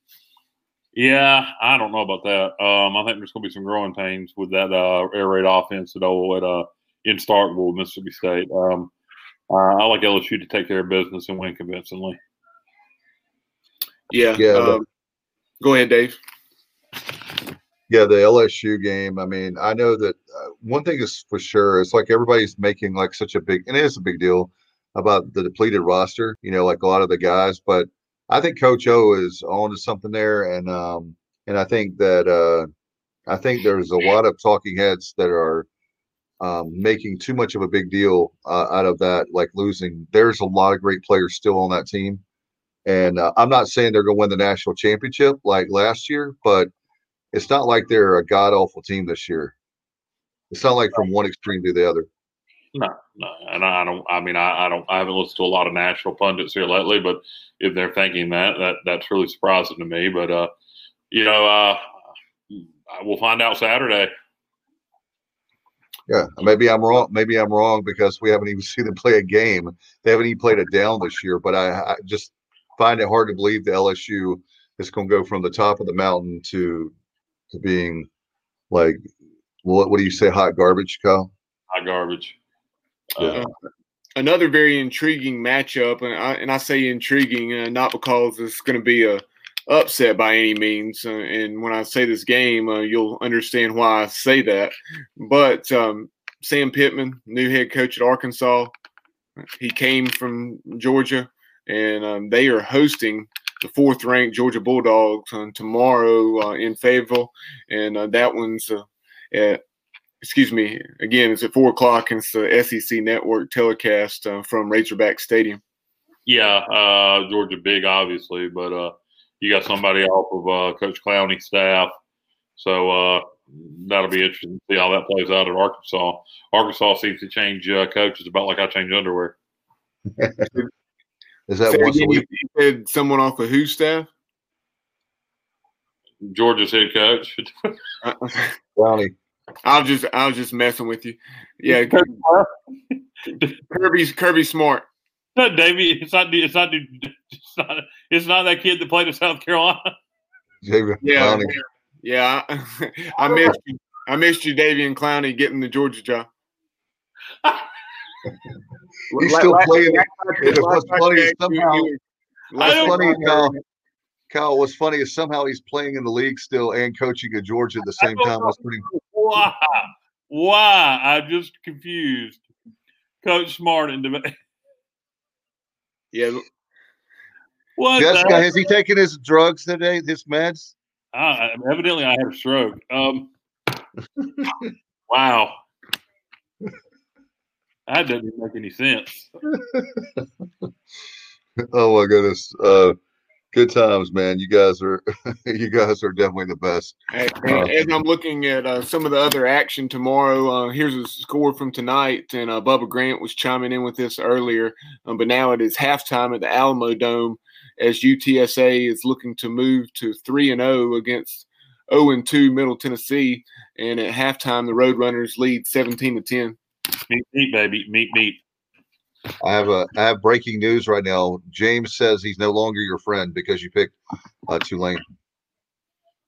Yeah, I don't know about that. Um, I think there's going to be some growing pains with that uh, air raid offense at old at uh, in Starkville, Mississippi State. Um, uh, I like LSU to take care of business and win convincingly. Yeah. Yeah, the- um, go ahead, Dave. Yeah, the LSU game. I mean, I know that uh, one thing is for sure. It's like everybody's making like such a big, and it is a big deal about the depleted roster. You know, like a lot of the guys. But I think Coach O is on to something there, and um, and I think that uh, I think there's a lot of talking heads that are um, making too much of a big deal uh, out of that, like losing. There's a lot of great players still on that team, and uh, I'm not saying they're going to win the national championship like last year, but it's not like they're a god awful team this year. It's not like from one extreme to the other. No, no, and I don't. I mean, I, I don't. I haven't listened to a lot of national pundits here lately, but if they're thinking that, that that's really surprising to me. But uh, you know, uh, we'll find out Saturday. Yeah, maybe I'm wrong. Maybe I'm wrong because we haven't even seen them play a game. They haven't even played a down this year. But I, I just find it hard to believe the LSU is going to go from the top of the mountain to to being like what? What do you say? Hot garbage, Kyle? Hot garbage. Yeah. Uh, another very intriguing matchup, and I, and I say intriguing uh, not because it's going to be a upset by any means. Uh, and when I say this game, uh, you'll understand why I say that. But um, Sam Pittman, new head coach at Arkansas, he came from Georgia, and um, they are hosting the fourth-ranked Georgia Bulldogs on tomorrow uh, in Fayetteville, and uh, that one's uh, at excuse me, again, it's at four o'clock and it's the SEC network telecast uh, from Razorback Stadium. Yeah, uh, Georgia big, obviously, but uh, you got somebody off of uh, Coach Clowney's staff, so uh, that'll be interesting to see how that plays out at Arkansas. Arkansas seems to change uh, coaches about like I change underwear. Is that Say once a again, you, week? you said someone off of whose staff? Georgia's head coach. Uh, uh, Brownie. I was just I was just messing with you. Yeah, Kirby's Kirby Smart. No, Davey, it's not. It's not. It's not. It's not that kid that played in South Carolina. Jacob Yeah, Brownie. yeah. I, I missed you. I missed you, Davy and Clowney, getting the Georgia job. He's still last- playing. last- It was last- funny is somehow. last- What's funny, last- Kyle, Kyle, what's funny is somehow he's playing in the league still and coaching at Georgia at the same time. That's pretty. Why? Why? I'm just confused. Coach Smart and Yeah, what? Jessica, has he taken his drugs today? His meds? I, evidently, I had a stroke. Um, wow. That doesn't make any sense. oh my goodness. Uh, good times, man. You guys are you guys are definitely the best. And, and as I'm looking at uh, some of the other action tomorrow, uh, here's a score from tonight, and uh, Bubba Grant was chiming in with this earlier, um, but now it is halftime at the Alamo Dome as UTSA is looking to move to three and zero against 0 and 2 Middle Tennessee, and at halftime the Roadrunners lead 17 to 10. Meet, meet, baby, meet, meet. I have a I have breaking news right now. James says he's no longer your friend because you picked uh, Tulane.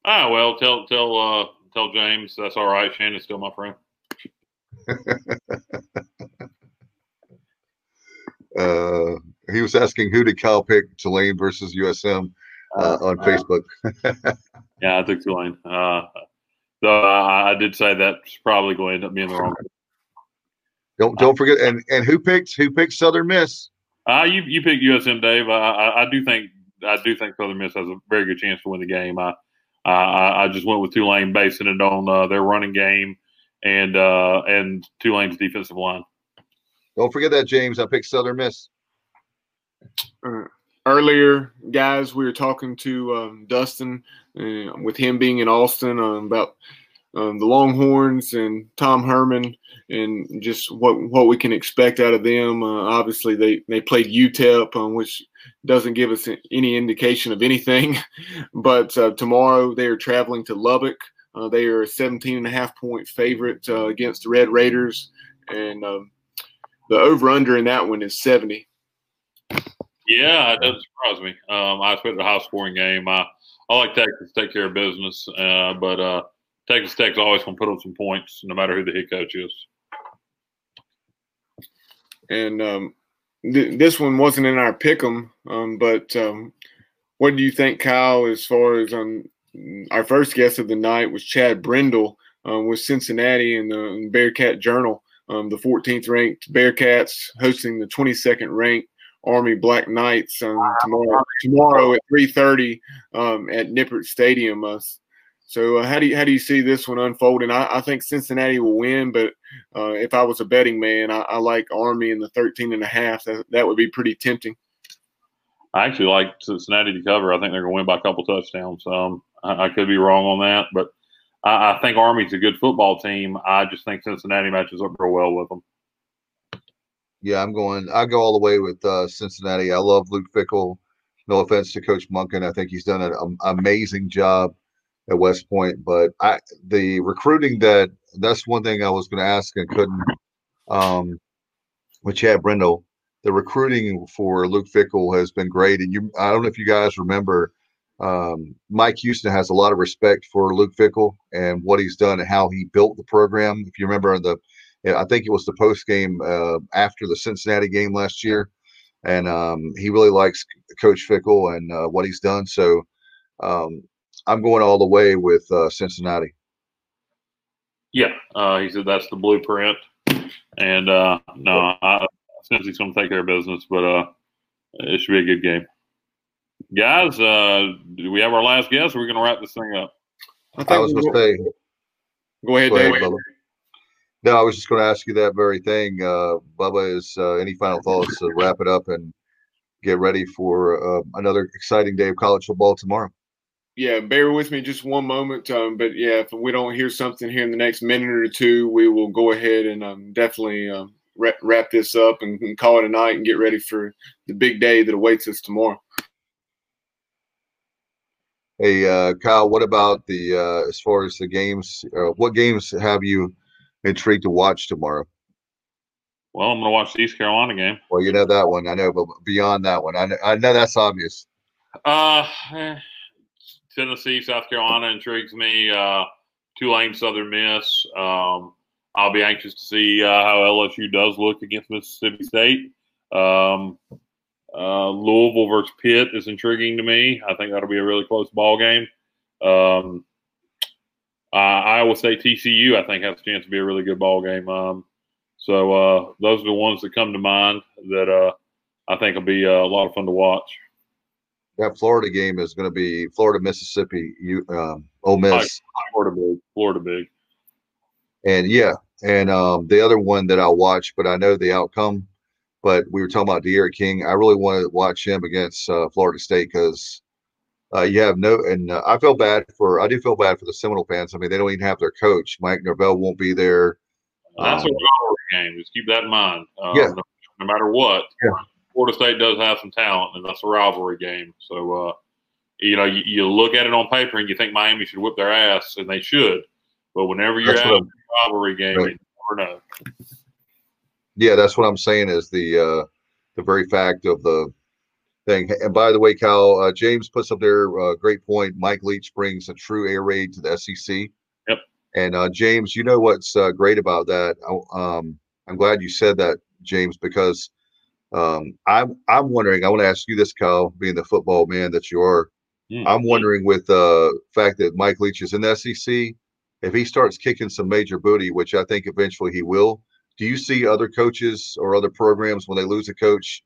Ah, well, tell tell uh tell James that's all right. Shannon's still my friend. uh, he was asking who did Kyle pick Tulane versus USM uh, on Facebook. yeah, I took Tulane. Uh, so I, I did say that's probably going to end up being the wrong. Don't don't forget and and who picked who picked Southern Miss? Uh, you you picked USM, Dave. I, I, I do think I do think Southern Miss has a very good chance to win the game. I I, I just went with Tulane, basing it on uh, their running game and uh, and Tulane's defensive line. Don't forget that, James. I picked Southern Miss. Uh, earlier, guys, we were talking to um, Dustin uh, with him being in Austin uh, about um, the Longhorns and Tom Herman and just what what we can expect out of them. Uh, obviously, they they played UTEP, um, which doesn't give us any indication of anything. but uh, tomorrow they are traveling to Lubbock. Uh, they are a 17 and a half point favorite uh, against the Red Raiders, and um, the over under in that one is 70. Yeah, it doesn't surprise me. Um, I expect a high scoring game. I, I like Texas to take care of business, uh, but uh, Texas Tech's always going to put up some points no matter who the head coach is. And um, th- this one wasn't in our pick 'em, um, but um, what do you think, Kyle, as far as um, our first guest of the night was Chad Brendel um, with Cincinnati and the Bearcat Journal, um, the 14th ranked Bearcats hosting the 22nd ranked Army Black Knights um, tomorrow. Tomorrow at 3:30 um, at Nippert Stadium. Uh, so uh, how do you how do you see this one unfolding? I, I think Cincinnati will win, but uh, if I was a betting man, I, I, like Army in the 13 and a half. That, that would be pretty tempting. I actually like Cincinnati to cover. I think they're going to win by a couple touchdowns. Um, I, I, could be wrong on that, but I, I think Army's a good football team. I just think Cincinnati matches up real well with them. Yeah, I'm going. I go all the way with uh, Cincinnati. I love Luke Fickell. No offense to Coach Monken, I think he's done an um, amazing job at West Point. But I, the recruiting that that's one thing I was going to ask and couldn't. Um, with Chad Brendel, the recruiting for Luke Fickell has been great, and you. I don't know if you guys remember. Um, Mike Houston has a lot of respect for Luke Fickell and what he's done and how he built the program. If you remember the I think it was the post game uh, after the Cincinnati game last year, and um, he really likes Coach Fickell and uh, what he's done. So um, I'm going all the way with uh, Cincinnati. Yeah, uh, he said that's the blueprint, and uh, no, I, since going to take care of business, but uh, it should be a good game. Guys, do we have our last guess? Or are we going to wrap this thing up? I, I was going to say. Go ahead, go Dave. Ahead, no, I was just going to ask you that very thing. Uh, Bubba, is uh, any final thoughts to wrap it up and get ready for uh, another exciting day of college football tomorrow? Yeah, bear with me just one moment. Um, but yeah, if we don't hear something here in the next minute or two, we will go ahead and um, definitely um, wrap, wrap, this up and, and call it a night and get ready for the big day that awaits us tomorrow. Hey, uh, Kyle, what about the uh, as far as the games? Uh, what games have you intrigued to watch tomorrow? Well, I'm going to watch the East Carolina game. Well, you know that one. I know, but beyond that one, I know, I know that's obvious. Uh, Tennessee, South Carolina intrigues me. Uh, Tulane, Southern Miss. Um, I'll be anxious to see uh, how LSU does look against Mississippi State. Um, uh, Louisville versus Pitt is intriguing to me. I think that'll be a really close ball game. Um, Iowa State TCU, I think, has a chance to be a really good ball game. Um, so uh, those are the ones that come to mind that uh, I think will be uh, a lot of fun to watch. That Florida game is going to be Florida Mississippi. You um, Ole Miss. Florida big. Florida big. And yeah, and um, the other one that I'll watch, but I know the outcome. But we were talking about D'Eriq King. I really want to watch him against uh, Florida State because uh, you have no, and uh, I feel bad for, I do feel bad for the Seminole fans. I mean, they don't even have their coach. Mike Norvell won't be there. That's Um, a rivalry game. Just keep that in mind. Um, Yeah. no, no matter what, Yeah. Florida State does have some talent, and that's a rivalry game. So, uh, you know, you, you look at it on paper and you think Miami should whip their ass, and they should. But whenever you're That's at a rivalry game, Right. you never know. Yeah, that's what I'm saying is the uh the very fact of the thing. And by the way, Cal uh, James puts up there uh, great point. Mike Leach brings a true air raid to the SEC. Yep. And uh, James, you know what's uh, great about that? I- Um, I'm glad you said that, James, because um, I'm I'm wondering. I want to ask you this, Kyle, being the football man that you are. Hmm. I'm wondering with the fact that Mike Leach is in the SEC, if he starts kicking some major booty, which I think eventually he will. Do you see other coaches or other programs when they lose a coach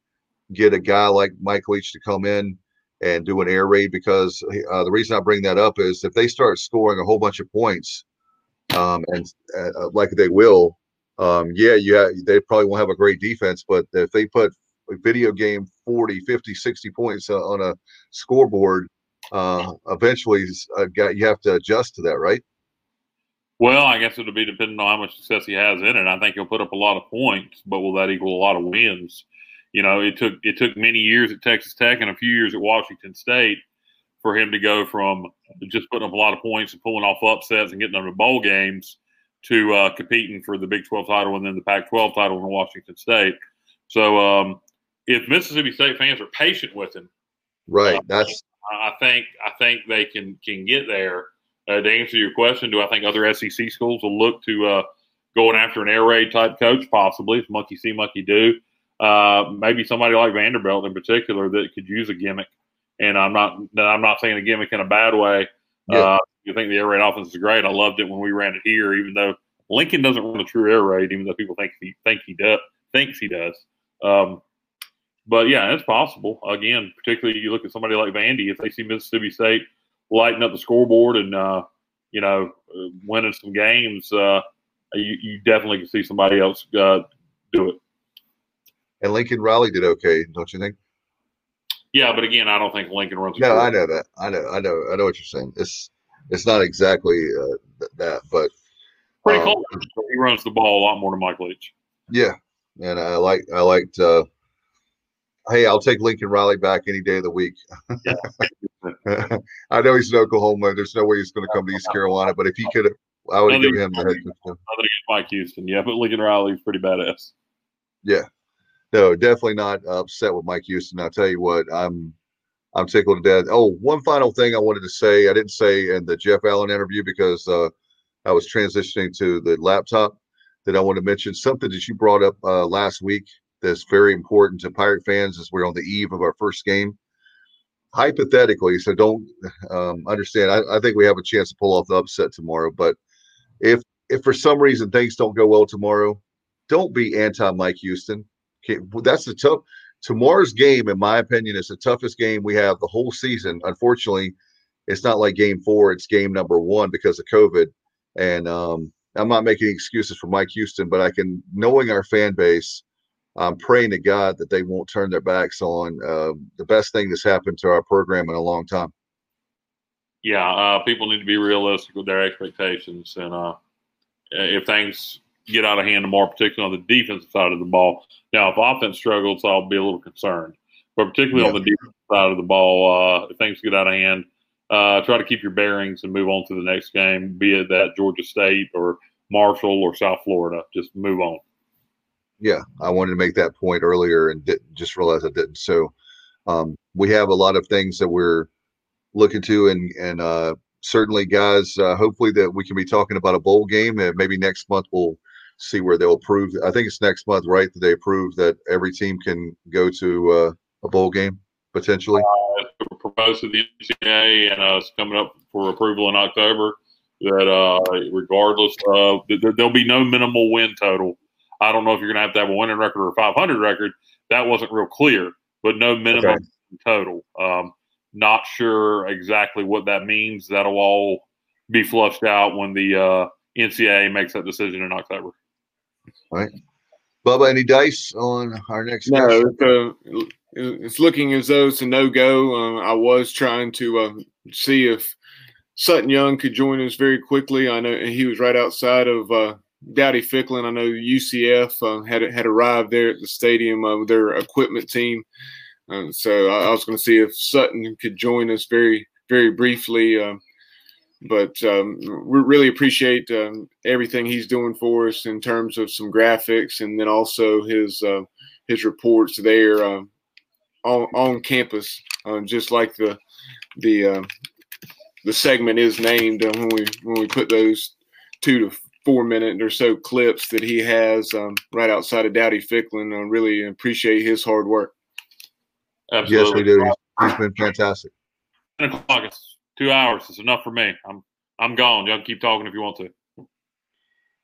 get a guy like Mike Leach to come in and do an air raid? Because uh, the reason I bring that up is if they start scoring a whole bunch of points, um, and uh, like they will, um, yeah, yeah, they probably won't have a great defense, but if they put a video game 40, 50, 60 points uh, on a scoreboard, uh, eventually uh, got, you have to adjust to that, right? Well, I guess it'll be depending on how much success he has in it. I think he'll put up a lot of points, but will that equal a lot of wins? You know, it took it took many years at Texas Tech and a few years at Washington State for him to go from just putting up a lot of points and pulling off upsets and getting them to bowl games to uh, competing for the Big 12 title and then the Pac 12 title in Washington State. So um, if Mississippi State fans are patient with him, Right. That's I I think I think they can can get there. Uh, to answer your question, do I think other SEC schools will look to uh, going after an air raid type coach? Possibly, if monkey see, monkey do. Uh, maybe somebody like Vanderbilt in particular that could use a gimmick. And I'm not I'm not saying a gimmick in a bad way. Yeah. Uh, you think the air raid offense is great? I loved it when we ran it here, even though Lincoln doesn't run a true air raid, even though people think he think he does thinks he does. Um, but yeah, it's possible. Again, particularly you look at somebody like Vandy, if they see Mississippi State lighting up the scoreboard and uh, you know uh, winning some games, uh, you, you definitely can see somebody else uh, do it. and Lincoln Riley did okay, don't you think? Yeah, but again, I don't think Lincoln runs. No, I know that. I know. I know. I know what you're saying. It's it's not exactly uh, th- that, but Pretty um, close. He runs the ball a lot more than Mike Leach. yeah. And I like I liked. Uh, hey, I'll take Lincoln Riley back any day of the week. I know he's in Oklahoma. There's no way he's going to come to East Carolina, but if he could, I would give him the head coach. job. Nothing against Mike Houston, yeah, but Lincoln Riley's pretty badass. Yeah. No, definitely not upset with Mike Houston. I'll tell you what, I'm I'm tickled to death. Oh, one final thing I wanted to say. I didn't say in the Jeff Allen interview because uh, I was transitioning to the laptop that I want to mention something that you brought up uh, last week that's very important to Pirate fans as we're on the eve of our first game. Hypothetically, so don't um, understand. I, I think we have a chance to pull off the upset tomorrow. But if if for some reason things don't go well tomorrow, don't be anti Mike Houston. That's the tough. Tomorrow's game, in my opinion, is the toughest game we have the whole season. Unfortunately, it's not like game four; it's game number one because of COVID. And um, I'm not making excuses for Mike Houston, but I can, knowing our fan base, I'm praying to God that they won't turn their backs on uh, the best thing that's happened to our program in a long time. Yeah, uh, people need to be realistic with their expectations, and uh, if things get out of hand tomorrow, particularly on the defensive side of the ball. Now, if offense struggles, I'll be a little concerned, but particularly on the defensive side of the ball, uh, if things get out of hand, uh, try to keep your bearings and move on to the next game, be it that Georgia State or Marshall or South Florida. Just move on. Yeah, I wanted to make that point earlier and didn't just realize I didn't. So um, we have a lot of things that we're looking to, and and uh, certainly, guys, uh, hopefully that we can be talking about a bowl game, and maybe next month we'll see where they'll approve. I think it's next month, right? That they approve that every team can go to uh, a bowl game potentially. Uh, proposed to the NCAA, and uh, it's coming up for approval in October. That uh, regardless of th- th- there'll be no minimal win total. I don't know if you're going to have to have a winning record or a 500 record. That wasn't real clear, but no minimum Okay. total. Um, not sure exactly what that means. That'll all be flushed out when the uh, NCAA makes that decision in October. All right. Bubba, any dice on our next No, it's, uh, it's looking as though it's a no go. Uh, I was trying to uh, see if Sutton Young could join us very quickly. I know he was right outside of uh, Dowdy Ficklen. I know UCF uh, had had arrived there at the stadium uh, with their equipment team. Uh, so I, I was going to see if Sutton could join us very very briefly. Uh, but um, we really appreciate um, everything he's doing for us in terms of some graphics and then also his uh, his reports there uh, on on campus, uh, just like the the uh, the segment is named uh, when we when we put those two to four minute or so clips that he has um, right outside of Dowdy Ficklen. I really appreciate his hard work. Absolutely. Yes, we do. He's been fantastic. 10 o'clock. Two hours. It's enough for me. I'm I'm gone. Y'all keep talking if you want to.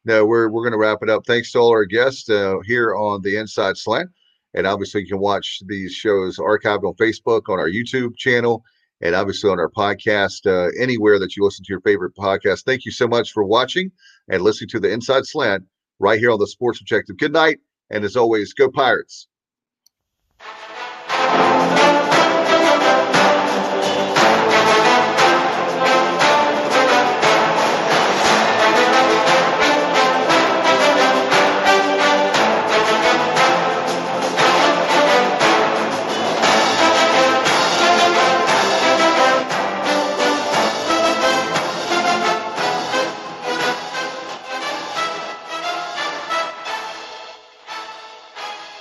No, we're we're going to wrap it up. Thanks to all our guests uh, here on the Inside Slant, and obviously you can watch these shows archived on Facebook, on our YouTube channel, and obviously on our podcast uh, anywhere that you listen to your favorite podcast. Thank you so much for watching and listening to the Inside Slant right here on the Sports Objective. Good night, and as always, go Pirates.